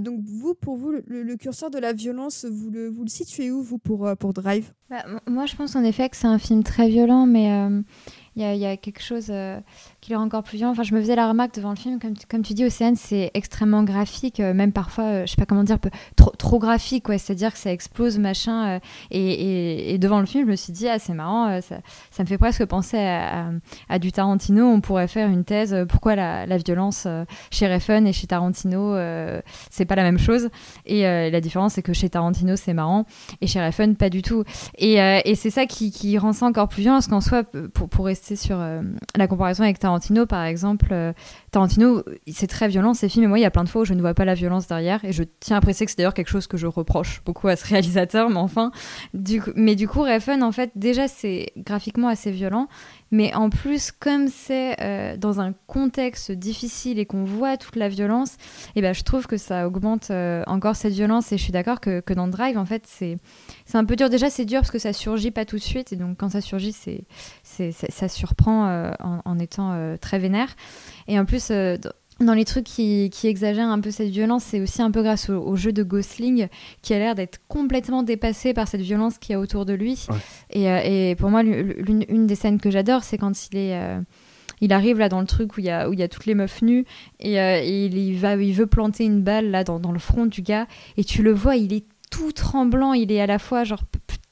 donc vous, pour vous, le, curseur de la violence, vous le, le situez où, vous, pour, pour Drive? Bah, Moi, je pense en effet que c'est un film très violent, mais il y, a quelque chose qui est encore plus violent. Enfin, je me faisais la remarque devant le film, comme tu, comme tu dis, Océane, c'est extrêmement graphique, euh, même parfois, euh, je sais pas comment dire, trop, trop graphique, ouais, c'est-à-dire que ça explose, machin. Euh, et, et, devant le film, je me suis dit, ah, c'est marrant, ça, ça, me fait presque penser à, à, du Tarantino. On pourrait faire une thèse, pourquoi la, la violence chez Refn et chez Tarantino, c'est pas la même chose. Et la différence, c'est que chez Tarantino, c'est marrant, et chez Refn, pas du tout. Et, et c'est ça qui, qui, rend ça encore plus violent, parce qu'en soi, pour, pour rester sur la comparaison avec Tarantino, Tarantino, par exemple, euh, Tarantino, c'est très violent ces films, et moi, il y a plein de fois où je ne vois pas la violence derrière, et je tiens à préciser que c'est d'ailleurs quelque chose que je reproche beaucoup à ce *laughs* réalisateur, mais enfin, mais du coup, Refn, en fait, déjà, c'est graphiquement assez violent, mais en plus, comme c'est euh, dans un contexte difficile et qu'on voit toute la violence, eh ben, je trouve que ça augmente euh, encore cette violence, et je suis d'accord que, que dans Drive, en fait, c'est un peu dur. Déjà, c'est dur parce que ça surgit pas tout de suite, et donc quand ça surgit, c'est ça surprend euh, en, étant euh, très vénère. Et en plus, euh, dans les trucs qui, exagèrent un peu cette violence, c'est aussi un peu grâce au, jeu de Gosling qui a l'air d'être complètement dépassé par cette violence qu'il y a autour de lui. Et, pour moi, l'une des scènes que j'adore, c'est quand il est il arrive là dans le truc où il y a, où il y a toutes les meufs nues et, il, va, il veut planter une balle là dans, dans, le front du gars et tu le vois, il est tout tremblant, il est à la fois genre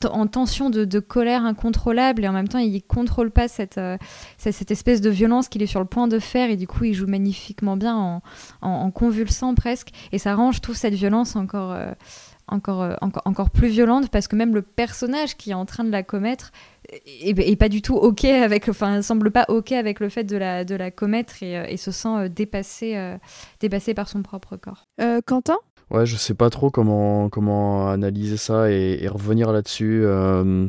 en tension de, colère incontrôlable et en même temps il contrôle pas cette, euh, cette, espèce de violence qu'il est sur le point de faire et du coup il joue magnifiquement bien en, en, convulsant presque et ça rend je trouve cette violence encore, euh, encore, euh, encore, encore plus violente parce que même le personnage qui est en train de la commettre est, pas du tout ok avec enfin semble pas ok avec le fait de la, de la commettre et, se sent dépassé, dépassé par son propre corps. Quentin? Ouais, je sais pas trop comment, comment analyser ça et, revenir là-dessus. Euh,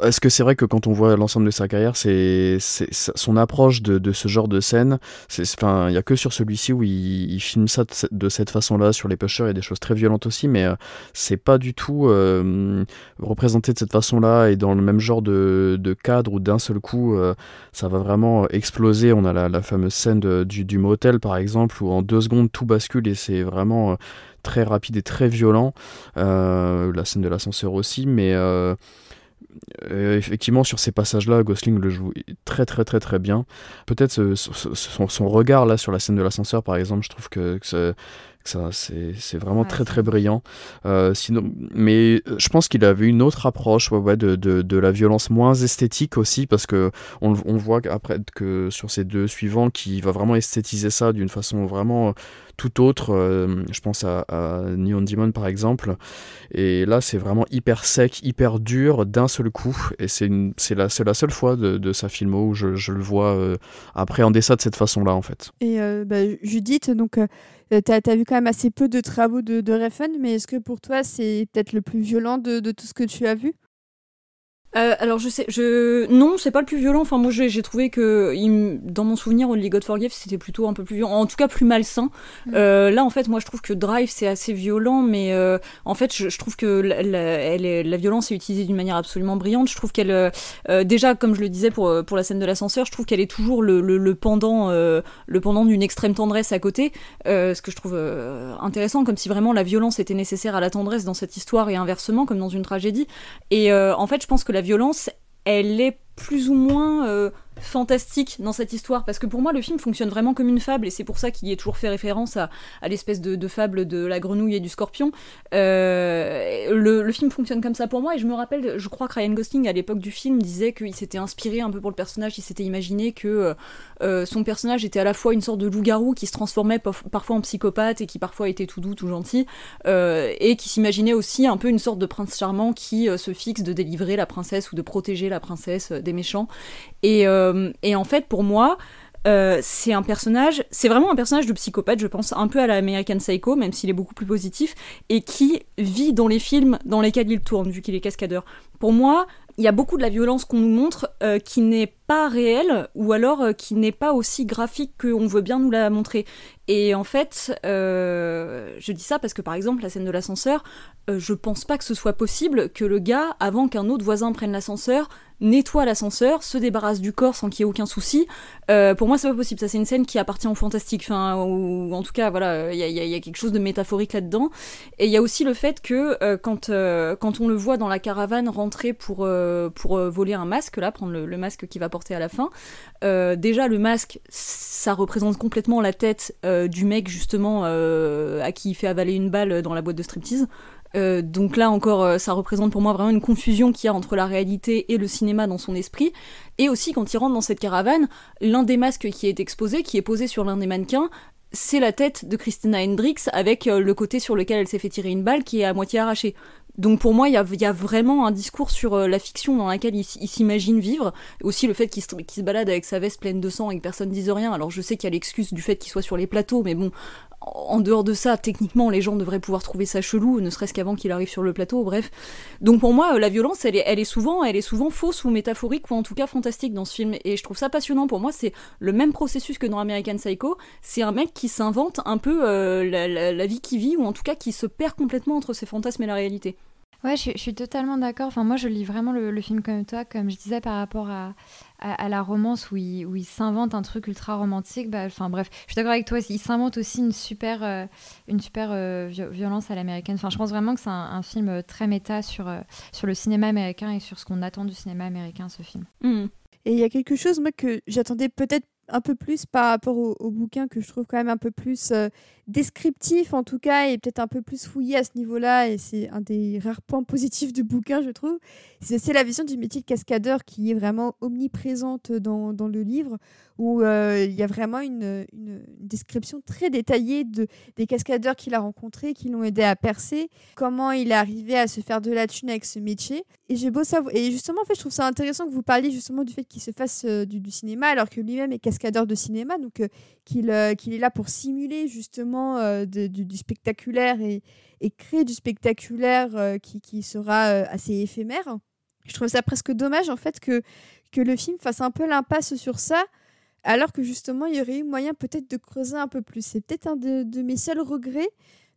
est-ce que c'est vrai que quand on voit l'ensemble de sa carrière, c'est son approche de, ce genre de scène. Il y a que sur celui-ci où il, filme ça de, cette façon-là. Sur les pushers, il y a des choses très violentes aussi, mais euh, c'est pas du tout euh, représenté de cette façon-là et dans le même genre de, cadre où d'un seul coup, euh, ça va vraiment exploser. On a la, fameuse scène du, motel, par exemple, où en deux secondes tout bascule et c'est vraiment très rapide et très violent. la scène de l'ascenseur aussi, mais euh, effectivement, sur ces passages-là, Gosling le joue très très très très bien. Peut-être son, regard là sur la scène de l'ascenseur, par exemple, je trouve que, que ça, c'est vraiment très très brillant. Euh, sinon, mais je pense qu'il avait une autre approche ouais, de, de, de, la violence moins esthétique aussi, parce que on, on voit après que sur ces deux suivants, qui va vraiment esthétiser ça d'une façon vraiment tout autre. Euh, je pense à, Neon Demon par exemple. Et là, c'est vraiment hyper sec, hyper dur d'un seul coup. Et c'est la, seule fois de, sa filmo où je, le vois euh, appréhender ça de cette façon-là en fait. Et bah, Judith, donc euh, tu as, vu quand même assez peu de travaux de, de mais est-ce que pour toi, c'est peut-être le plus violent de, tout ce que tu as vu? Euh, alors je sais, je non, c'est pas le plus violent. Enfin moi j'ai trouvé que dans mon souvenir, Only God Forgive c'était plutôt un peu plus violent, en tout cas plus malsain. Mm. Euh, là en fait moi je trouve que Drive c'est assez violent, mais euh, en fait je, trouve que la, elle la, violence est utilisée d'une manière absolument brillante. Je trouve qu'elle euh, déjà comme je le disais pour pour la scène de l'ascenseur, je trouve qu'elle est toujours le, le, le pendant le pendant d'une extrême tendresse à côté, ce que je trouve intéressant, comme si vraiment la violence était nécessaire à la tendresse dans cette histoire et inversement comme dans une tragédie. Et en fait je pense que la violence, elle est plus ou moins euh, fantastique dans cette histoire parce que pour moi le film fonctionne vraiment comme une fable et c'est pour ça qu'il y est toujours fait référence à, l'espèce de, fable de la grenouille et du scorpion euh, le, film fonctionne comme ça pour moi et je me rappelle je crois que Ryan Gosling à l'époque du film disait qu'il s'était inspiré un peu pour le personnage il s'était imaginé que euh, son personnage était à la fois une sorte de loup-garou qui se transformait parfois en psychopathe et qui parfois était tout doux tout gentil et qui s'imaginait aussi un peu une sorte de prince charmant qui se fixe de délivrer la princesse ou de protéger la princesse des méchants. Et, euh, et en fait, pour moi, euh, c'est un personnage, c'est vraiment un personnage de psychopathe, je pense, un peu à l'American Psycho, même s'il est beaucoup plus positif, et qui vit dans les films dans lesquels il tourne, vu qu'il est cascadeur. Pour moi, il y a beaucoup de la violence qu'on nous montre euh, qui n'est pas réelle ou alors qui n'est pas aussi graphique qu'on veut bien nous la montrer. Et en fait, je dis ça parce que par exemple, la scène de l'ascenseur, je pense pas que ce soit possible que le gars, avant qu'un autre voisin prenne l'ascenseur, nettoie l'ascenseur, se débarrasse du corps sans qu'il y ait aucun souci. Euh, pour moi, c'est pas possible. Ça, c'est une scène qui appartient au fantastique. Enfin, ou en tout cas, voilà, il y a, quelque chose de métaphorique là-dedans. Et il y a aussi le fait que euh, quand, euh, quand on le voit dans la caravane rentrer pour, pour voler un masque, là, prendre le, masque qu'il va porter à la fin, déjà, le masque, ça représente complètement la tête du mec, justement, à qui il fait avaler une balle dans la boîte de striptease. Euh, donc là encore, euh, ça représente pour moi vraiment une confusion qu'il y a entre la réalité et le cinéma dans son esprit. Et aussi, quand il rentre dans cette caravane, l'un des masques qui est exposé, qui est posé sur l'un des mannequins, c'est la tête de Christina Hendricks avec euh, le côté sur lequel elle s'est fait tirer une balle qui est à moitié arrachée. Donc pour moi, il y a, vraiment un discours sur la fiction dans laquelle il, s'imagine vivre. Aussi le fait qu'il se, balade avec sa veste pleine de sang et que personne ne dise rien. Alors je sais qu'il y a l'excuse du fait qu'il soit sur les plateaux, mais bon, en dehors de ça, techniquement, les gens devraient pouvoir trouver ça chelou, ne serait-ce qu'avant qu'il arrive sur le plateau, bref. Donc pour moi, la violence, elle est, souvent, fausse ou métaphorique, ou en tout cas fantastique dans ce film. Et je trouve ça passionnant. Pour moi, c'est le même processus que dans American Psycho. C'est un mec qui s'invente un peu euh, la, vie qu'il vit, ou en tout cas qui se perd complètement entre ses fantasmes et la réalité. Ouais, je, suis totalement d'accord. Enfin, moi, je lis vraiment le, film comme toi, comme je disais par rapport à, à, la romance où il, où il s'invente un truc ultra romantique. Bah, enfin, bref, je suis d'accord avec toi. Il s'invente aussi une super, euh, une super euh, violence à l'américaine. Enfin, je pense vraiment que c'est un, film euh, très méta sur, sur le cinéma américain et sur ce qu'on attend du cinéma américain, ce film. Mmh. Et il y a quelque chose, moi, que j'attendais peut-être un peu plus par rapport au, bouquin que je trouve quand même un peu plus euh, descriptif en tout cas et peut-être un peu plus fouillé à ce niveau-là et c'est un des rares points positifs du bouquin je trouve c'est la vision du métier de cascadeur qui est vraiment omniprésente dans, dans le livre où euh, il y a vraiment une, une, description très détaillée de, des cascadeurs qu'il a rencontrés, qui l'ont aidé à percer, comment il est arrivé à se faire de la thune avec ce métier. Et j'ai beau savoir. Et justement, en fait, je trouve ça intéressant que vous parliez justement du fait qu'il se fasse euh, du, cinéma, alors que lui-même est cascadeur de cinéma, donc euh, qu'il qu'il est là pour simuler justement du, du, spectaculaire et, créer du spectaculaire qui, qui, sera assez éphémère. Je trouve ça presque dommage en fait que, que le film fasse un peu l'impasse sur ça alors que justement, il y aurait eu moyen peut-être de creuser un peu plus. C'est peut-être un de, mes seuls regrets.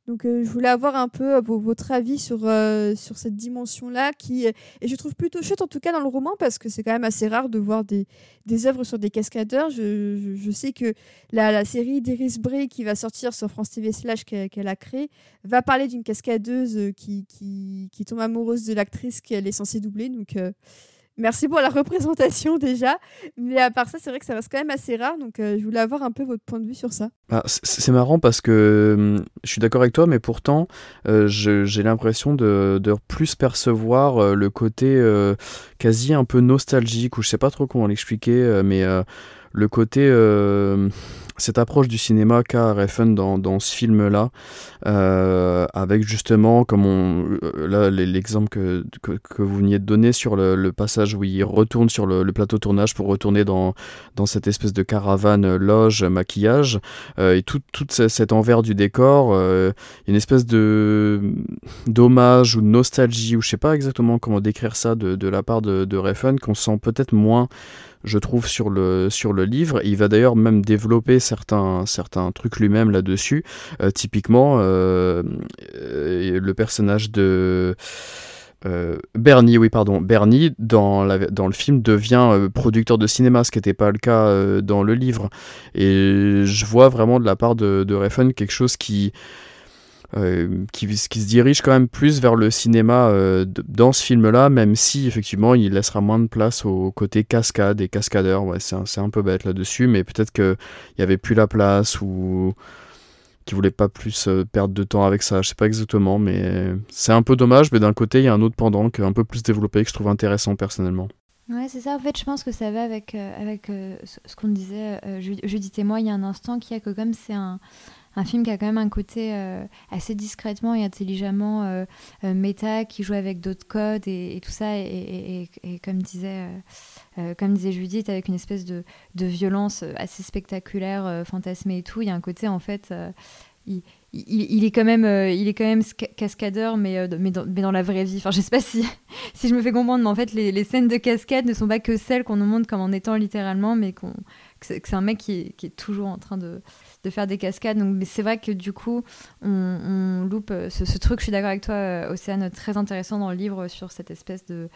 Donc, euh, je voulais avoir un peu euh, votre avis sur, euh, sur cette dimension-là, qui et je trouve plutôt chouette en tout cas dans le roman parce que c'est quand même assez rare de voir des, des œuvres sur des cascadeurs. Je, je, sais que la, la série d'Iris Bray qui va sortir sur France TV Slash qu'elle a créée va parler d'une cascadeuse qui, qui, qui, tombe amoureuse de l'actrice qu'elle est censée doubler. Donc, Merci pour la représentation déjà. Mais à part ça, c'est vrai que ça reste quand même assez rare. Donc euh, je voulais avoir un peu votre point de vue sur ça. Bah, c'est marrant parce que hum, je suis d'accord avec toi, mais pourtant, euh, j'ai l'impression de, de, plus percevoir euh, le côté quasi un peu nostalgique, ou je sais pas trop comment l'expliquer, mais le côté cette approche du cinéma qu'a Refn dans, dans ce film-là, euh, avec justement, comme on, euh, là, l'exemple que, que, vous veniez de donner sur le, passage où il retourne sur le, plateau tournage pour retourner dans, dans cette espèce de caravane loge maquillage, euh, et tout, tout cet envers du décor, une espèce de d'hommage ou de nostalgie, ou je sais pas exactement comment décrire ça de, de la part de, de Refn, qu'on sent peut-être moins je trouve, sur le, sur le livre. Il va d'ailleurs même développer certains, certains trucs lui-même là-dessus. Euh, typiquement, euh, euh, le personnage de... Bernie, oui, pardon. Bernie, dans, dans le film, devient producteur de cinéma, ce qui n'était pas le cas dans le livre. Et je vois vraiment de la part de, de quelque chose qui, qui, qui, se dirige quand même plus vers le cinéma euh, dans ce film-là, même si effectivement il laissera moins de place au côté cascade et cascadeur. C'est un, peu bête là-dessus, mais peut-être qu'il n'y avait plus la place ou qu'il voulait pas plus euh, perdre de temps avec ça. Je sais pas exactement, mais c'est un peu dommage. Mais d'un côté, il y a un autre pendant qui est un peu plus développé que je trouve intéressant personnellement. Ouais, c'est ça. En fait, je pense que ça va avec, ce qu'on disait Judith et moi il y a un instant, qui a que comme c'est un un film qui a quand même un côté euh, assez discrètement et intelligemment euh, euh, méta, qui joue avec d'autres codes et, tout ça, et, comme disait, comme disait Judith, avec une espèce de, de violence assez spectaculaire, fantasmée et tout, il y a un côté en fait il, est quand même, il est quand même cascadeur, mais, euh, mais, dans, la vraie vie. Enfin, je sais pas si, *laughs* si je me fais comprendre, mais en fait, les, scènes de cascade ne sont pas que celles qu'on nous montre comme en étant littéralement, mais qu'on, que c'est un mec qui est, toujours en train de, faire des cascades. Donc, mais c'est vrai que du coup, on, loupe euh, ce, truc. Je suis d'accord avec toi, Océane, très intéressant dans le livre sur cette espèce de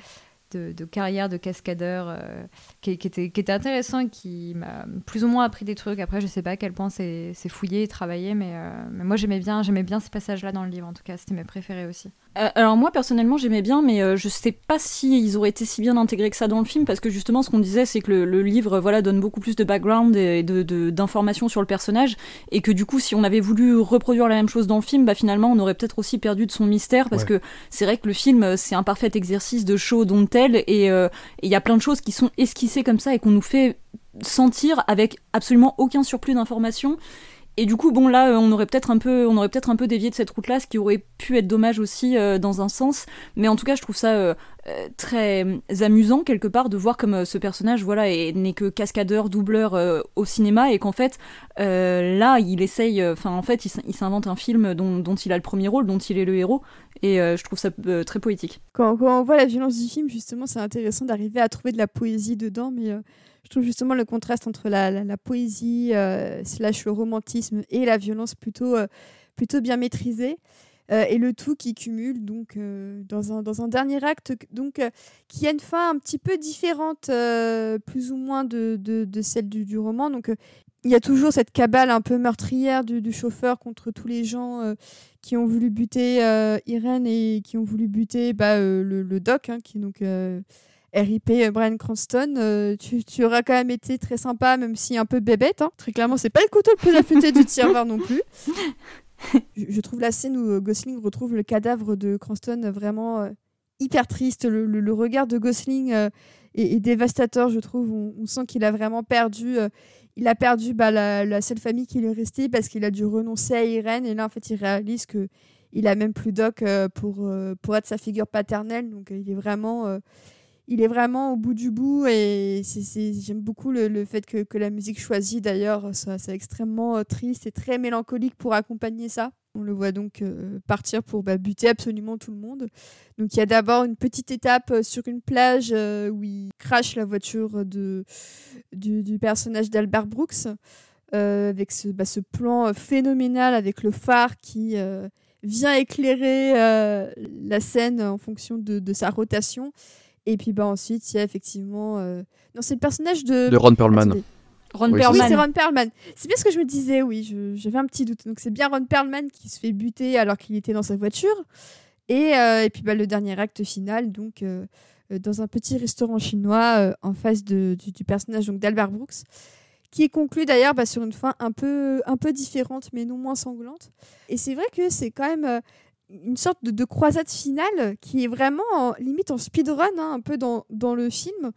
de, carrière de cascadeur euh, qui, était, qui était intéressant et qui m'a plus ou moins appris des trucs. Après, je sais pas à quel point c'est fouillé et travaillé, mais, euh, mais moi j'aimais bien, bien ces passages-là dans le livre, en tout cas, c'était mes préférés aussi. Euh, alors moi personnellement j'aimais bien, mais euh, je sais pas si ils auraient été si bien intégrés que ça dans le film, parce que justement ce qu'on disait c'est que le, livre voilà donne beaucoup plus de background et de d'informations sur le personnage, et que du coup si on avait voulu reproduire la même chose dans le film, bah finalement on aurait peut-être aussi perdu de son mystère, parce que c'est vrai que le film c'est un parfait exercice de show don't tell, et euh, il y a plein de choses qui sont esquissées comme ça et qu'on nous fait sentir avec absolument aucun surplus d'informations et du coup, bon, là, euh, on aurait peut-être un peu, on aurait peut-être un peu dévié de cette route-là, ce qui aurait pu être dommage aussi euh, dans un sens. Mais en tout cas, je trouve ça euh, très amusant quelque part de voir comme ce personnage, voilà, n'est que cascadeur, doubleur au cinéma, et qu'en fait, là, il essaye, enfin, en fait, il s'invente un film dont, il a le premier rôle, dont il est le héros, et je trouve ça très poétique. Quand, quand, on voit la violence du film, justement, c'est intéressant d'arriver à trouver de la poésie dedans, mais je trouve justement le contraste entre la, poésie, euh, slash le romantisme et la violence plutôt, euh, plutôt bien maîtrisé. Euh, et le tout qui cumule donc dans, un, dans un dernier acte donc qui a une fin un petit peu différente plus ou moins de, de, celle du, roman donc il y a toujours cette cabale un peu meurtrière du, chauffeur contre tous les gens qui ont voulu buter Irène et qui ont voulu buter bah, le, le, doc hein, qui donc RIP euh, Brian Cranston, euh, tu, auras quand même été très sympa, même si un peu bébête. Hein. Très clairement, c'est pas le couteau le plus affûté du tiroir non plus. *laughs* Je, trouve la scène où euh, Gosling retrouve le cadavre de Cranston vraiment hyper triste. Le, regard de Gosling est, dévastateur, je trouve. On, sent qu'il a vraiment perdu. il a perdu bah, la, seule famille qui lui est restée parce qu'il a dû renoncer à Irène. Et là, en fait, il réalise que il a même plus Doc pour, pour être sa figure paternelle. Donc, il est vraiment il est vraiment au bout du bout et j'aime beaucoup le, fait que, la musique choisie d'ailleurs soit, extrêmement euh, triste et très mélancolique pour accompagner ça. On le voit donc euh, partir pour bah, buter absolument tout le monde. Donc il y a d'abord une petite étape euh, sur une plage où il crache la voiture de, du, personnage d'Albert Brooks avec ce, bah, plan phénoménal avec le phare qui vient éclairer la scène en fonction de sa rotation. Et puis bah, ensuite, il y a effectivement. Euh, non, c'est le personnage de. De Ron Perlman. Ron Perlman. Oui, c'est Ron Perlman. C'est bien ce que je me disais, oui, j'avais un petit doute. Donc c'est bien Ron Perlman qui se fait buter alors qu'il était dans sa voiture. Et, euh, et puis bah, le dernier acte final, donc euh, dans un petit restaurant chinois en face de, du, personnage donc d'Albert Brooks, qui est conclu d'ailleurs bah, sur une fin un peu, un peu différente, mais non moins sanglante. Et c'est vrai que c'est quand même une sorte de, croisade finale qui est vraiment limite en speedrun, hein, un peu dans, dans le film.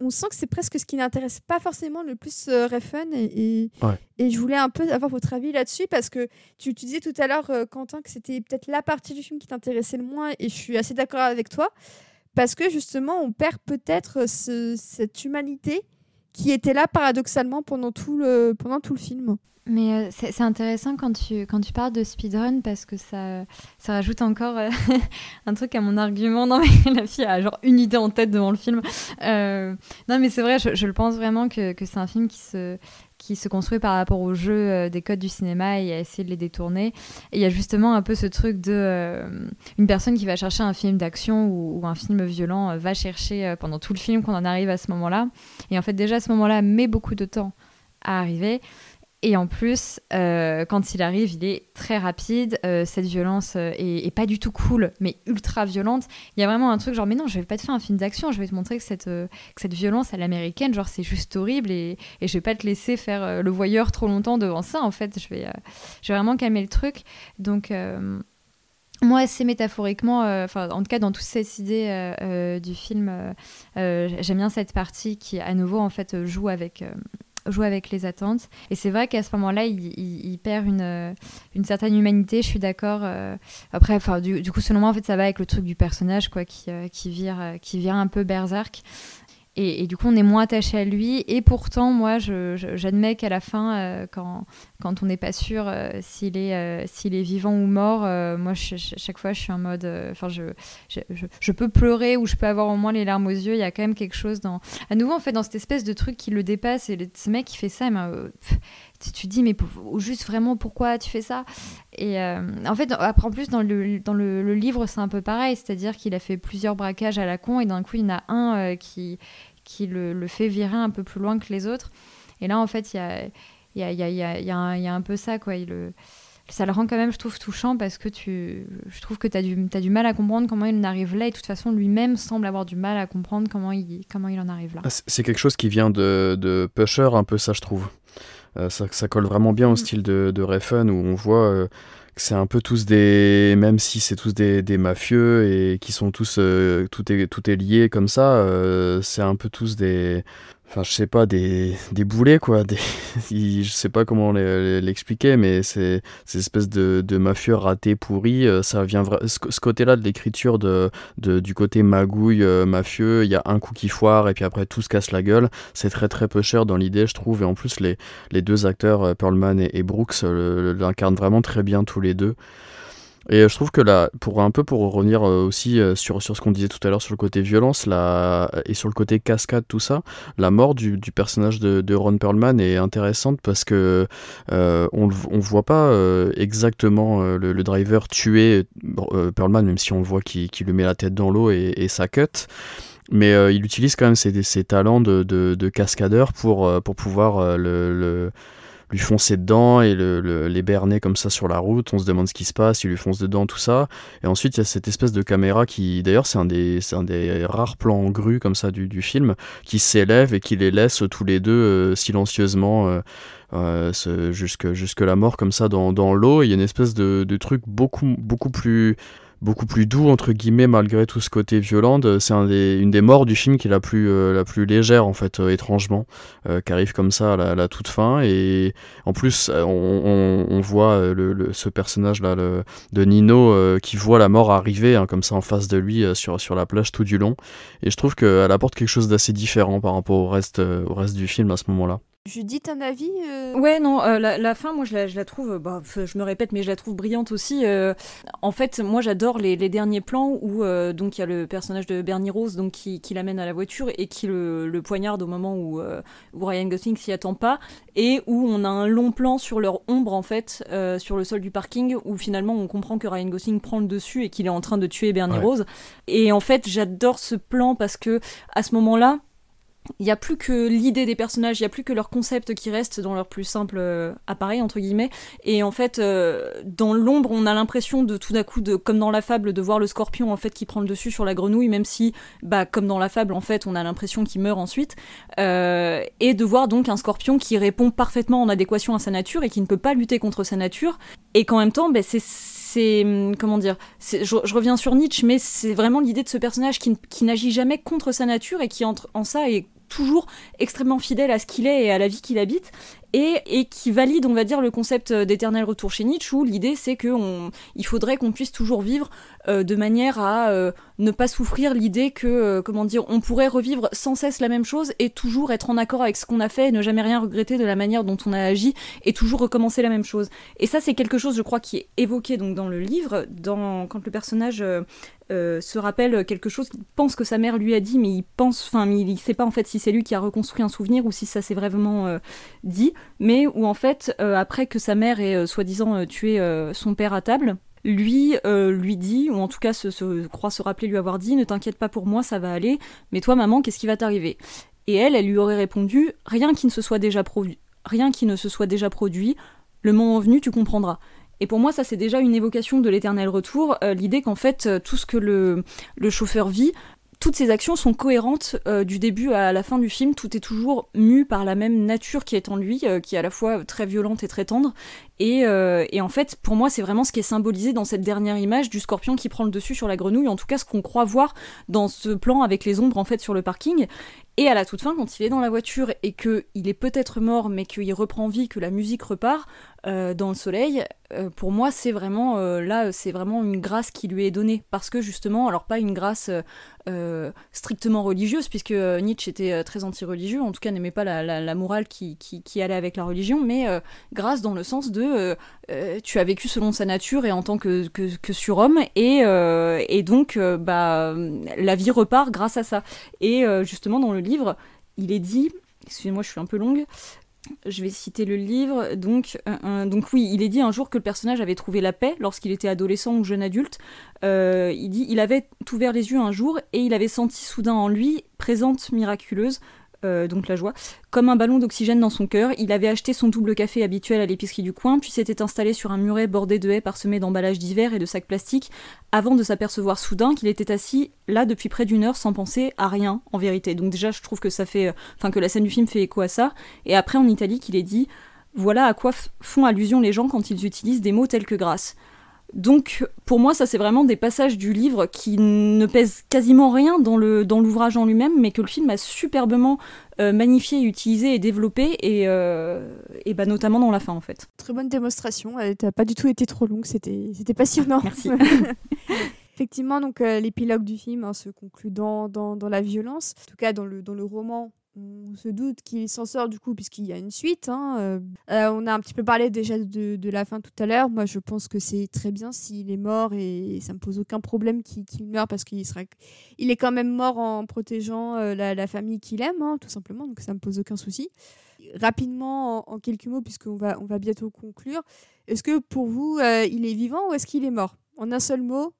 On, sent que c'est presque ce qui n'intéresse pas forcément le plus euh, Refn. Et, et, je voulais un peu avoir votre avis là-dessus parce que tu, tu, disais tout à l'heure, euh, Quentin, que c'était peut-être la partie du film qui t'intéressait le moins. Et je suis assez d'accord avec toi. Parce que justement, on perd peut-être cette humanité qui était là paradoxalement pendant tout le, pendant tout le film. Mais euh, c'est intéressant quand tu, quand tu parles de speedrun parce que ça, ça rajoute encore euh, *laughs* un truc à mon argument. Non, mais *laughs* la fille a genre une idée en tête devant le film. Euh, non, mais c'est vrai, je, je, le pense vraiment que, que c'est un film qui se, qui se construit par rapport au jeu des codes du cinéma et à essayer de les détourner. Et il y a justement un peu ce truc de une personne qui va chercher un film d'action ou, un film violent va chercher pendant tout le film qu'on en arrive à ce moment-là. Et en fait, déjà ce moment-là, met beaucoup de temps à arriver. Et en plus, euh, quand il arrive, il est très rapide. Euh, cette violence euh, est, pas du tout cool, mais ultra violente. Il y a vraiment un truc genre, mais non, je vais pas te faire un film d'action, je vais te montrer que cette, violence à l'américaine, genre, c'est juste horrible et, et je vais pas te laisser faire le voyeur trop longtemps devant ça. En fait, je vais, je vraiment calmer le truc. Donc. Moi, assez métaphoriquement, enfin, en tout cas dans toute cette idée du film, j'aime bien cette partie qui, à nouveau, en fait, joue avec jouer avec les attentes. Et c'est vrai qu'à ce moment-là, il, perd une, une, certaine humanité, je suis d'accord. Euh. après, enfin, du, coup, selon moi, en fait, ça va avec le truc du personnage, quoi, qui, euh, qui, vire, euh, qui un peu berserk. Et, du coup, on est moins attaché à lui. Et pourtant, moi, j'admets qu'à la fin, euh, quand, quand on n'est pas sûr euh, s'il est, euh, est vivant ou mort, moi, chaque fois, je suis en mode. Enfin, je, je, je, peux pleurer ou je peux avoir au moins les larmes aux yeux. Il y a quand même quelque chose dans. À nouveau, en fait, dans cette espèce de truc qui le dépasse. Et ce mec qui fait ça, tu te dis, mais juste vraiment, pourquoi tu fais ça? Et en fait, après, en plus, dans le, dans le, livre, c'est un peu pareil. C'est-à-dire qu'il a fait plusieurs braquages à la con et d'un coup, il y en a un qui qui le, fait virer un peu plus loin que les autres. Et là, en fait, il y a, y, a, y, a, y, a un peu ça, quoi. Ça le rend quand même, je trouve, touchant parce que tu, je trouve que tu as, as, du mal à comprendre comment il en arrive là. Et de toute façon, lui-même semble avoir du mal à comprendre comment il, comment il en arrive là. Ah, c'est quelque chose qui vient de, de Pusher, un peu ça, je trouve. Euh, ça, ça, colle vraiment bien au mm. style de, de Refn où on voit. Euh, c'est un peu tous des même si c'est tous des, des, mafieux et qui sont tous euh, tout est tout est lié comme ça euh, c'est un peu tous des enfin je sais pas des, des boulets quoi des, *laughs* je sais pas comment l'expliquer mais c'est ces espèces de, de mafieux ratés pourris euh, ça vient ce, côté là de l'écriture de, de, du côté magouille euh, mafieux il y a un coup qui foire et puis après tout se casse la gueule. C'est très très peu cher dans l'idée je trouve et en plus les, les deux acteurs euh, Perlman et, et Brooks l'incarnent vraiment très bien tous les deux et euh, je trouve que là, pour un peu pour revenir euh, aussi euh, sur, sur ce qu'on disait tout à l'heure sur le côté violence la, et sur le côté cascade, tout ça, la mort du, du personnage de, Ron Perlman est intéressante parce que euh, on, on voit pas exactement le, driver tuer Perlman, même si on le voit qui qui lui met la tête dans l'eau et, et ça cut. Mais il utilise quand même ses, ses talents de, de, de, cascadeur pour, pour pouvoir le, lui foncer dedans et le, les berner comme ça sur la route. On se demande ce qui se passe, il lui fonce dedans, tout ça. Et ensuite, il y a cette espèce de caméra qui, d'ailleurs, c'est un des, rares plans en grue comme ça du, film, qui s'élève et qui les laisse tous les deux euh, silencieusement. Euh, euh, jusque, jusque la mort comme ça dans, l'eau. Il y a une espèce de, truc beaucoup plus beaucoup plus doux entre guillemets malgré tout ce côté violent. C'est une des morts du film qui est la plus euh, la plus légère en fait euh, étrangement, euh, qui arrive comme ça à la, toute fin et en plus on, voit ce personnage là le, de Nino qui voit la mort arriver hein, comme ça en face de lui sur sur la plage tout du long et je trouve qu'elle apporte quelque chose d'assez différent par rapport au reste au reste du film à ce moment-là. Judith, un avis euh Ouais, non, euh, la, fin, moi, je la, je la trouve, bah, je me répète, mais je la trouve brillante aussi. Euh. en fait, moi, j'adore les, les, derniers plans où donc il y a le personnage de Bernie Rose donc qui, qui l'amène à la voiture et qui le, le poignarde au moment où, où Ryan Gosling s'y attend pas et où on a un long plan sur leur ombre en fait sur le sol du parking où finalement on comprend que Ryan Gosling prend le dessus et qu'il est en train de tuer Bernie Rose. Et en fait, j'adore ce plan parce que à ce moment-là il n'y a plus que l'idée des personnages, il n'y a plus que leur concept qui reste dans leur plus simple euh, appareil, entre guillemets. Et en fait, euh, dans l'ombre, on a l'impression de tout d'un coup, comme dans la fable, de voir le scorpion en fait qui prend le dessus sur la grenouille, même si, bah, comme dans la fable, en fait, on a l'impression qu'il meurt ensuite. Euh, et de voir donc un scorpion qui répond parfaitement en adéquation à sa nature et qui ne peut pas lutter contre sa nature. Et qu'en même temps, bah, c'est comment dire je, reviens sur Nietzsche mais c'est vraiment l'idée de ce personnage qui, qui n'agit jamais contre sa nature et qui entre en ça est toujours extrêmement fidèle à ce qu'il est et à la vie qu'il habite et, qui valide, on va dire, le concept d'éternel retour chez Nietzsche, où l'idée c'est qu'il faudrait qu'on puisse toujours vivre euh, de manière à euh, ne pas souffrir l'idée que, euh, comment dire, on pourrait revivre sans cesse la même chose et toujours être en accord avec ce qu'on a fait et ne jamais rien regretter de la manière dont on a agi et toujours recommencer la même chose. Et ça, c'est quelque chose, je crois, qui est évoqué donc dans le livre, quand le personnage se rappelle quelque chose qu'il pense que sa mère lui a dit, mais il pense, enfin, il ne sait pas en fait si c'est lui qui a reconstruit un souvenir ou si ça s'est vraiment dit mais où en fait, euh, après que sa mère ait euh, soi-disant euh, tué son père à table, lui lui dit, ou en tout cas se, croit se rappeler lui avoir dit, ne t'inquiète pas pour moi, ça va aller, mais toi maman, qu'est-ce qui va t'arriver? Et elle, elle lui aurait répondu, rien qui ne se soit déjà produit, rien qui ne se soit déjà produit, le moment venu, tu comprendras. Et pour moi, ça c'est déjà une évocation de l'éternel retour, l'idée qu'en fait, tout ce que le, le chauffeur vit, toutes ces actions sont cohérentes euh, du début à la fin du film. Tout est toujours mu par la même nature qui est en lui, euh, qui est à la fois très violente et très tendre. Et, euh, et en fait, pour moi, c'est vraiment ce qui est symbolisé dans cette dernière image du scorpion qui prend le dessus sur la grenouille. En tout cas, ce qu'on croit voir dans ce plan avec les ombres en fait sur le parking. Et à la toute fin, quand il est dans la voiture et qu'il est peut-être mort, mais qu'il reprend vie, que la musique repart euh, dans le soleil, euh, pour moi, c'est vraiment euh, là, c'est vraiment une grâce qui lui est donnée. Parce que justement, alors pas une grâce strictement religieuse, puisque Nietzsche était très anti-religieux, en tout cas n'aimait pas la, morale qui, allait avec la religion, mais grâce dans le sens de tu as vécu selon sa nature et en tant que, que, que surhomme, et, et donc bah, la vie repart grâce à ça. Et justement, dans le livre, il est dit, excusez-moi, je suis un peu longue, je vais citer le livre. Donc, donc oui, il est dit un jour que le personnage avait trouvé la paix lorsqu'il était adolescent ou jeune adulte. Euh, il dit il avait ouvert les yeux un jour et il avait senti soudain en lui, présente miraculeuse, euh, donc la joie, comme un ballon d'oxygène dans son cœur. Il avait acheté son double café habituel à l'épicerie du coin, puis s'était installé sur un muret bordé de haies parsemées d'emballages divers et de sacs plastiques, avant de s'apercevoir soudain qu'il était assis là depuis près d'une heure sans penser à rien, en vérité. Donc déjà, je trouve que ça fait, euh, enfin que la scène du film fait écho à ça. Et après, en Italie, qu'il est dit, voilà à quoi font allusion les gens quand ils utilisent des mots tels que grâce. Donc, pour moi, ça c'est vraiment des passages du livre qui ne pèsent quasiment rien dans le dans l'ouvrage en lui-même, mais que le film a superbement euh, magnifié, utilisé et développé, et, euh, et bah, notamment dans la fin en fait. Très bonne démonstration. Elle n'a pas du tout été trop longue. C'était c'était passionnant. *laughs* Merci. *laughs* Effectivement, donc euh, l'épilogue du film hein, se conclut dans, dans, dans, la violence. En tout cas, dans le, dans le roman, on se doute qu'il s'en sort du coup puisqu'il y a une suite. Hein, euh. Euh, on a un petit peu parlé déjà de, la fin tout à l'heure. Moi, je pense que c'est très bien s'il est mort et ça me pose aucun problème qu'il meure parce qu'il il est quand même mort en protégeant euh, la, famille qu'il aime, hein, tout simplement. Donc ça me pose aucun souci. Rapidement, en, quelques mots, puisqu'on va, on va bientôt conclure. Est-ce que pour vous, il est vivant ou est-ce qu'il est mort? En un seul mot,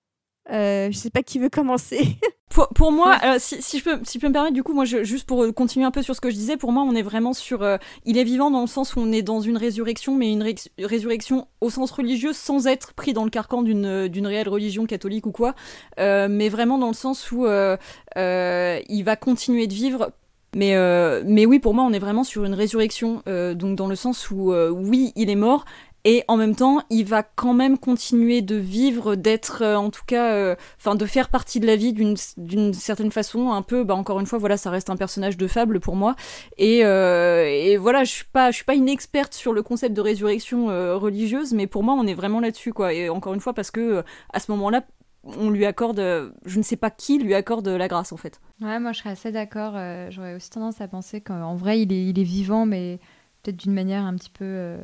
je sais pas qui veut commencer. *laughs* Pour, moi, si, si, je peux, si je peux me permettre, du coup, moi, je, juste pour continuer un peu sur ce que je disais, pour moi, on est vraiment sur. Euh, il est vivant dans le sens où on est dans une résurrection, mais une résurrection au sens religieux, sans être pris dans le carcan d'une d'une réelle religion catholique ou quoi, euh, mais vraiment dans le sens où euh, il va continuer de vivre mais, mais oui, pour moi, on est vraiment sur une résurrection, donc dans le sens où, oui, il est mort, et en même temps il va quand même continuer de vivre d'être euh, en tout cas euh, enfin de faire partie de la vie d'une certaine façon un peu bah encore une fois voilà ça reste un personnage de fable pour moi et, euh, et voilà je suis pas je suis pas une experte sur le concept de résurrection religieuse mais pour moi on est vraiment là-dessus quoi et encore une fois parce que à ce moment-là on lui accorde, je ne sais pas qui lui accorde la grâce en fait. Ouais, moi je serais assez d'accord. J'aurais aussi tendance à penser qu'en vrai il est, il est vivant, mais peut-être d'une manière un petit peu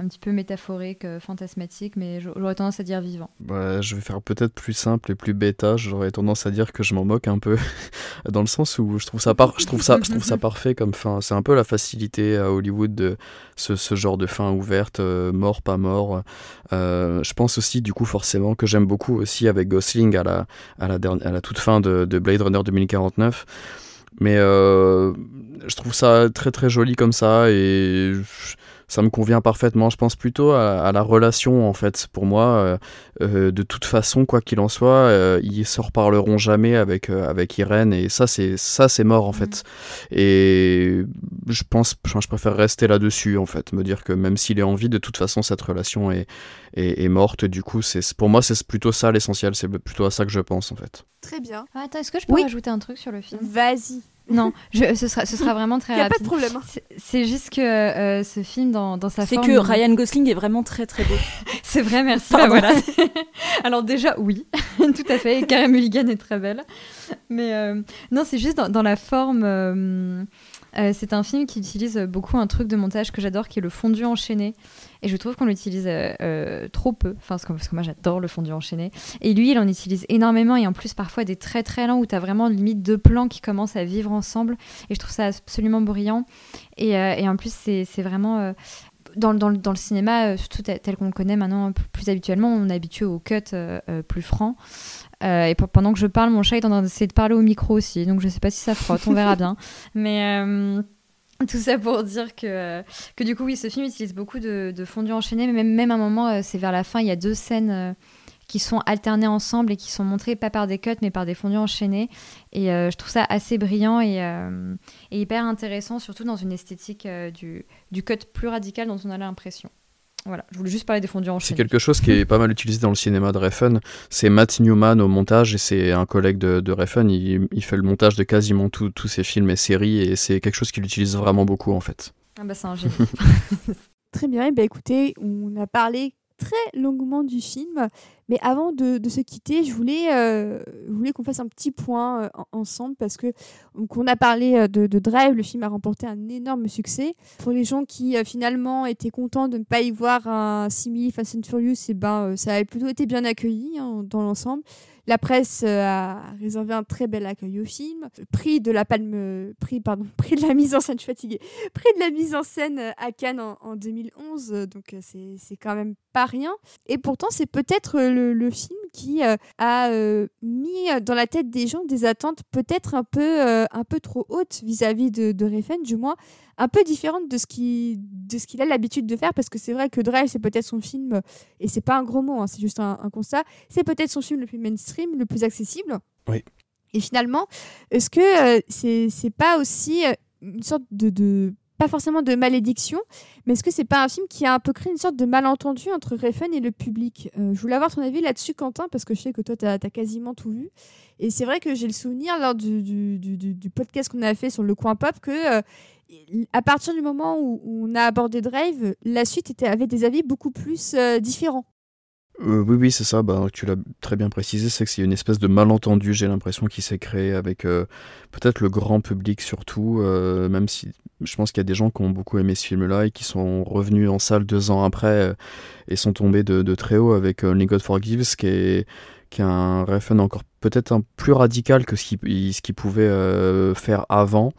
un petit peu métaphorique, euh, fantasmatique, mais j'aurais tendance à dire vivant. Bah, je vais faire peut-être plus simple et plus bêta. J'aurais tendance à dire que je m'en moque un peu, *laughs* dans le sens où je trouve ça, par... je trouve ça, je trouve ça *laughs* parfait comme fin. C'est un peu la facilité à Hollywood de ce, ce genre de fin ouverte, euh, mort, pas mort. Euh, je pense aussi, du coup, forcément, que j'aime beaucoup aussi avec Gosling à la, à la, à la toute fin de, de Blade Runner 2049. Mais je trouve ça très très joli comme ça et ça me convient parfaitement. Je pense plutôt à, la relation, en fait. Pour moi, euh, euh, de toute façon, quoi qu'il en soit, euh, ils se reparleront jamais avec, avec Irène. Et ça, c'est ça c'est mort, en fait. Mm. Et je pense, je préfère rester là-dessus, en fait. Me dire que même s'il est en vie, de toute façon, cette relation est, est, morte. Du coup, c'est pour moi, c'est plutôt ça l'essentiel. C'est plutôt à ça que je pense, en fait. Très bien. Ah, attends, est-ce que je peux rajouter un truc sur le film? Vas-y. Non, je, ce, sera, ce sera vraiment très rapide. Il n'y a pas de problème. Hein. C'est juste que euh, ce film, dans, dans sa forme... C'est que Ryan Gosling est vraiment très très beau. *laughs* c'est vrai, merci. Bah, voilà. *laughs* Alors déjà, oui, *laughs* tout à fait. Karen Mulligan est très belle. Mais euh, non, c'est juste dans, dans, la forme... Euh, c'est un film qui utilise beaucoup un truc de montage que j'adore, qui est le fondu enchaîné. Et je trouve qu'on l'utilise euh, euh, trop peu, enfin, parce que, moi j'adore le fondu enchaîné. Et lui, il en utilise énormément, et en plus parfois des très très lents où tu as vraiment limite deux plans qui commencent à vivre ensemble. Et je trouve ça absolument brillant. Et, euh, et en plus, c'est vraiment dans, dans, dans, le cinéma, surtout tel, qu'on le connaît maintenant plus habituellement, on est habitué au cut plus franc. Et pendant que je parle, mon chat est en train d'essayer de parler au micro aussi, donc je sais pas si ça frotte, on verra bien. *laughs* Mais tout ça pour dire que, que du coup, oui, ce film utilise beaucoup de, de fondus enchaînés, mais même, même à un moment, euh, c'est vers la fin, il y a deux scènes euh, qui sont alternées ensemble et qui sont montrées pas par des cuts, mais par des fondus enchaînés. Et euh, je trouve ça assez brillant et, et, hyper intéressant, surtout dans une esthétique du, du cut plus radical dont on a l'impression. Voilà, je voulais juste parler des fondus en C'est quelque chose qui est pas mal utilisé dans le cinéma de Refn. C'est Matt Newman au montage et c'est un collègue de, de Refn. Il, il, fait le montage de quasiment tous ses films et séries et c'est quelque chose qu'il utilise vraiment beaucoup en fait. Ah bah c'est un génie. *laughs* Très bien, et bah écoutez, on a parlé très longuement du film. Mais avant de, se quitter, je voulais, euh, voulais qu'on fasse un petit point euh, ensemble parce que on a parlé euh, de, Drive, le film a remporté un énorme succès. Pour les gens qui finalement étaient contents de ne pas y voir un simili Fast and Furious, et eh ben, ça a plutôt été bien accueilli hein, dans l'ensemble. La presse a réservé un très bel accueil au film. Prix de la palme, prix pardon, *laughs* prix de la mise en scène, fatiguée. Prix de la mise en scène à Cannes en, en 2011, donc c'est quand même pas rien. Et pourtant, c'est peut-être le, film qui euh, a euh, mis dans la tête des gens des attentes peut-être un peu, euh, un peu trop hautes vis-à-vis de, de Refn, du moins un peu différentes de ce qu'il a l'habitude de faire, parce que c'est vrai que Drive, c'est peut-être son film, et c'est pas un gros mot, hein, c'est juste un, constat, c'est peut-être son film le plus mainstream, le plus accessible. Oui. Et finalement, est-ce que c'est pas aussi une sorte de pas forcément de malédiction, mais est-ce que c'est pas un film qui a un peu créé une sorte de malentendu entre Refn et le public? Euh, Je voulais avoir ton avis là-dessus, Quentin, parce que je sais que toi, tu as, quasiment tout vu. Et c'est vrai que j'ai le souvenir, lors du, podcast qu'on a fait sur le coin pop, que euh, à partir du moment où, on a abordé Drive, la suite était, avait des avis beaucoup plus euh, différents. Oui, oui, c'est ça. Bah, tu l'as très bien précisé, c'est que c'est une espèce de malentendu, j'ai l'impression, qui s'est créé avec peut-être le grand public surtout, même si je pense qu'il y a des gens qui ont beaucoup aimé ce film-là et qui sont revenus en salle deux ans après euh, et sont tombés de, très haut avec Only God Forgives, qui est, qui est un refund encore peut-être un plus radical que ce qu'il pouvait euh, faire avant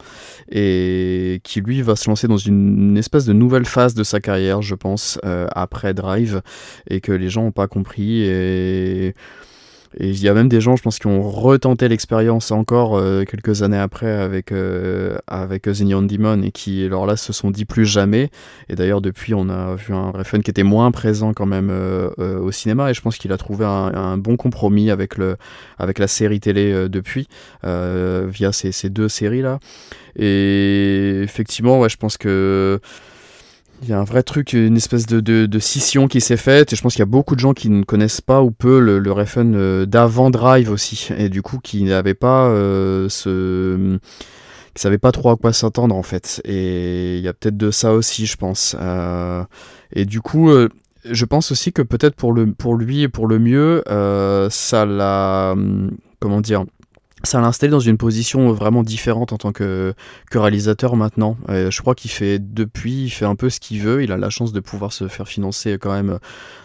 et qui lui va se lancer dans une, espèce de nouvelle phase de sa carrière, je pense, euh, après Drive et que les gens n'ont pas compris et il y a même des gens, je pense, qui ont retenté l'expérience encore euh, quelques années après avec, euh, avec The Neon Demon et qui, alors là, se sont dit plus jamais. Et d'ailleurs, depuis, on a vu un Refn qui était moins présent quand même euh, au cinéma et je pense qu'il a trouvé un, bon compromis avec, le, avec la série télé depuis, via ces, ces deux séries-là. Et effectivement, ouais, je pense que il y a un vrai truc, une espèce de, de, scission qui s'est faite. Et je pense qu'il y a beaucoup de gens qui ne connaissent pas ou peu le, le euh, d'avant Drive aussi. Et du coup, qui n'avaient pas euh, ce. qui savaient pas trop à quoi s'attendre en fait. Et il y a peut-être de ça aussi, je pense. Euh, et du coup. je pense aussi que peut-être pour, le, pour lui et pour le mieux, ça l'a. Hum, comment dire ça l'a installé dans une position vraiment différente en tant que, réalisateur maintenant. je crois qu'il fait depuis, il fait un peu ce qu'il veut. Il a la chance de pouvoir se faire financer quand même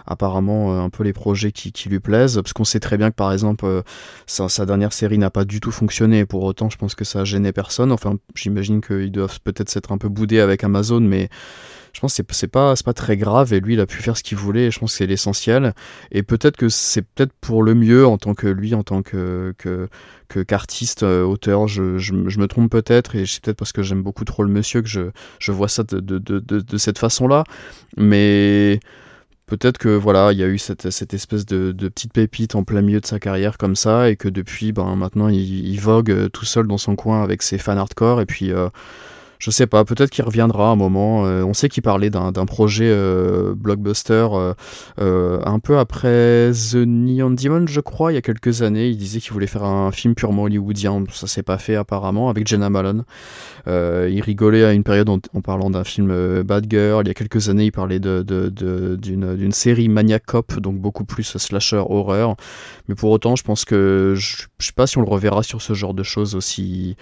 apparemment euh, un peu les projets qui, qui lui plaisent. Parce qu'on sait très bien que par exemple euh, sa, sa dernière série n'a pas du tout fonctionné. pour autant, je pense que ça a gêné personne. Enfin, j'imagine qu'ils doivent peut-être s'être un peu boudés avec Amazon, mais je pense que c'est pas, pas très grave et lui il a pu faire ce qu'il voulait et je pense que c'est l'essentiel. Et peut-être que c'est peut-être pour le mieux en tant que lui en tant que qu'artiste euh, auteur. Je, je, me trompe peut-être et c'est peut-être parce que j'aime beaucoup trop le monsieur que je, je vois ça de, de, de, de cette façon là mais peut-être que voilà, il y a eu cette, cette espèce de, petite pépite en plein milieu de sa carrière comme ça, et que depuis, ben maintenant, il, il vogue euh, tout seul dans son coin avec ses fans hardcore, et puis euh, je sais pas, peut-être qu'il reviendra un moment. Euh, on sait qu'il parlait d'un projet euh, blockbuster euh, un peu après The Neon Demon, je crois, il y a quelques années. Il disait qu'il voulait faire un film purement hollywoodien. Ça s'est pas fait apparemment avec Jenna Malone. il rigolait à une période en, parlant d'un film Bad Girl. Il y a quelques années, il parlait d'une de, série Maniac Cop, donc beaucoup plus slasher horreur. Mais pour autant, je pense que je, je sais pas si on le reverra sur ce genre de choses aussi,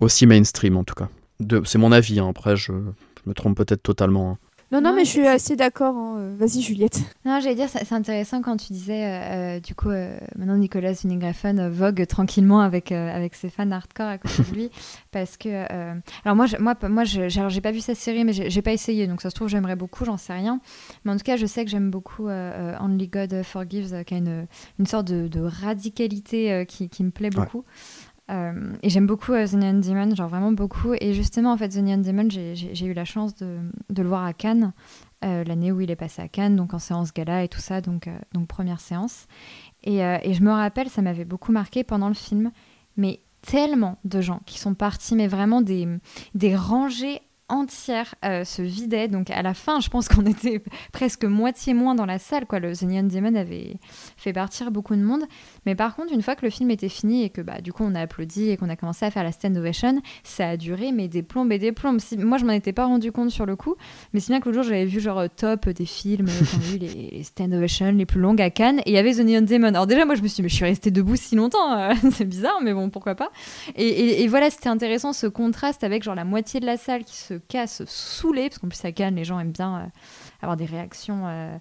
aussi mainstream en tout cas c'est mon avis, hein. après je, me trompe peut-être totalement. Hein. Non, non, mais je suis assez d'accord. Hein. Euh, vas-y, Juliette. Non, j'allais dire, c'est intéressant quand tu disais, euh, euh, du coup, maintenant Nicolas Winningraffen vogue tranquillement avec, avec ses fans hardcore à côté de lui. *laughs* parce que. alors, moi, je, moi, moi j'ai pas vu sa série, mais j'ai pas essayé. Donc, ça se trouve, j'aimerais beaucoup, j'en sais rien. Mais en tout cas, je sais que j'aime beaucoup Only God Forgives, qui a une, une sorte de, de radicalité qui, qui, me plaît beaucoup. Euh, et j'aime beaucoup euh, The Neon Demon, genre vraiment beaucoup. Et justement, en fait, The Neon Demon, j'ai eu la chance de, le voir à Cannes, euh, l'année où il est passé à Cannes, donc en séance gala et tout ça, donc, donc première séance. Et, et je me rappelle, ça m'avait beaucoup marqué pendant le film, mais tellement de gens qui sont partis, mais vraiment des, des rangées entière se vidait. Donc à la fin, je pense qu'on *laughs* était presque moitié moins dans la salle. Quoi. Le The Neon Demon avait fait partir beaucoup de monde. Mais par contre, une fois que le film était fini et que bah, du coup on a applaudi et qu'on a commencé à faire la stand ovation, ça a duré mais des plombes et des plombes. moi, je m'en étais pas rendu compte sur le coup, mais c'est bien que l'autre jour j'avais vu genre top des films, vu *laughs* les, stand ovation les plus longues à Cannes et il y avait The Neon Demon. Alors déjà, moi je me suis dit, mais je suis restée debout si longtemps, euh, *laughs* c'est bizarre, mais bon, pourquoi pas. Et, voilà, c'était intéressant ce contraste avec genre la moitié de la salle qui se casse saoulée, parce qu'en plus à Cannes, les gens aiment bien euh, avoir des réactions. Euh,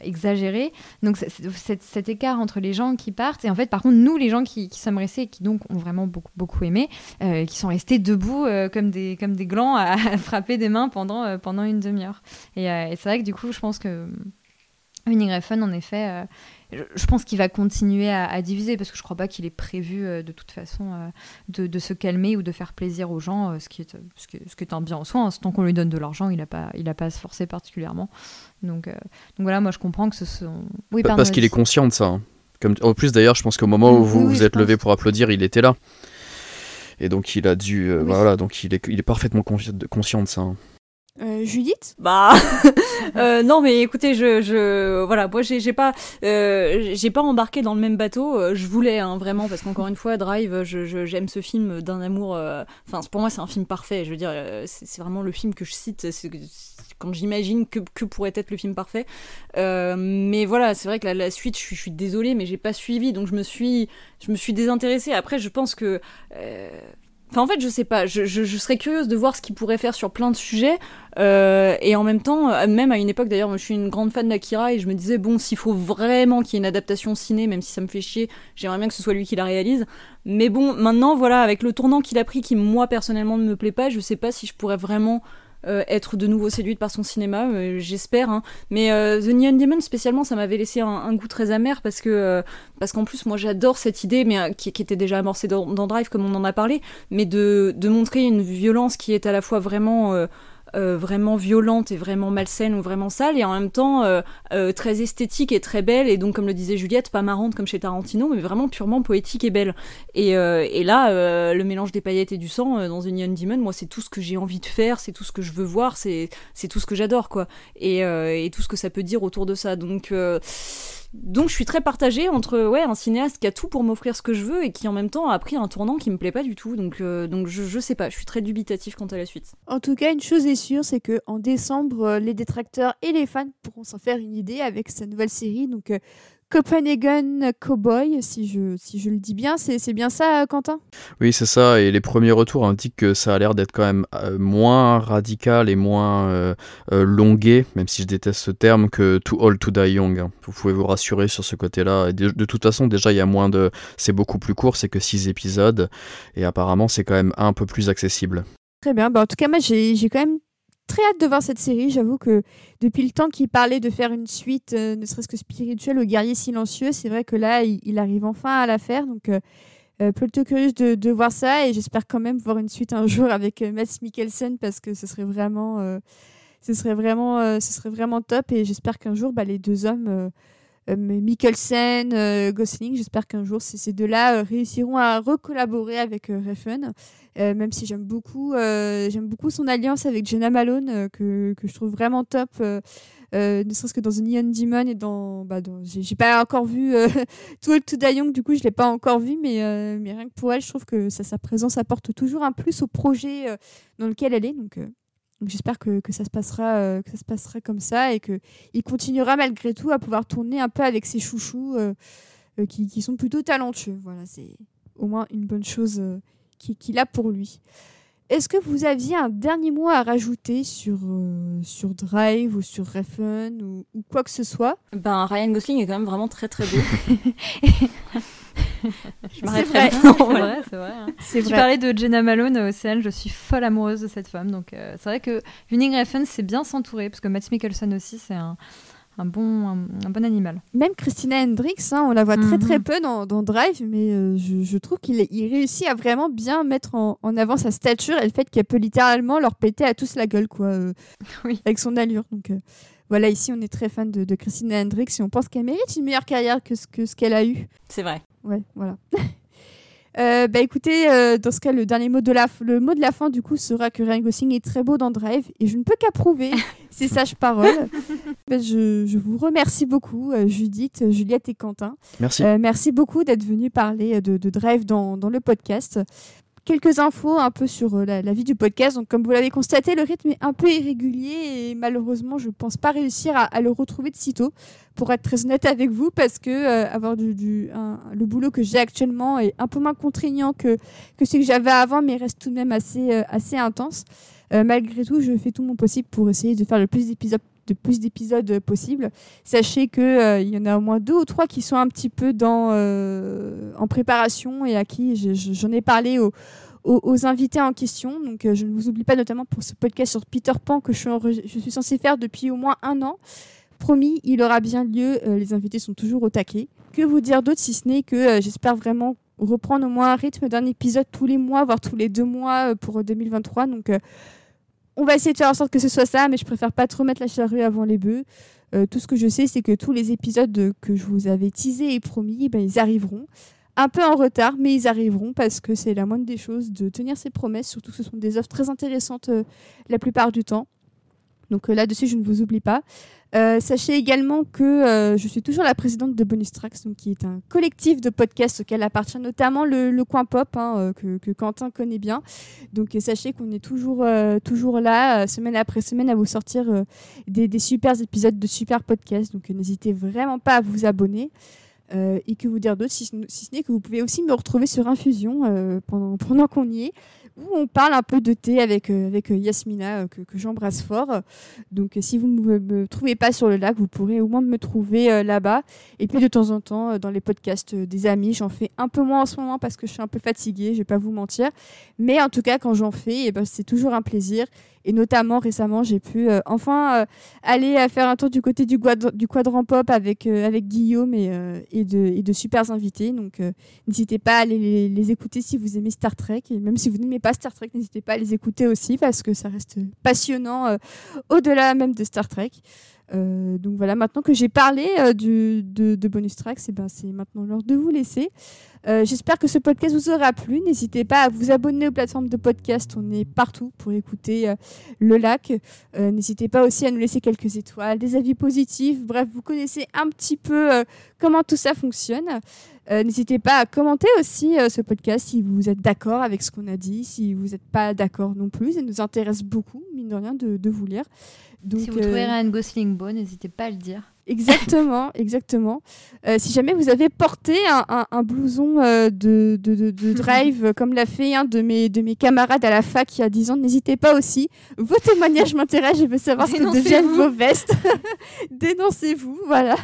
exagérées. Donc cet, écart entre les gens qui partent et en fait par contre nous les gens qui, sommes restés et qui donc ont vraiment beaucoup beaucoup aimé, qui sont restés debout comme des comme des glands à, *laughs* frapper des mains pendant pendant une demi-heure. Et, c'est vrai que du coup je pense que Winning Refn, en effet, euh, je pense qu'il va continuer à, diviser parce que je crois pas qu'il est prévu euh, de toute façon euh, de, se calmer ou de faire plaisir aux gens, ce, qui est, ce, qui est, un bien en soi. Hein. Tant qu'on lui donne de l'argent, il n'a pas, il a pas à se forcer particulièrement. Donc, donc voilà, moi je comprends que ce sont. Oui, parce qu'il est conscient de ça. Hein. Comme, en plus, d'ailleurs, je pense qu'au moment où vous vous êtes levé pour applaudir, il était là. Et donc il a dû. Voilà, donc il est, il est parfaitement conscient de ça. Hein. Euh, Judith? Bah *laughs* euh, non mais écoutez je, je voilà moi j'ai pas euh, j'ai pas embarqué dans le même bateau euh, je voulais hein, vraiment parce qu'encore une fois Drive je j'aime ce film d'un amour enfin pour moi c'est un film parfait je veux dire c'est vraiment le film que je cite quand j'imagine que, que, pourrait être le film parfait. Mais voilà c'est vrai que la, suite je suis, je désolée mais j'ai pas suivi donc je me suis je me suis désintéressée. Après je pense que Enfin, en fait, je sais pas. Je, serais curieuse de voir ce qu'il pourrait faire sur plein de sujets. Euh, et en même temps, euh, même à une époque, d'ailleurs, je suis une grande fan d'Akira et je me disais, bon, s'il faut vraiment qu'il y ait une adaptation ciné, même si ça me fait chier, j'aimerais bien que ce soit lui qui la réalise. Mais bon, maintenant, voilà, avec le tournant qu'il a pris, qui moi personnellement ne me plaît pas, je sais pas si je pourrais vraiment être de nouveau séduite par son cinéma, euh, j'espère. Hein. Mais euh, The Neon Demon spécialement, ça m'avait laissé un, goût très amer parce que parce qu'en plus moi j'adore cette idée, mais qui, était déjà amorcée dans, dans, Drive comme on en a parlé, mais de, de montrer une violence qui est à la fois vraiment euh, vraiment violente et vraiment malsaine ou vraiment sale, et en même temps euh, euh, très esthétique et très belle, et donc comme le disait Juliette, pas marrante comme chez Tarantino, mais vraiment purement poétique et belle. Et, et là, le mélange des paillettes et du sang dans une Young Demon, moi c'est tout ce que j'ai envie de faire, c'est tout ce que je veux voir, c'est tout ce que j'adore, quoi. Et, et, tout ce que ça peut dire autour de ça. Donc donc je suis très partagée entre ouais un cinéaste qui a tout pour m'offrir ce que je veux et qui en même temps a pris un tournant qui me plaît pas du tout. Donc euh, je, je sais pas, je suis très dubitatif quant à la suite. En tout cas, une chose est sûre, c'est que en décembre, euh, les détracteurs et les fans pourront s'en faire une idée avec sa nouvelle série. Donc euh, Copenhagen Cowboy, si je, si je le dis bien. C'est bien ça, Quentin? Oui, c'est ça. Et les premiers retours indiquent que ça a l'air d'être quand même euh, moins radical et moins euh, euh, longué, même si je déteste ce terme, que Too Old to Die Young. Hein. Vous pouvez vous rassurer sur ce côté-là. De, de, toute façon, déjà, il y a moins de. C'est beaucoup plus court, c'est que 6 épisodes. Et apparemment, c'est quand même un peu plus accessible. Très bien. Bah, en tout cas, moi, j'ai quand même très hâte de voir cette série. J'avoue que depuis le temps qu'il parlait de faire une suite, euh, ne serait-ce que spirituelle, au guerrier silencieux, c'est vrai que là, il, arrive enfin à la faire. Donc, euh, euh, plutôt curieuse de, voir ça. Et j'espère quand même voir une suite un *laughs* jour avec Matt Mikkelsen parce que ce serait vraiment, ce serait vraiment, ce serait vraiment top. Et j'espère qu'un jour, bah, les deux hommes. Mikkelsen, Gosling, j'espère qu'un jour ces, deux-là réussiront à recollaborer avec Refn. Euh, même si j'aime beaucoup, euh, j'aime beaucoup son alliance avec Jenna Malone, euh, que, que, je trouve vraiment top. ne serait-ce que dans The Neon Demon et dans, bah, j'ai pas encore vu *laughs* Old to du coup je l'ai pas encore vu mais, mais rien que pour elle je trouve que sa présence apporte toujours un plus au projet dans lequel elle est donc, j'espère que, que, ça se passera que ça se passera comme ça et que il continuera malgré tout à pouvoir tourner un peu avec ses chouchous qui, qui, sont plutôt talentueux voilà c'est au moins une bonne chose qu'il a pour lui. Est-ce que vous aviez un dernier mot à rajouter sur, euh, sur Drive ou sur Refn ou, ou, quoi que ce soit? Ben Ryan Gosling est quand même vraiment très très beau. *laughs* je m'arrêterai. C'est *laughs* vrai, c'est vrai. Hein. Tu parlais de Jenna Malone au Océane, je suis folle amoureuse de cette femme. Donc euh, c'est vrai que Winning Refn, c'est bien s'entourer parce que Matt Mikkelsen aussi, c'est un, un bon, un, bon animal. Même Christina Hendricks, hein, on la voit très très mhm. peu dans, dans Drive, mais euh, je, je, trouve qu'il il réussit à vraiment bien mettre en, en, avant sa stature et le fait qu'elle peut littéralement leur péter à tous la gueule, quoi, euh, *laughs* oui. avec son allure. Donc euh, voilà, ici on est très fan de, de Christina Hendricks et on pense qu'elle mérite une meilleure carrière que ce que ce qu'elle a eu. C'est vrai. Ouais, voilà. *laughs* Euh, bah écoutez, euh, dans ce cas, le dernier mot de la, le mot de la fin du coup sera que Ryan Gosling est très beau dans Drive et je ne peux qu'approuver *laughs* ces sages paroles. Bah, je, je, vous remercie beaucoup, euh, Judith, Juliette et Quentin. Merci. merci beaucoup d'être venus parler de, de Drive dans, dans, le podcast quelques infos un peu sur la, la, vie du podcast. Donc, comme vous l'avez constaté, le rythme est un peu irrégulier et malheureusement, je ne pense pas réussir à, à, le retrouver de sitôt pour être très honnête avec vous, parce que euh, avoir du, du un, le boulot que j'ai actuellement est un peu moins contraignant que, que ce que j'avais avant, mais reste tout de même assez, euh, assez intense. Euh, malgré tout, je fais tout mon possible pour essayer de faire le plus d'épisodes de plus d'épisodes possibles. Sachez que euh, y en a au moins deux ou trois qui sont un petit peu dans euh, en préparation et à qui j'en ai parlé aux, aux, invités en question. Donc je ne vous oublie pas notamment pour ce podcast sur Peter Pan que je suis, je suis censée faire depuis au moins un an. Promis, il aura bien lieu. Euh, les invités sont toujours au taquet. Que vous dire d'autre si ce n'est que euh, j'espère vraiment reprendre au moins un rythme d'un épisode tous les mois, voire tous les deux mois euh, pour 2023. Donc, on va essayer de faire en sorte que ce soit ça, mais je préfère pas trop mettre la charrue avant les bœufs. tout ce que je sais, c'est que tous les épisodes que je vous avais teasés et promis, ben, ils arriveront. Un peu en retard, mais ils arriveront parce que c'est la moindre des choses de tenir ses promesses, surtout que ce sont des offres très intéressantes la plupart du temps. Donc là-dessus, je ne vous oublie pas. Euh, sachez également que euh, je suis toujours la présidente de Bonus Tracks, donc, qui est un collectif de podcasts auquel appartient notamment le, coin pop, hein, euh, que, que, Quentin connaît bien. Donc sachez qu'on est toujours, euh, toujours là, semaine après semaine, à vous sortir des, des super épisodes de super podcasts. Donc n'hésitez vraiment pas à vous abonner. Euh, et que vous dire d'autre, si, si, ce n'est que vous pouvez aussi me retrouver sur Infusion euh, pendant, *laughs* pendant qu'on y est, où on parle un peu de thé avec, euh, avec Yasmina, que, que j'embrasse fort. Donc si vous ne me, trouvez pas sur le lac, vous pourrez au moins me trouver là-bas. Et puis de temps en temps, dans les podcasts des amis, j'en fais un peu moins en ce moment parce que je suis un peu fatiguée, je vais pas vous mentir. Mais en tout cas, quand j'en fais, eh ben, c'est toujours un plaisir. Et notamment récemment, j'ai pu euh, enfin euh, aller faire un tour du côté du, quadrant pop avec, euh, avec Guillaume et, de, et de super invités. Donc n'hésitez pas à les, les, écouter si vous aimez Star Trek. Et même si vous n'aimez pas Star Trek, n'hésitez pas à les écouter aussi parce que ça reste passionnant au-delà même de Star Trek. Euh, donc voilà, maintenant que j'ai parlé euh, de, bonus tracks, c'est ben, maintenant l'heure de vous laisser. Euh, J'espère que ce podcast vous aura plu. N'hésitez pas à vous abonner aux plateformes de podcast. On est partout pour écouter le lac. N'hésitez pas aussi à nous laisser quelques étoiles, des avis positifs. Bref, vous connaissez un petit peu comment tout ça fonctionne. N'hésitez pas à commenter aussi ce podcast si vous êtes d'accord avec ce qu'on a dit, si vous n'êtes pas d'accord non plus. Ça nous intéresse beaucoup, mine de rien, de vous lire. Donc, si vous trouvez Ryan Gosling beau, n'hésitez pas à le dire. Exactement, *laughs* exactement. Euh, si jamais vous avez porté un, un, un blouson euh, de, de, de, de, *laughs* drive, comme l'a fait un de mes, de mes camarades à la fac il y a 10 ans, n'hésitez pas aussi. Vos témoignages m'intéressent, je veux savoir ce que deviennent vos vestes. *laughs* Dénoncez-vous, voilà.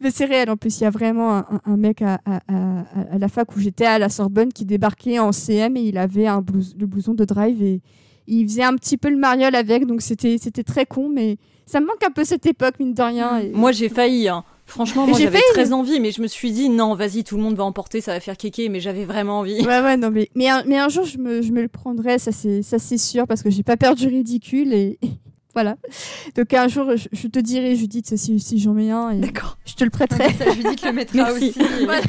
Mais c'est réel, en plus, il y a vraiment un, un mec à, à, à, à, la fac où j'étais à la Sorbonne qui débarquait en CM et il avait un blouse, le blouson de drive et il faisait un petit peu le mariole avec, donc c'était c'était très con, mais ça me manque un peu cette époque, mine de rien. Et... Moi, j'ai failli. Hein. Franchement, moi j'avais très envie, mais je me suis dit non, vas-y, tout le monde va emporter, ça va faire kéké, mais j'avais vraiment envie. Ouais, ouais, non, mais, mais, un, mais un jour je me, je me le prendrai, ça c'est, ça c'est sûr, parce que j'ai pas peur du ridicule et, *laughs* voilà. Donc un jour je, je te dirai, Judith, si, si j'en mets un, D'accord. je te le prêterai. Ça, Judith le mettra *laughs* aussi. Voilà.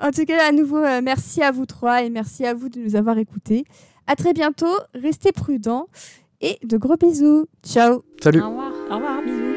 en tout cas, à nouveau, euh, merci à vous trois et merci à vous de nous avoir écoutés. À très bientôt, restez prudents et de gros bisous. Ciao. Salut. Au revoir. Au revoir, bisous.